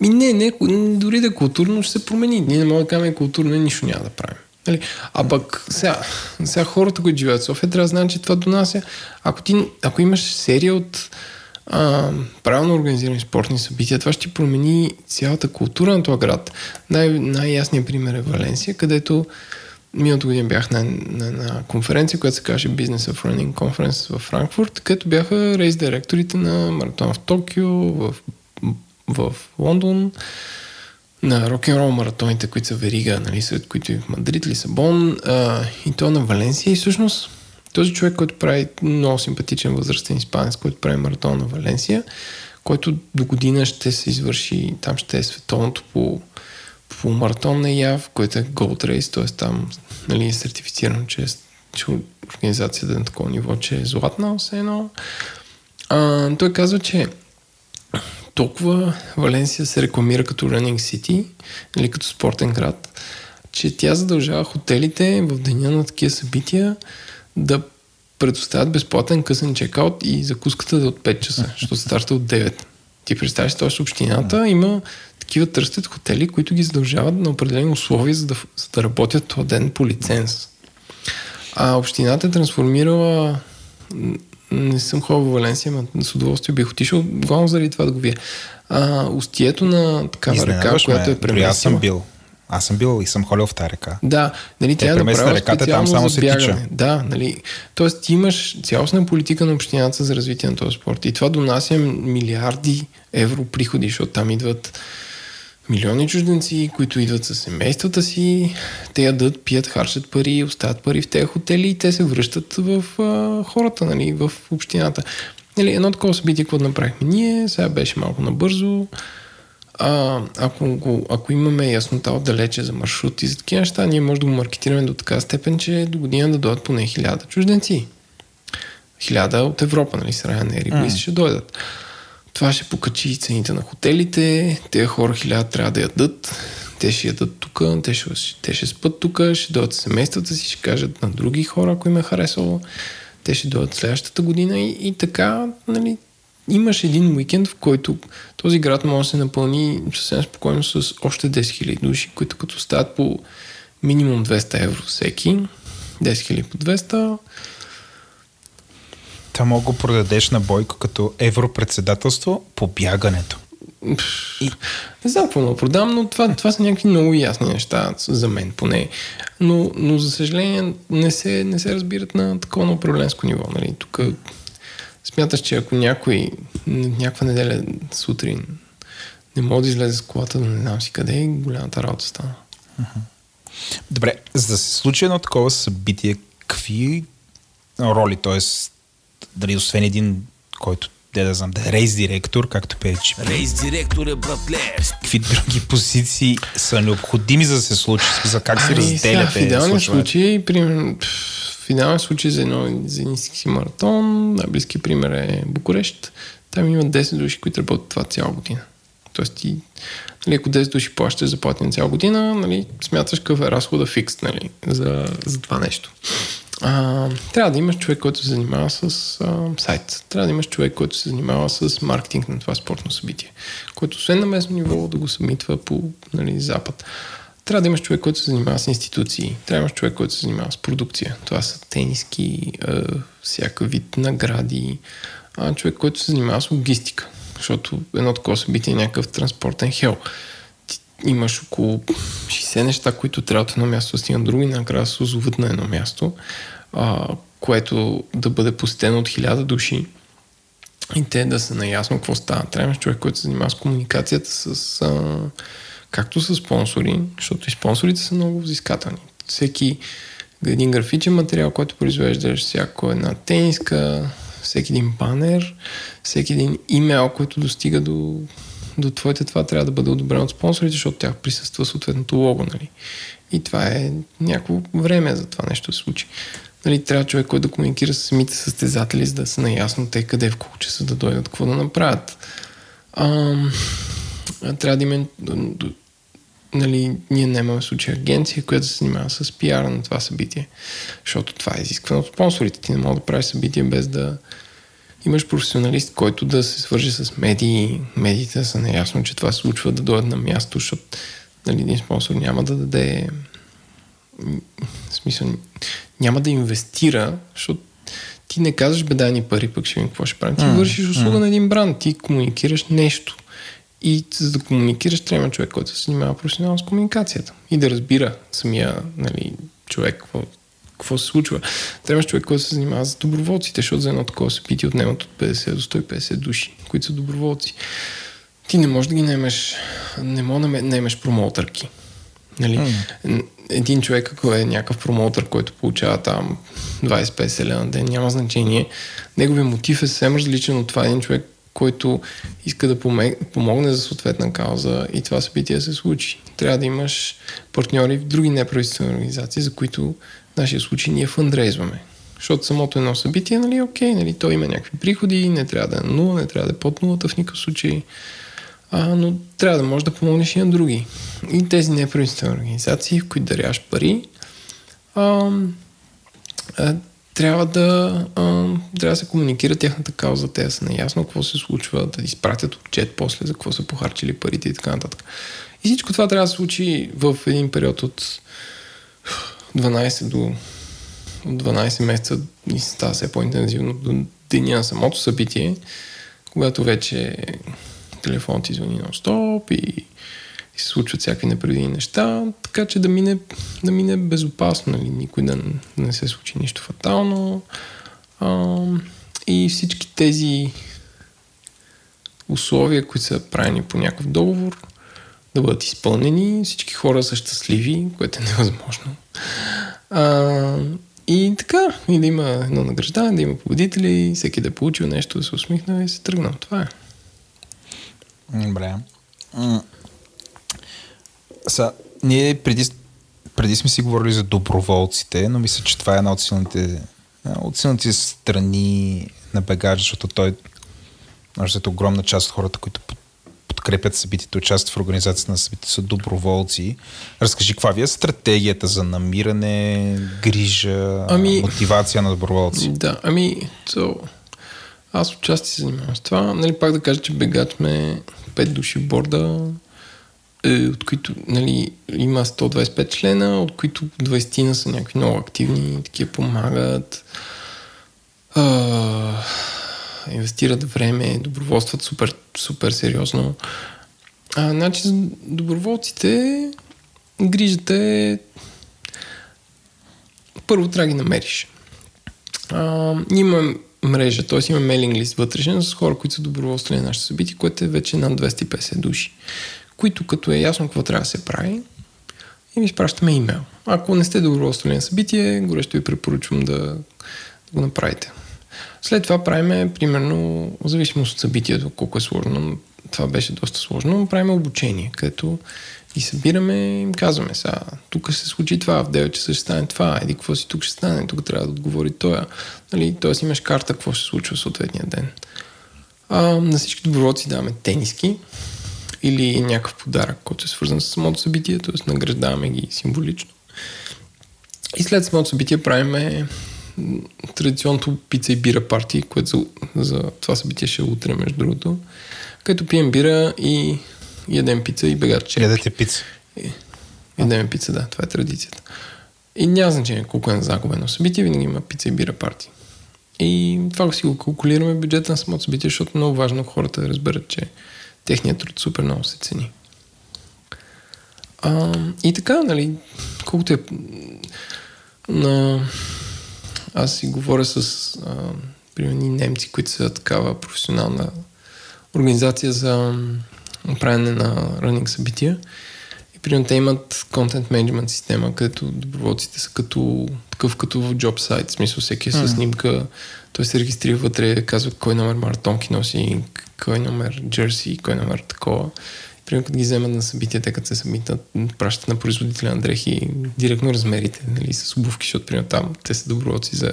Ми не, не, дори да е културно ще се промени. Ние не можем да кажем културно нищо няма да правим. Нали? А пък сега, сега хората, които живеят в София, трябва да знаят, че това донася. Ако, ти, ако имаш серия от а, правилно организирани спортни събития, това ще промени цялата култура на този град. Най- най-ясният пример е Валенсия, където миналото година бях на, на, на конференция, която се каже Business of Running Conference в Франкфурт, където бяха рейс директорите на маратон в Токио, в, в Лондон, на рок-н-рол маратоните, които са верига, нали, сред които и в Мадрид, Лисабон а, и то на Валенсия. И всъщност този човек, който прави много симпатичен възрастен испанец, който прави маратон на Валенсия, който до година ще се извърши, там ще е световното по, по маратон на ЯВ, който е Gold Race, т.е. там нали, е сертифицирано, че, е, че организацията е на такова ниво, че е златна, все едно. А, той казва, че толкова Валенсия се рекламира като Running City, или като спортен град, че тя задължава хотелите в деня на такива събития да предоставят безплатен късен чекаут и закуската да е от 5 часа, защото старта от 9. Ти представяш, т.е. общината има такива търсят хотели, които ги задължават на определени условия, за да, за да работят този ден по лиценз. А общината е трансформирала не съм ходил в Валенсия, но с удоволствие бих отишъл, главно заради това да го вия. А, устието на такава река, която е преместила. Аз съм бил. Аз съм бил и съм ходил в тази река. Да, нали, тя е направила реката, там само се тича. Да, нали, тоест ти имаш цялостна политика на общината за развитие на този спорт и това донася милиарди евро приходи, защото там идват милиони чужденци, които идват със семействата си, те ядат, пият, харчат пари, остават пари в тези хотели и те се връщат в а, хората, нали, в общината. Нали, едно такова събитие, какво направихме ние, сега беше малко набързо. А, ако, го, ако имаме яснота отдалече за маршрут и за такива неща, ние може да го маркетираме до така степен, че до година да дойдат поне хиляда чужденци. Хиляда от Европа, нали, с Ryanair и ще дойдат. Това ще покачи цените на хотелите, тези хора хиляда трябва да ядат, те ще ядат тук, те ще, те ще спят тук, ще дойдат семействата си, ще кажат на други хора, ако им е харесало, те ще дойдат следващата година и, и така, нали, имаш един уикенд, в който този град може да се напълни съвсем спокойно с още 10 000 души, които като стават по минимум 200 евро всеки, 10 000 по 200, Та мога го продадеш на Бойко като европредседателство по бягането. И... Не знам какво да продам, но това, това са някакви много ясни неща за мен поне. Но, но за съжаление не се, не се разбират на такова на управленско ниво. Нали? Тук смяташ, че ако някой някаква неделя сутрин не може да излезе с колата, но не знам си къде, голямата работа стана. Добре, за да се случи едно такова събитие, какви роли, т.е дали освен един, който де да знам, да е рейс директор, както печи. Рейс директор е братле. Какви други позиции са необходими за да се случи? За как се разделяте? В идеален случай, примерно, в идеален случай за, едно, за един си маратон, най-близки пример е Букурещ. Там има 10 души, които работят това цяла година. Тоест ти, нали, ако 10 души плащаш заплати на цяла година, нали, смяташ какъв е разхода фикс нали, за, за това нещо а, трябва да имаш човек, който се занимава с а, сайт. Трябва да имаш човек, който се занимава с маркетинг на това спортно събитие, който освен на местно ниво да го съмитва по нали, запад. Трябва да имаш човек, който се занимава с институции. Трябва да имаш човек, който се занимава с продукция. Това са тениски, а, всяка вид награди. А, човек, който се занимава с логистика. Защото едно такова събитие е някакъв транспортен хел имаш около 60 неща, които трябва от едно място да стигнат други, накрая се озоват на едно място, а, което да бъде посетено от хиляда души и те да са наясно какво става. Трябва човек, който се занимава с комуникацията с а, както с спонсори, защото и спонсорите са много взискателни. Всеки един графичен материал, който произвеждаш, всяко една тениска, всеки един банер, всеки един имейл, който достига до до твоите това трябва да бъде одобрено от спонсорите, защото тях присъства съответното лого, нали? И това е някакво време за това нещо да се случи. Нали, трябва човек, който да комуникира с самите състезатели, за да са наясно те къде в колко часа да дойдат, какво да направят. А, трябва да има нали, ние нямаме случай агенция, която се занимава с пиара на това събитие, защото това е изисквано от спонсорите. Ти не мога да правиш събитие без да имаш професионалист, който да се свържи с медии, медиите са наясно, че това се случва да дойдат на място, защото нали, един спонсор няма да даде в смисъл, няма да инвестира, защото ти ти не казваш бе дай ни пари, пък ще видим какво ще правим. Ти mm. вършиш услуга mm. на един бранд, ти комуникираш нещо. И за да комуникираш, трябва човек, който се занимава професионално с комуникацията. И да разбира самия нали, човек какво, какво се случва. Трябва човек, който се занимава с доброволците, защото за едно такова събитие отнемат от 50 до 150 души, които са доброволци. Ти не можеш да ги наемеш, не можеш да наемеш промоутърки. Нали? Mm. Един човек, ако е някакъв промоутър, който получава там 25 лева на ден, няма значение. Неговият мотив е съвсем различен от това един човек, който иска да помогне за съответна кауза и това събитие се случи. Трябва да имаш партньори в други неправителствени организации, за които нашия случай ние фандрейзваме. Защото самото едно събитие, нали, окей, нали, то има някакви приходи, не трябва да е на нула, не трябва да е под нулата в никакъв случай, а, но трябва да можеш да помогнеш и на други. И тези неправителствени организации, в които даряваш пари, а, а, трябва да, а, трябва да се комуникира тяхната кауза, те да са наясно какво се случва, да изпратят отчет после за какво са похарчили парите и така нататък. И всичко това трябва да се случи в един период от 12 до 12 месеца и става все по-интензивно до деня на самото събитие, когато вече телефонът ти звъни на стоп и и се случват всякакви непредвидени неща, така че да мине, да мине безопасно, нали? никой да не се случи нищо фатално. А, и всички тези условия, които са правени по някакъв договор, да бъдат изпълнени, всички хора са щастливи, което е невъзможно. А, и така, и да има едно награждане, да има победители, всеки да е получил нещо, да се усмихне и се тръгнал. Това е. Добре. Са, ние преди, преди сме си говорили за доброволците, но мисля, че това е една от силните, от силните страни на Бегаджа, защото той може да е огромна част от хората, които подкрепят събитието, участват в организацията на събитието, са доброволци. Разкажи, каква ви е стратегията за намиране, грижа, ами, мотивация на доброволци? Да, ами, то, аз отчасти се занимавам с това. Нали, пак да кажа, че бегач ме 5 души в борда, е, от които нали, има 125 члена, от които 20 на са някакви много активни, такива помагат, а, инвестират време, доброволстват супер, супер сериозно. А, значи, доброволците, грижата е първо трябва да ги намериш. А, има мрежа, т.е. има мейлинг лист вътрешен с хора, които са доброволствени на нашите събития, което е вече над 250 души които като е ясно какво трябва да се прави, и изпращаме имейл. Ако не сте доброволствени на събитие, горещо ви препоръчвам да го направите. След това правиме, примерно, в зависимост от събитието, колко е сложно, това беше доста сложно, правиме обучение, където и събираме, им казваме сега, тук се случи това, в 9 часа ще стане това, еди какво си тук ще стане, тук трябва да отговори той. Нали, Тоест имаш карта какво ще се случва съответния ден. А, на всички доброволци даваме тениски, или някакъв подарък, който е свързан с самото събитие, т.е. награждаваме ги символично. И след самото събитие правиме традиционното пица и бира парти, което за, за това събитие ще е утре, между другото, където пием бира и ядем пица и бегат черпи. Ядете пица. ядем пица, да, това е традицията. И няма значение колко е загубено събитие, винаги има пица и бира парти. И това си го калкулираме бюджета на самото събитие, защото е много важно хората да разберат, че техният труд супер много се цени. А, и така, нали, колкото е на... Аз си говоря с а, примерно немци, които са такава професионална организация за правене на running събития. И примерно те имат контент менеджмент система, където доброволците са като такъв като в job сайт, в смисъл всеки е с снимка, той се регистрира вътре, казва кой номер маратонки носи, кой номер джерси, кой номер такова. Примерно, като ги вземат на събития, те като се събитат, пращат на производителя на дрехи директно размерите, нали, с обувки, защото примерно там те са доброволци за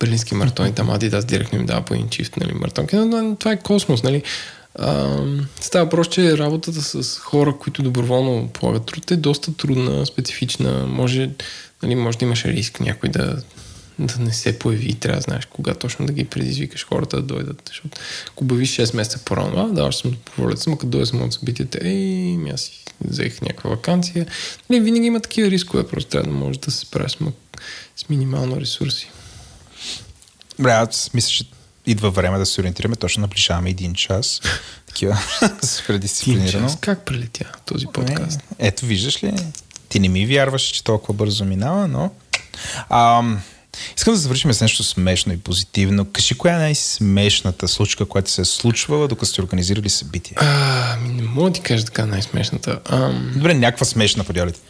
берлински маратони, там Адидас директно им дава по един чифт, нали, маратонки. Но, но, това е космос, нали. А, става просто, че работата с хора, които доброволно полагат труд е доста трудна, специфична. Може, нали, може да имаш риск някой да да не се появи и трябва да знаеш кога точно да ги предизвикаш хората да дойдат. Защото ако обявиш 6 месеца по-рано, да, аз съм доброволец, но като дойде самото събитието, ей, аз си взех някаква вакансия. Не, винаги има такива рискове, просто трябва да можеш да се справиш с, с минимално ресурси. Бре, аз мисля, че идва време да се ориентираме. Точно наближаваме един час. Такива супер дисциплинирано. час. Как прелетя този подкаст? Е, ето, виждаш ли? Ти не ми вярваш, че толкова бързо минава, но... Ам, искам да завършим с нещо смешно и позитивно. Кажи, коя е най-смешната случка, която се е случвала, докато сте организирали събитие? А, не мога да ти кажа така най-смешната. Ам, Добре, някаква смешна подялите.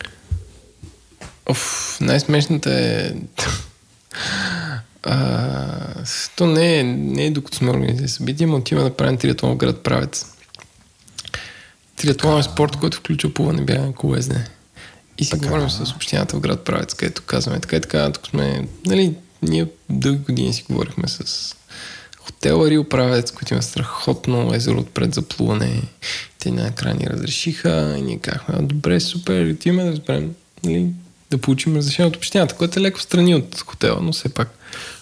оф, най-смешната е... А, то не е, не е докато сме организирали събитие, но отиваме да правим триатлон в град Правец. Триатлон е спорт, който включва плуване, бягане, колезне. И си говорим с общината в град Правец, където казваме така и така, тук сме, нали, ние дълги години си говорихме с хотел Рио Правец, който има страхотно езеро отпред за плуване. Те накрая ни разрешиха и ние казахме, «А, добре, супер, отиваме да разберем, нали, да получим разрешение от общината, което е леко страни от хотела, но все пак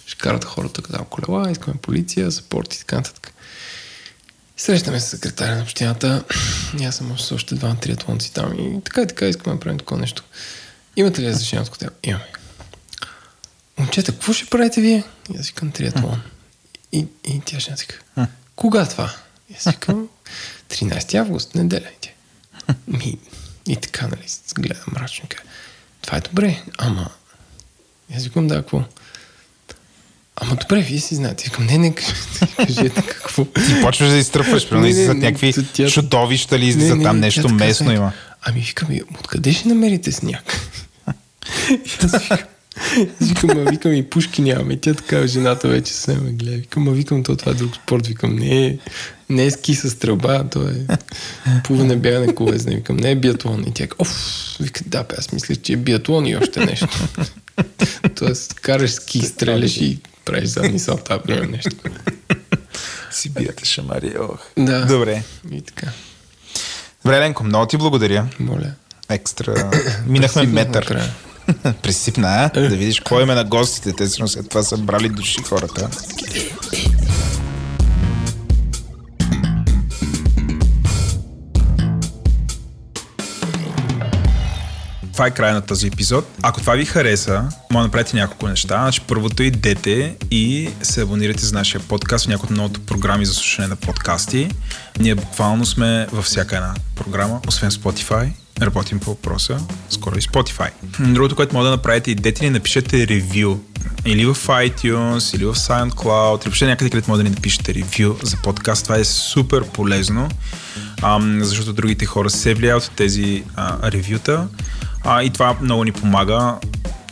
ще карат хората там колела, искаме полиция, спорт и така нататък. Срещаме се с секретаря на общината. И аз съм с още два триатлонци там. И така и така искаме да правим такова нещо. Имате ли разрешение от хотел? Имаме. Момчета, какво ще правите вие? И аз викам триатлон. И, и тя ще вика, кога това? И аз викам 13 август, неделя. И, ми, и така, нали, гледам мрачно. Това е добре, ама... И аз викам, да, какво? Ама добре, вие си знаете. Викам, не, не, кажете какво. Ти почваш да изтръпваш, примерно не, излизат някакви тя- чудовища ли излизат там, нещо местно има. Ами викам, «И откъде ще намерите сняг? Викам, а викам и пушки нямаме. Тя така, жената вече се ме гледа. Викам, а викам, то това е друг спорт. Викам, не е, не е ски с стрелба, то е плуване, бягане, колезне. Викам, не е биатлон. И тя оф, вика, да, бе, аз мисля, че е биатлон и още нещо. Тоест, караш ски, стреляш и правиш задни салта, примерно нещо. Си биете шамари, ох. Да. Добре. И така, Добре, Ленко, много ти благодаря. моля. Екстра. Минахме метър. накрая. Пресипна, а? Да видиш кой има на гостите. Те сигурно след това са брали души хората. Това е края на този епизод. Ако това ви хареса, може да направите няколко неща. Значи, първото идете и се абонирайте за нашия подкаст в някои от многото програми за слушане на подкасти. Ние буквално сме във всяка една програма, освен Spotify. Работим по въпроса, скоро и Spotify. Другото, което може да направите, идете ни напишете ревю. Или в iTunes, или в SoundCloud, или въобще някъде, където може да ни напишете ревю за подкаст. Това е супер полезно, защото другите хора се влияят от тези ревюта. А, и това много ни помага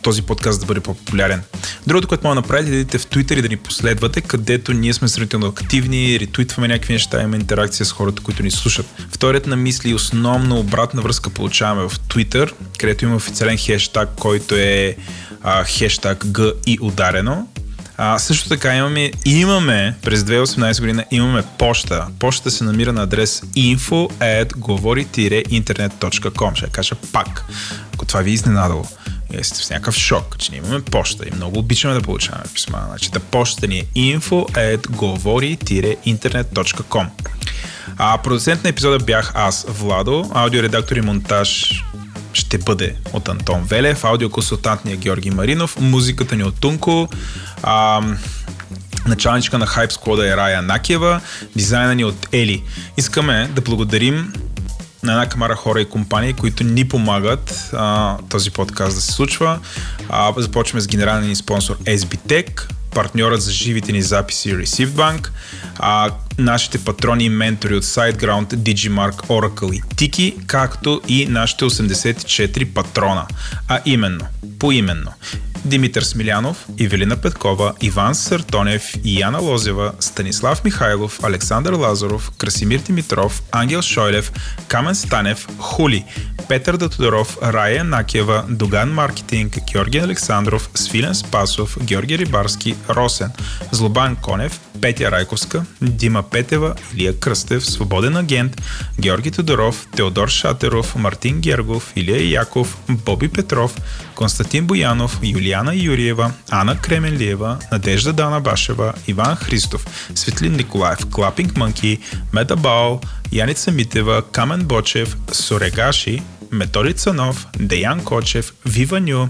този подкаст да бъде по-популярен. Другото, което може да направите, е да идете в Twitter и да ни последвате, където ние сме сравнително активни, ретвитваме някакви неща, имаме интеракция с хората, които ни слушат. Вторият на мисли и основно обратна връзка получаваме в Twitter, където има официален хештаг, който е а, хештаг Г и ударено. А, също така имаме, имаме през 2018 година имаме почта. Почта се намира на адрес info говори-интернет.com. Ще кажа пак, ако това ви е изненадало. Вие сте в някакъв шок, че ние имаме почта и много обичаме да получаваме писма. Значи, да почта ни е info at говори-интернет.com. А продуцент на епизода бях аз, Владо, аудиоредактор и монтаж ще бъде от Антон Велев, аудиоконсултант ни е Георги Маринов, музиката ни от Тунко, а, началничка на Hype Squad е Рая Накиева, дизайна ни от Ели. Искаме да благодарим на една камара хора и компании, които ни помагат а, този подкаст да се случва. А, започваме с генералния ни спонсор SBTech, партньорът за живите ни записи Receive Bank, а, нашите патрони и ментори от SiteGround, Digimark, Oracle и Tiki, както и нашите 84 патрона, а именно, поименно, Димитър Смилянов, Ивелина Петкова, Иван Сартонев, Яна Лозева, Станислав Михайлов, Александър Лазаров, Красимир Димитров, Ангел Шойлев, Камен Станев, Хули, Петър Датодоров, Рая Накева, Доган Маркетинг, Георги Александров, Свилен Спасов, Георги Рибарски, Росен, Злобан Конев, Петя Райковска, Дима Петева, Илия Кръстев, Свободен агент, Георги Тодоров, Теодор Шатеров, Мартин Гергов, Илия Яков, Боби Петров, Константин Боянов, Юлиана Юриева, Ана Кременлиева, Надежда Дана Башева, Иван Христов, Светлин Николаев, Клапинг Мънки, Меда Бао, Яница Митева, Камен Бочев, Сорегаши, Методи Цанов, Деян Кочев, Вива Ню,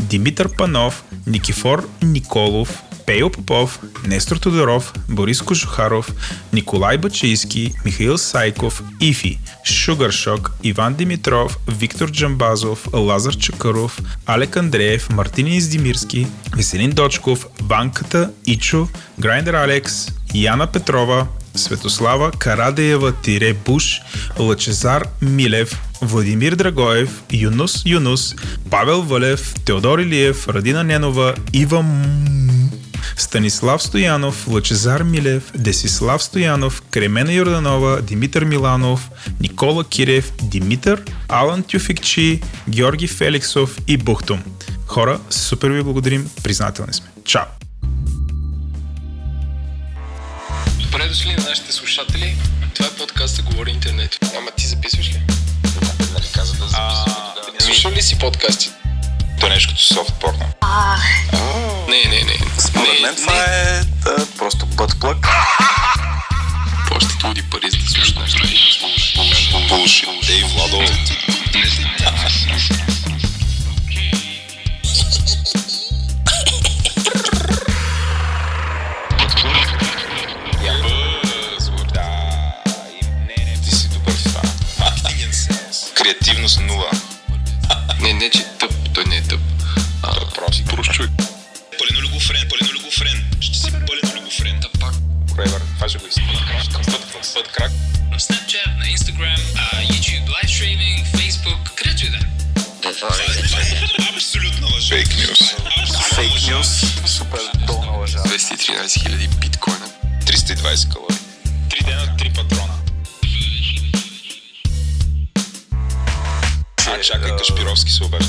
Димитър Панов, Никифор Николов, Пейо Попов, Нестор Тодоров, Борис Кожухаров, Николай Бачийски, Михаил Сайков, Ифи, Шугаршок, Иван Димитров, Виктор Джамбазов, Лазар Чакаров, Алек Андреев, Мартин Издимирски, Веселин Дочков, Банката, Ичо, Грайндер Алекс, Яна Петрова, Светослава Карадеева-Буш, Лъчезар Милев, Владимир Драгоев, Юнус Юнус, Павел Валев, Теодор Илиев, Радина Ненова, Ива. Станислав Стоянов, Лъчезар Милев, Десислав Стоянов, Кремена Йорданова, Димитър Миланов, Никола Кирев, Димитър, Алан Тюфикчи, Георги Феликсов и Бухтум. Хора, супер ви благодарим, признателни сме. Чао! Добре дошли на нашите слушатели. Това е подкаста Говори Интернет. Ама ти записваш ли? Нали каза да Слушал ли си подкасти? То е нещо като софт порно. Не, не, не. Според мен това е да, просто бътплък. Плащат луди пари за да слушат нашите. Булшит. Ей, Владо. Креативност нула. Не, не, че тъп. Той не е тъп. А, Просто. прост човек. Пълен олигофрен, пълен олигофрен. Ще си пълен олигофрен. Та пак. Това ще го. Път, път крак. на Snapchat, на Instagram, YouTube live streaming, Facebook, където и да. е. Абсолютно лъжа. Фейк нюс. Фейк нюс. Супер долна лъжа. 213 000 биткоина. 320 калории. Три дена, три патрона. А, чакай, Кашпировски се обажда.